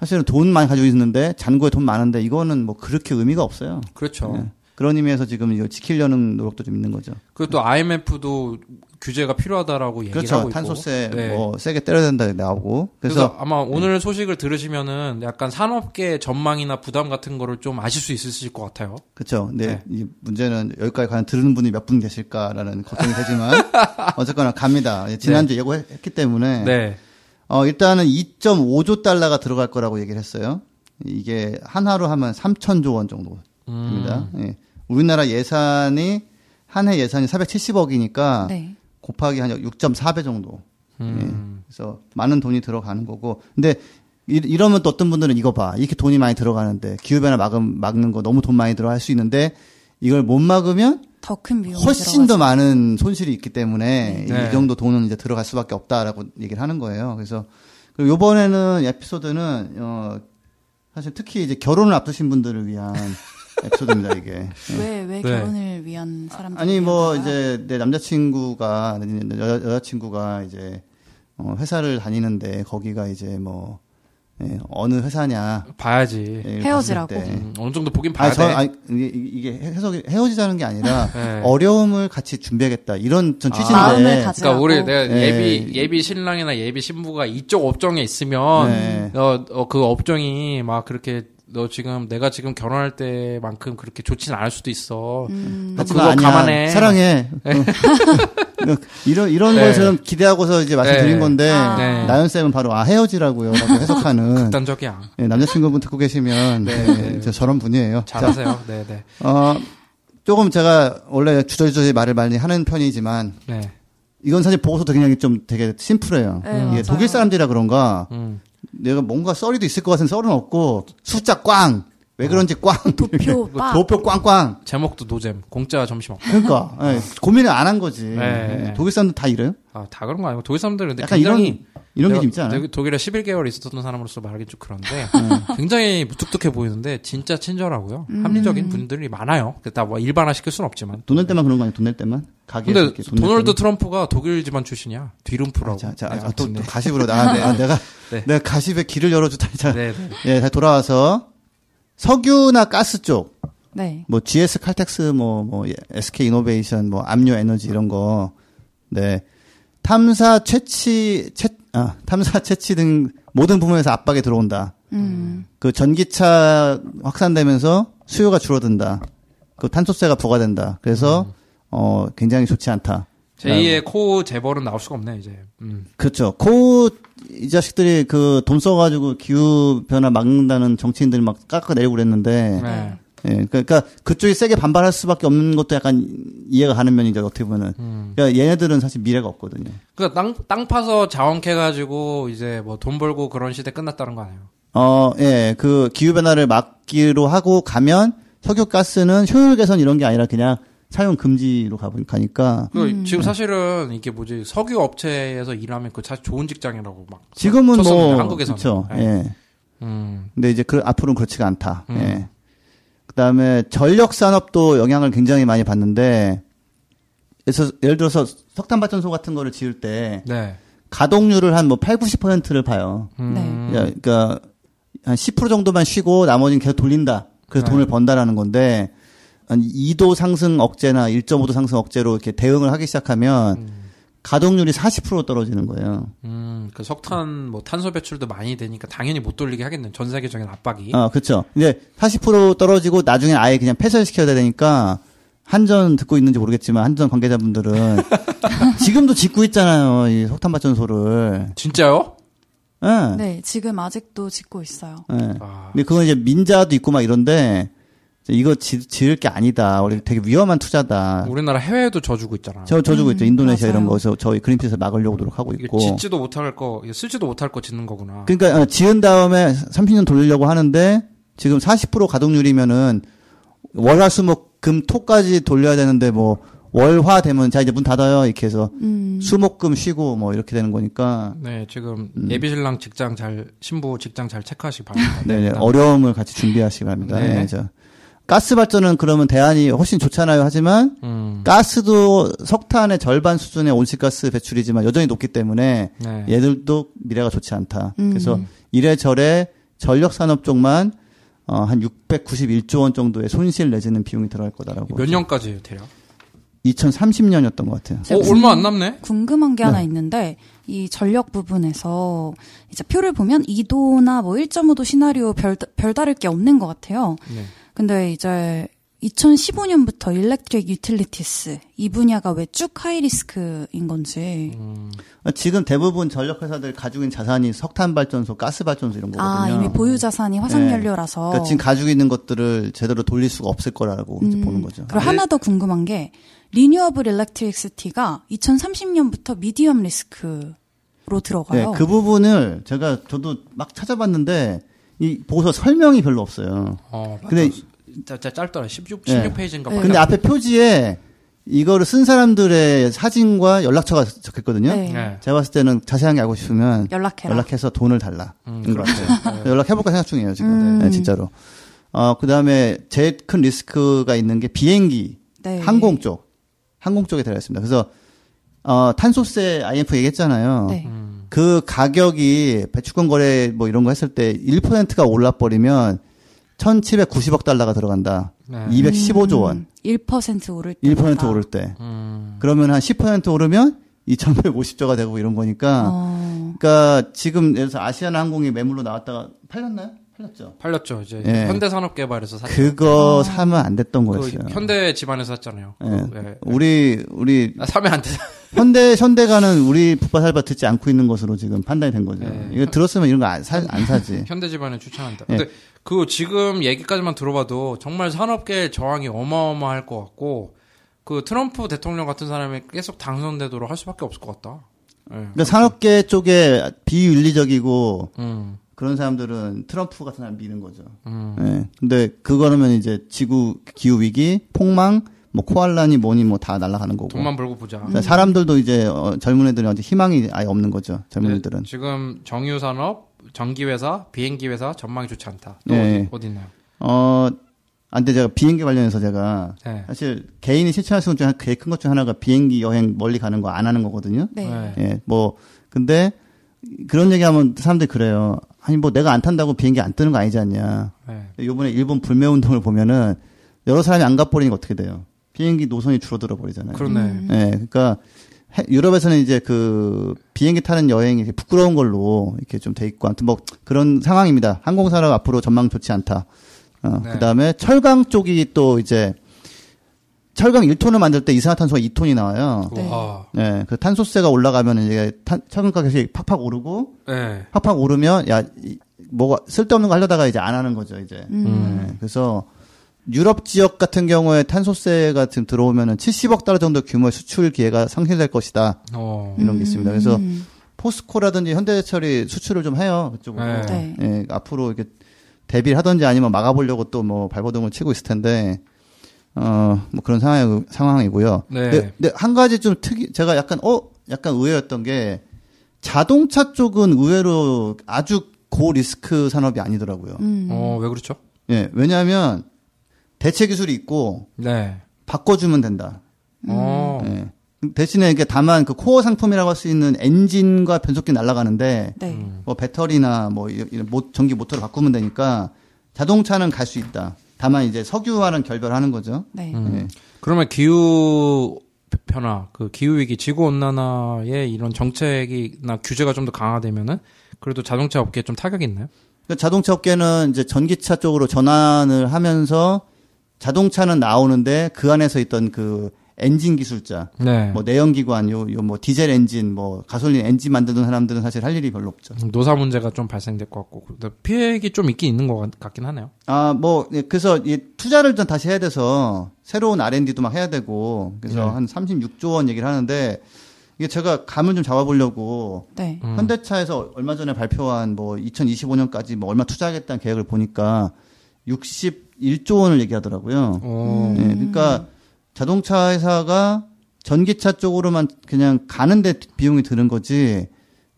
사실은 돈 많이 가지고 있는데 잔고에 돈 많은데 이거는 뭐 그렇게 의미가 없어요. 그렇죠. 예. 그런 의미에서 지금 이거 지키려는 노력도 좀 있는 거죠. 그리고 또 IMF도 규제가 필요하다라고 얘기를 그렇죠. 하고 있고. 탄소세 네. 뭐 세게 때려야 된다 나오고. 그래서, 그래서 아마 오늘 소식을 들으시면은 약간 산업계 전망이나 부담 같은 거를 좀 아실 수 있으실 것 같아요. 그렇죠. 근데 네. 이 문제는 여기까지 과연 들은 분이 몇 분 계실까라는 걱정이 되지만 어쨌거나 갑니다. 예, 지난주 예고했기 때문에 네. 어, 일단은 2.5조 달러가 들어갈 거라고 얘기를 했어요. 이게 한화로 하면 3천조 원 정도 됩니다. 음. 예. 우리나라 예산이 한 해 예산이 470억이니까 네. 곱하기 한 6.4배 정도. 음. 그래서 많은 돈이 들어가는 거고. 근데 이, 이러면 또 어떤 분들은 이거 봐. 이렇게 돈이 많이 들어가는데 기후변화 막음, 막는 거 너무 돈 많이 들어갈 수 있는데 이걸 못 막으면 더 큰 비용이 훨씬 더 들어가죠. 많은 손실이 있기 때문에 네. 이 정도 돈은 이제 들어갈 수밖에 없다라고 얘기를 하는 거예요. 그래서 그리고 요번에는 에피소드는 어 사실 특히 이제 결혼을 앞두신 분들을 위한 에피소드입니다, 이게. 왜, 왜 네. 결혼을 위한 사람들? 아니 뭐 이제 내 남자친구가 내 여, 여자친구가 이제 어 회사를 다니는데 거기가 이제 뭐 예, 어느 회사냐 봐야지. 예, 헤어지라고? 음, 어느 정도 보긴 봐야 아니, 저, 돼. 아니, 이게, 이게 해석이 헤어지자는 게 아니라 네. 어려움을 같이 준비하겠다 이런 전 아. 취지인데 마음을 가지- 그러니까 우리. 내가 예. 예비 예비 신랑이나 예비 신부가 이쪽 업종에 있으면 네. 어, 어, 그 업종이 막 그렇게 너 지금 내가 지금 결혼할 때만큼 그렇게 좋지는 않을 수도 있어. 음. 너 그거 아니야. 감안해. 사랑해. 어. 이런 이런 네. 걸 저는 기대하고서 이제 말씀드린 네. 건데 아. 네. 나연 쌤은 바로 아 헤어지라고요라고 해석하는 극단적이야. 예, 남자친구분 듣고 계시면 네. 네, 저 저런 분이에요. 자, 잘하세요. 네, 네, 어, 조금 제가 원래 주저주저 말을 많이 하는 편이지만 네. 이건 사실 보고서도 그냥 좀 되게 심플해요. 네, 이게 맞아요. 독일 사람들이라 그런가 음. 내가 뭔가 썰이도 있을 것 같은 썰은 없고 숫자 꽝. 왜 그런지 꽝. 도표 빡. 도표 꽝꽝. 제목도 노잼. 공짜 점심 없. 그러니까 예, 고민을 안 한 거지. 네. 예, 독일 사람들 다 이래요? 아, 다 그런 거 아니고 독일 사람들은 근데 약간 굉장히 이런 이런 게 좀 있지 않아요? 독일- 독일에 11개월 있었던 사람으로서 말하기 좀 그런데 네. 굉장히 무뚝뚝해 보이는데 진짜 친절하고요. 음. 합리적인 분들이 많아요. 다뭐 일반화 시킬 수는 없지만. 돈 낼 때만 그런 거 아니야? 돈 낼 때만? 가게에서 근데 돈낼 도널드 때만? 트럼프가 독일 집안 출신이야. 뒤름프라고. 아, 자, 자, 네, 아, 또, 또 네. 가십으로 나 아, 내가 네. 내가 가십에 길을 열어주다 자, 네, 네. 예, 다시 돌아와서 석유나 가스 쪽, 네. 뭐 GS 칼텍스, 뭐, 뭐 SK 이노베이션, 뭐 압류 에너지 이런 거, 네 탐사 채취, 채, 아, 탐사 채취 등 모든 부문에서 압박이 들어온다. 음. 그 전기차 확산되면서 수요가 줄어든다. 그 탄소세가 부과된다. 그래서 어 굉장히 좋지 않다. 제2의 코 재벌은 나올 수가 없네 이제. 음. 그렇죠. 코 이 자식들이 그 돈 써가지고 기후 변화 막는다는 정치인들이 막 깎아내리고 그랬는데, 네. 예, 그러니까 그쪽이 세게 반발할 수밖에 없는 것도 약간 이해가 가는 면이죠 어떻게 보면은. 음. 그러니까 얘네들은 사실 미래가 없거든요. 그러니까 땅, 땅 파서 자원 캐가지고 이제 뭐 돈 벌고 그런 시대 끝났다는 거 아니에요? 어, 예, 그 기후 변화를 막기로 하고 가면 석유 가스는 효율 개선 이런 게 아니라 그냥 사용 금지로 가 가니까 그 음. 지금 사실은 이게 뭐지 석유 업체에서 일하면 그 사실 좋은 직장이라고 막 지금은 뭐 한국에서는 그렇죠. 네. 예. 음. 근데 이제 그 앞으로는 그렇지가 않다. 음. 예. 그다음에 전력 산업도 영향을 굉장히 많이 받는데 그래서 예를 들어서 석탄 발전소 같은 거를 지을 때 네. 가동률을 한 뭐 8, 90%를 봐요. 음. 야, 그러니까 한 10% 정도만 쉬고 나머지는 계속 돌린다. 그래서 네. 돈을 번다라는 건데 한 2도 상승 억제나 1.5도 상승 억제로 이렇게 대응을 하기 시작하면 음. 가동률이 40% 떨어지는 거예요. 음, 그 석탄 뭐 탄소 배출도 많이 되니까 당연히 못 돌리게 하겠네. 전 세계적인 압박이. 아, 그렇죠. 이제 40% 떨어지고 나중에 아예 그냥 폐쇄시켜야 되니까 한전 듣고 있는지 모르겠지만 한전 관계자분들은 지금도 짓고 있잖아요. 이 석탄 발전소를. 진짜요? 예. 네, 지금 아직도 짓고 있어요. 예. 아, 근데 그건 이제 민자도 있고 막 이런데 이거 지, 지을 게 아니다. 우리 되게 위험한 투자다. 우리나라 해외에도 져주고 있잖아. 저 있죠. 음, 인도네시아 이런 맞아요. 거에서 저희 그린피스 막으려고 노력하고 이게 있고. 짓지도 못할 거, 이게 쓸지도 못할 거 짓는 거구나. 그러니까 어, 지은 다음에 30년 돌리려고 하는데 지금 40% 가동률이면은 월화수목 금토까지 돌려야 되는데 뭐 월화 되면 자 이제 문 닫아요 이렇게 해서 음. 수목금 쉬고 뭐 이렇게 되는 거니까 네, 지금 음. 예비 신랑 직장 잘 신부 직장 잘 체크하시기 바랍니다. 네, 네. 어려움을 같이 준비하시기 바랍니다. 네. 네, 저. 가스 발전은 그러면 대안이 훨씬 좋잖아요. 하지만 음, 가스도 석탄의 절반 수준의 온실가스 배출이지만 여전히 높기 때문에 네. 얘들도 미래가 좋지 않다. 음. 그래서 이래저래 전력 산업 쪽만 어, 한 691조 원 정도의 손실 내지는 비용이 들어갈 거다라고. 몇 년까지예요, 대략? 2030년이었던 것 같아요. 어, 얼마 안 남네. 궁금한 게 네. 하나 있는데 이 전력 부분에서 이제 표를 보면 2도나 뭐 1.5도 시나리오 별 별다를 게 없는 것 같아요. 네. 근데 이제 2015년부터 electric utilities 이 분야가 왜 쭉 high risk인 건지 음, 지금 대부분 전력 회사들 가지고 있는 자산이 석탄 발전소, 가스 발전소 이런 거거든요. 아 이미 보유 자산이 화석 연료라서 그러니까 지금 가지고 있는 것들을 제대로 돌릴 수가 없을 거라고 이제 음, 보는 거죠. 그리고 하나 더 궁금한 게 renewable electricity가 2030년부터 medium risk로 네, 들어가요. 그 부분을 제가 저도 막 찾아봤는데 이 보고서 설명이 별로 없어요. 어, 근데 진짜, 진짜 짧더라. 16, 네. 16페이지인가. 네. 근데 앞에 표지에 이거를 쓴 사람들의 사진과 연락처가 적혔거든요. 네. 네. 제가 봤을 때는 자세하게 알고 싶으면 연락해라. 연락해서 돈을 달라. 음, 인것 같아요. 연락해볼까 생각 중이에요 지금. 음. 네, 진짜로. 어 그 다음에 제일 큰 리스크가 있는 게 비행기, 네. 항공 쪽, 항공 쪽에 들어가 있습니다. 그래서 어, 탄소세 IMF 얘기했잖아요. 네. 음. 그 가격이 배추권 거래 뭐 이런 거 했을 때 1%가 올라버리면 1,790억 달러가 들어간다. 네. 215조 원. 음, 1% 오를 때. 1% 오를 때. 음. 그러면 한 10% 오르면 2,150조가 되고 이런 거니까. 어, 그러니까 지금 예를 들어서 아시아나 항공이 매물로 나왔다가 팔렸나요? 팔렸죠. 팔렸죠. 이제 예. 현대산업개발에서 샀죠. 그거 사면 안 됐던 그 거였어요. 현대 집안에서 샀잖아요. 예. 그, 예. 우리 우리 아, 사면 안 돼. 현대 현대가는 우리 북바살바 듣지 않고 있는 것으로 지금 판단이 된 거죠. 네. 이거 들었으면 이런 거안 안 사지. 현대 집안에 추천한다. 예. 근데 그 지금 얘기까지만 들어봐도 정말 산업계 저항이 어마어마할 것 같고 그 트럼프 대통령 같은 사람이 계속 당선되도록 할 수밖에 없을 것 같다. 예. 그러니까 산업계 쪽에 비윤리적이고 음. 그런 사람들은 트럼프 같은 사람 미는 거죠. 음. 예. 근데 그거라면 이제 지구 기후 위기, 폭망, 뭐 코알라니 뭐니 뭐 다 날아가는 거고. 돈만 벌고 보자. 그러니까 사람들도 이제 어, 젊은 애들은 이제 희망이 아예 없는 거죠. 젊은 네, 애들은. 지금 정유 산업, 전기 회사, 비행기 회사 전망이 좋지 않다. 또 네. 어디, 어디 있나요? 어, 안돼 제가 비행기 관련해서 제가 네. 사실 개인이 실천할 수 있는 제일 큰 것 중 하나가 비행기 여행 멀리 가는 거 안 하는 거거든요. 네. 네. 예, 뭐 근데 그런 얘기하면 사람들이 그래요. 아니 뭐 내가 안 탄다고 비행기 안 뜨는 거 아니지 않냐. 네. 요번에 일본 불매 운동을 보면은 여러 사람이 안 가버리니까 어떻게 돼요? 비행기 노선이 줄어들어 버리잖아요. 그렇네. 음. 예, 그러니까 해- 유럽에서는 이제 그 비행기 타는 여행이 부끄러운 걸로 이렇게 좀 돼 있고 아무튼 뭐 그런 상황입니다. 항공산업 앞으로 전망 좋지 않다. 어, 네. 그 다음에 철강 쪽이 또 이제 철강 1톤을 만들 때 이산화탄소가 2톤이 나와요. 네. 와. 네, 그 탄소세가 올라가면 이제 탄, 철강 가격이 팍팍 오르고 네. 팍팍 오르면 야 이, 뭐가 쓸데없는 거 하려다가 이제 안 하는 거죠 이제. 음. 네, 그래서 유럽 지역 같은 경우에 탄소세가 지금 들어오면은 70억 달러 정도 규모의 수출 기회가 상실될 것이다 어. 이런 게 있습니다. 그래서 음. 포스코라든지 현대제철이 수출을 좀 해요 그쪽으로. 네. 네. 예, 앞으로 이렇게 대비를 하든지 아니면 막아보려고 또 뭐 발버둥을 치고 있을 텐데 어뭐 그런 상황 상황이고요. 네. 근데, 근데 한 가지 좀 특이 제가 약간 어 약간 의외였던 게 자동차 쪽은 의외로 아주 고 리스크 산업이 아니더라고요. 음. 어, 왜 그렇죠? 예, 왜냐하면 대체 기술이 있고 네. 바꿔주면 된다. 어. 예. 대신에 이게 다만 그 코어 상품이라고 할 수 있는 엔진과 변속기 날아가는데 네. 음. 뭐 배터리나 뭐 이- 이런 모- 전기 모터를 바꾸면 되니까 자동차는 갈 수 있다. 다만 이제 석유와는 결별하는 거죠. 네. 음. 예. 그러면 기후 변화, 그 기후 위기, 지구 온난화의 이런 정책이나 규제가 좀 더 강화되면은 그래도 자동차 업계에 좀 타격이 있나요? 그러니까 자동차 업계는 이제 전기차 쪽으로 전환을 하면서 자동차는 나오는데 그 안에서 있던 그 엔진 기술자, 네. 뭐 내연기관, 요 요 뭐 디젤 엔진, 뭐 가솔린 엔진 만드는 사람들은 사실 할 일이 별로 없죠. 노사 문제가 좀 발생될 것 같고 피해액이 좀 있긴 있는 것 같- 같긴 하네요. 아, 뭐, 예, 그래서 이 투자를 좀 다시 해야 돼서 새로운 R&D도 막 해야 되고 그래서 네. 한 36조 원 얘기를 하는데 이게 제가 감을 좀 잡아보려고 네. 음. 현대차에서 얼마 전에 발표한 뭐 2025년까지 뭐 얼마 투자하겠다는 계획을 보니까 61조 원을 얘기하더라고요. 어. 예, 그러니까 자동차 회사가 전기차 쪽으로만 그냥 가는데 비용이 드는 거지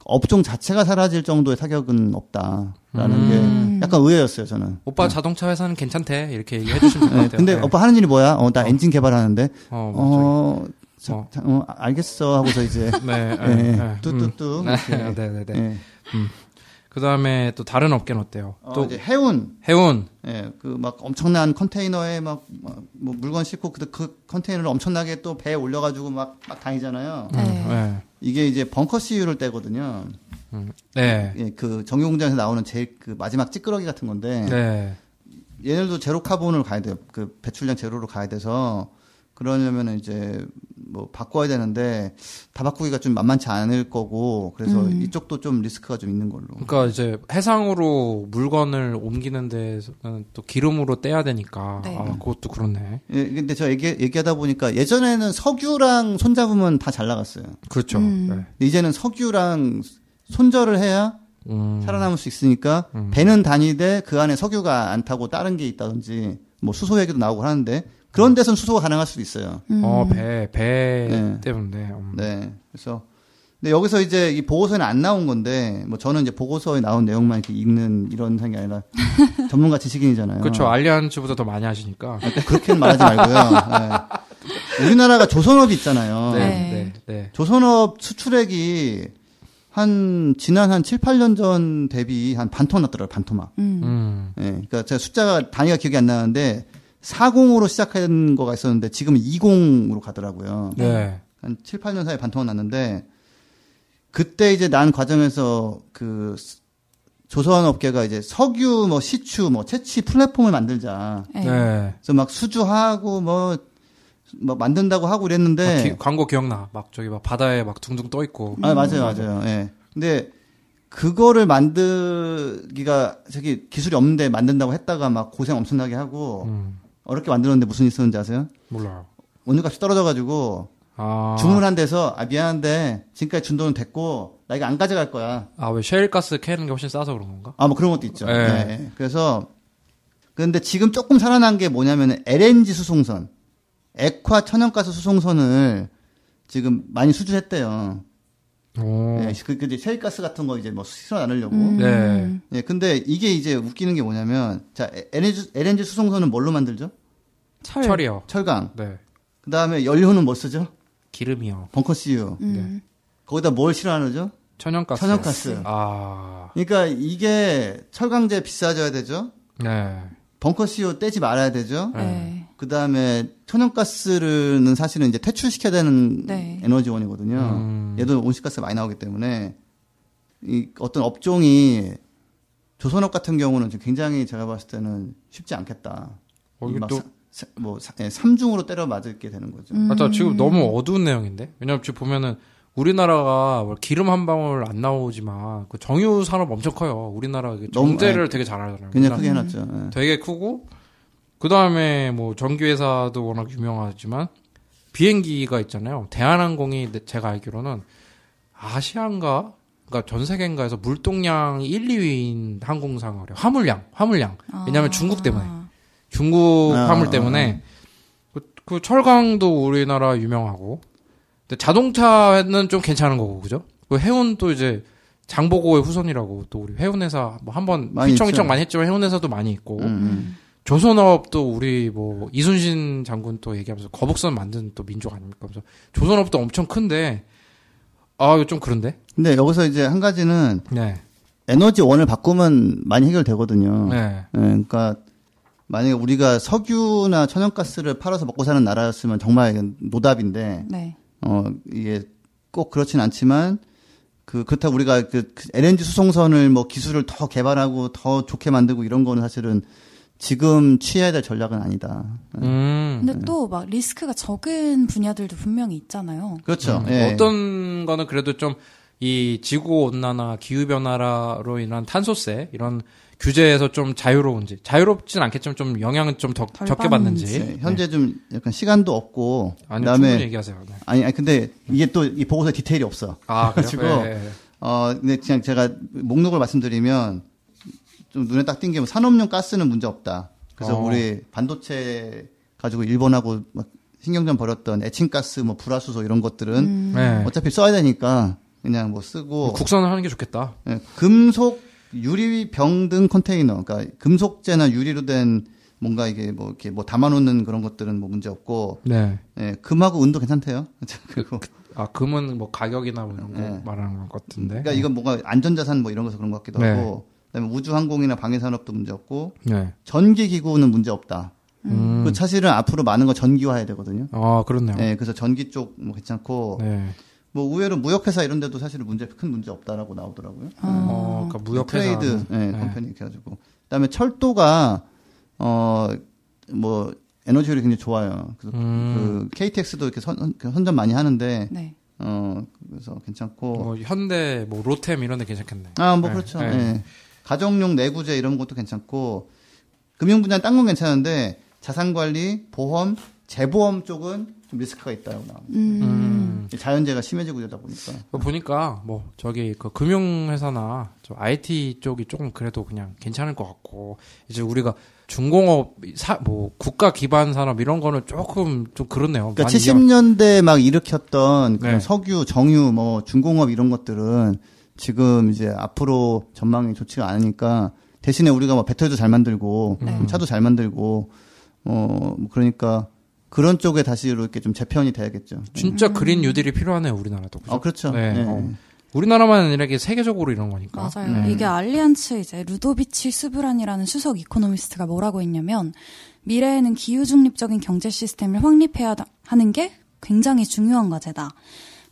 업종 자체가 사라질 정도의 타격은 없다라는 음. 게 약간 의외였어요 저는. 오빠 자동차 회사는 괜찮대 이렇게 얘기해 주시면 될것 네, 같아요. 근데 네. 오빠 하는 일이 뭐야? 어, 나 엔진 개발하는데. 어, 뭐 어, 자, 어. 자, 어, 알겠어 하고서 이제 네, 예, 네, 예, 네. 뚜뚜뚜. 음. 네. 네, 네, 네. 예. 그 다음에 또 다른 업계는 어때요? 어, 또 이제 해운 해운. 예, 그 막 엄청난 컨테이너에 막, 막 뭐 물건 싣고 그, 그 컨테이너를 엄청나게 또 배에 올려가지고 막, 막 다니잖아요. 네. 네. 이게 이제 벙커 CU를 떼거든요. 음. 네. 예, 그 정유공장에서 나오는 제일 그 마지막 찌끄러기 같은 건데 네. 얘네들도 제로 카본을 가야 돼요. 그 배출량 제로로 가야 돼서 그러려면은 이제 뭐 바꿔야 되는데 다 바꾸기가 좀 만만치 않을 거고 그래서 음. 이쪽도 좀 리스크가 좀 있는 걸로. 그러니까 이제 해상으로 물건을 옮기는 데서는 또 기름으로 떼야 되니까 네. 아, 그것도 그렇네. 예, 근데 저 얘기, 얘기하다 보니까 예전에는 석유랑 손잡으면 다 잘 나갔어요. 그렇죠. 음. 네. 근데 이제는 석유랑 손절을 해야 음. 살아남을 수 있으니까 음. 배는 다니되 그 안에 석유가 안 타고 다른 게 있다든지 뭐 수소 얘기도 나오고 하는데 그런 데서는 수소가 가능할 수도 있어요. 음. 어, 배, 배 네. 때문에. 음. 네. 그래서 근데 여기서 이제 이 보고서에는 안 나온 건데 뭐 저는 이제 보고서에 나온 내용만 이렇게 읽는 이런 상이 아니라 전문가 지식인이잖아요. 그렇죠. 알리안츠보다 더 많이 하시니까. 그렇게는 말하지 말고요. 네. 우리나라가 조선업이 있잖아요. 네. 네. 네. 네. 네. 조선업 수출액이 한 지난 한 7, 8년 전 대비 한 반토막 났더라고요. 반토막. 음. 음. 예. 그러니까 제가 숫자가 단위가 기억이 안 나는데 40으로 시작한 거가 있었는데 지금은 20으로 가더라고요. 네. 한 7, 8년 사이에 반토막 났는데 그때 이제 난 과정에서 그 스- 조선 업계가 이제 석유 뭐 시추 뭐 채취 플랫폼을 만들자. 네. 네. 그래서 막 수주하고 뭐, 뭐 만든다고 하고 막 그랬는데 기- 광고 기억나. 막 저기 막 바다에 막 둥둥 떠 있고. 아, 맞아요, 맞아요. 예. 근데 그거를 만들기가 저기 기술이 없는데 만든다고 했다가 막 고생 엄청나게 하고 음. 어렵게 만들었는데 무슨 일이 있었는지 아세요? 몰라요. 원유값이 떨어져가지고 아. 주문한 데서 아 미안한데 지금까지 준 돈은 됐고 나 이거 안 가져갈 거야. 아, 왜 셰일가스 캐는 게 훨씬 싸서 그런 건가? 아 뭐 그런 것도 있죠. 네. 예, 예. 그래서 근데 지금 조금 살아난 게 뭐냐면 LNG 수송선, 액화 천연가스 수송선을 지금 많이 수주했대요. 오. 예, 그, 그 이제 셰일가스 같은 거 이제 뭐 실어 나누려고. 음. 네. 예, 근데 이게 이제 웃기는 게 뭐냐면, 자, LNG, LNG 수송선은 뭘로 만들죠? 철. 철이요. 철강. 네. 그 다음에 연료는 뭐 쓰죠? 기름이요. 벙커CU. 음. 거기다 뭘 실어 나누죠? 천연가스. 천연가스. 아. 그러니까 이게 철강제 비싸져야 되죠? 네. 벙커CU 떼지 말아야 되죠? 네. 그 다음에 천연가스는 사실은 이제 퇴출시켜야 되는 네. 에너지원이거든요. 음. 얘도 온실가스가 많이 나오기 때문에 이 어떤 업종이 조선업 같은 경우는 지금 굉장히 제가 봤을 때는 쉽지 않겠다. 어, 이게 또- 사- 뭐 사- 예, 삼중으로 때려 맞게 되는 거죠. 음. 맞다. 지금 너무 어두운 내용인데? 왜냐면 지금 보면은 우리나라가 뭐 기름 한 방울 안 나오지만 그 정유 산업 엄청 커요. 우리나라 정제를 아니, 되게 잘하잖아요. 굉장히 우리나라 크게 해놨죠. 예. 되게 크고 그 다음에 뭐 전기회사도 워낙 유명하지만 비행기가 있잖아요. 대한항공이 내- 제가 알기로는 아시안가 그러니까 전 세계인가에서 물동량이 1, 2위인 항공사가 그래요. 화물량, 화물량. 왜냐하면 아. 중국 때문에. 중국 아, 화물 때문에 그, 그 철강도 우리나라 유명하고 근데 자동차는 좀 괜찮은 거고 그죠? 그 해운 또 이제 장보고의 후손이라고 또 우리 해운 회사 뭐 한번 휘청휘청. 많이 했지만 해운 회사도 많이 있고 음, 음. 조선업도 우리 뭐 이순신 장군 또 얘기하면서 거북선 만든 또 민족 아닙니까? 그래서 조선업도 엄청 큰데 아 이거 좀 그런데 근데 여기서 이제 한 가지는 네 에너지 원을 바꾸면 많이 해결되거든요. 네. 예, 그러니까 만약에 우리가 석유나 천연가스를 팔아서 먹고 사는 나라였으면 정말 이건 노답인데 네. 어 이게 꼭 그렇진 않지만 그 그렇다고 우리가 그, 그 LNG 수송선을 뭐 기술을 더 개발하고 더 좋게 만들고 이런 거는 사실은 지금 취해야 될 전략은 아니다. 음. 근데 또 막 리스크가 적은 분야들도 분명히 있잖아요. 그렇죠. 음, 예. 어떤 거는 그래도 좀 이 지구 온난화, 기후 변화로 인한 탄소세 이런 규제에서 좀 자유로운지 자유롭진 않겠지만 좀 영향은 좀 더, 덜 적게 받는지. 받는지. 네, 현재 좀 약간 시간도 없고 아니 그다음에 얘기하세요. 네. 아니, 아니 근데 이게 또 이 보고서 디테일이 없어. 아 그래가지고 그래가지고 네. 어, 근데 그냥 제가 목록을 말씀드리면 좀 눈에 딱 띈 게 산업용 가스는 문제 없다. 그래서 어. 우리 반도체 가지고 일본하고 막 신경전 벌였던 에칭가스, 뭐 불화수소 이런 것들은 음. 네. 어차피 써야 되니까 그냥 뭐 쓰고 국산을 하는 게 좋겠다. 예, 금속 유리 병 등 컨테이너, 그러니까 금속재나 유리로 된 뭔가 이게 뭐 이렇게 뭐 담아놓는 그런 것들은 뭐 문제 없고 네. 예, 금하고 은도 괜찮대요. 그리고 아 금은 뭐 가격이나 뭐 이런 거 네. 말하는 것 같은데. 그러니까 이건 뭔가 안전자산 뭐 이런 거서 그런 것 같기도 네. 하고 그다음에 우주항공이나 방해산업도 문제 없고 네. 전기 기구는 문제 없다. 음. 그 사실은 앞으로 많은 거 전기화해야 되거든요. 아 그렇네요. 네, 그래서 전기 쪽 뭐 괜찮고 네. 뭐 의외로 무역회사 이런 데도 사실은 문제 큰 문제 없다라고 나오더라고요. 어, 그러니까 무역 회사. 트레이드 네, 컴퍼니 이렇게 해가지고 그다음에 철도가 어뭐 에너지율이 굉장히 좋아요. 그래서 음. 그 KTX도 이렇게 선, 선- 선전 많이 하는데 네. 어 그래서 괜찮고 뭐 현대 뭐 로템 이런 데 괜찮겠네. 아뭐 네, 그렇죠. 네. 예. 가정용 내구재 이런 것도 괜찮고 금융 분야는 딴건 괜찮은데 자산 관리, 보험, 재보험 쪽은 좀 리스크가 있다고 나옵니다. 음. 자연재해가 심해지고 이러다 보니까. 그거 보니까 뭐 저기 그 금융회사나 저 IT 쪽이 조금 그래도 그냥 괜찮을 것 같고 이제 우리가 중공업 사, 뭐 국가 기반 산업 이런 거는 조금 좀 그렇네요. 그러니까 많이 이양- 70년대 막 일으켰던 그런 네. 석유, 정유, 뭐 중공업 이런 것들은 지금 이제 앞으로 전망이 좋지가 않으니까 대신에 우리가 뭐 배터리도 잘 만들고 네. 차도 잘 만들고 어, 뭐 그러니까 그런 쪽에 다시 이렇게 좀 재편이 돼야겠죠. 진짜 그린 뉴딜이 필요하네요 우리나라도. 그죠? 어, 그렇죠. 네. 네. 어. 우리나라만 아니라 이게 세계적으로 이런 거니까. 맞아요. 네. 이게 알리안츠 이제 루도비치 스브란이라는 수석 이코노미스트가 뭐라고 했냐면 미래에는 기후 중립적인 경제 시스템을 확립해야 하는 게 굉장히 중요한 과제다.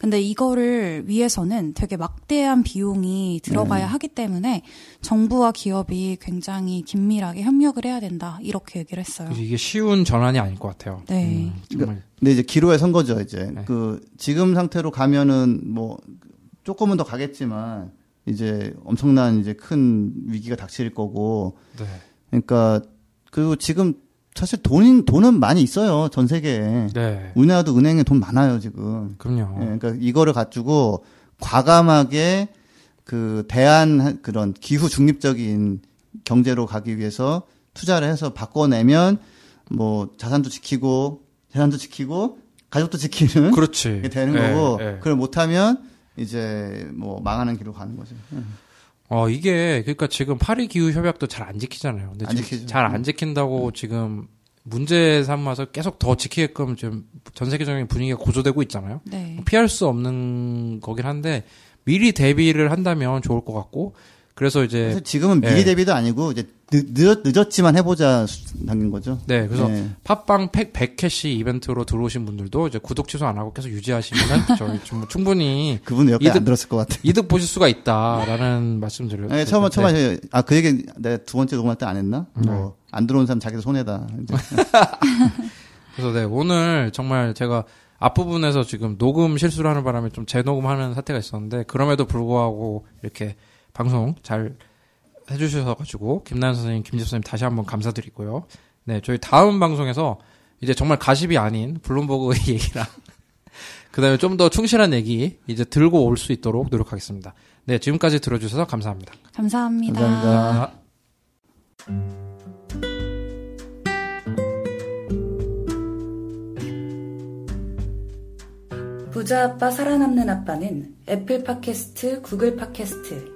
근데 이거를 위해서는 되게 막대한 비용이 들어가야 하기 때문에 정부와 기업이 굉장히 긴밀하게 협력을 해야 된다. 이렇게 얘기를 했어요. 이게 쉬운 전환이 아닐 것 같아요. 네. 음, 정말. 근데 이제 기로에 선 거죠, 이제. 네. 그, 지금 상태로 가면은 뭐, 조금은 더 가겠지만, 이제 엄청난 이제 큰 위기가 닥칠 거고, 네. 그러니까, 그리고 지금 사실 돈인, 돈은 많이 있어요, 전 세계에. 네. 우리나라도 은행에 돈 많아요, 지금. 그럼요. 예, 그러니까 이거를 가지고 과감하게 그 대한 그런 기후 중립적인 경제로 가기 위해서 투자를 해서 바꿔내면 뭐 자산도 지키고 재산도 지키고 가족도 지키는 그렇지. 게 되는 예, 거고 예. 그걸 못하면 이제 뭐 망하는 길로 가는 거죠. 예. 어, 이게, 그러니까 지금 파리 기후 협약도 잘 안 지키잖아요. 근데 안 지키죠. 음. 잘안 지킨다고 지금 문제 삼아서 계속 더 지키게끔 지금 전 세계적인 분위기가 고조되고 있잖아요. 네. 피할 수 없는 거긴 한데 미리 대비를 한다면 좋을 것 같고 그래서 이제 사실 지금은 미리 예. 대비도 아니고 이제 늦, 늦었지만 해보자 수- 단계인 거죠. 네 그래서 네. 팟빵 팩 100캐시 이벤트로 들어오신 분들도 이제 구독 취소 안 하고 계속 유지하시면 저희 좀 충분히 여기까지 이득- 안 들었을 것 같아요. 이득 보실 수가 있다라는 말씀 드려요. 네, 처음 처음에 아그 얘기 내가 두 번째 녹음할 때 안 했나? 네. 뭐안 들어온 사람 자기도 손해다. 그래서 네 오늘 정말 제가 앞부분에서 지금 녹음 실수를 하는 바람에 좀 재녹음하는 사태가 있었는데 그럼에도 불구하고 이렇게 방송 잘 해주셔서 가지고 김나연 선생님, 김지수 선생님 다시 한번 감사드리고요. 네 저희 다음 방송에서 이제 정말 가십이 아닌 블룸버그 얘기랑 그다음에 좀 더 충실한 얘기 이제 들고 올 수 있도록 노력하겠습니다. 네 지금까지 들어주셔서 감사합니다. 감사합니다. 감사합니다. 부자 아빠 살아남는 아빠는 애플 팟캐스트, 구글 팟캐스트,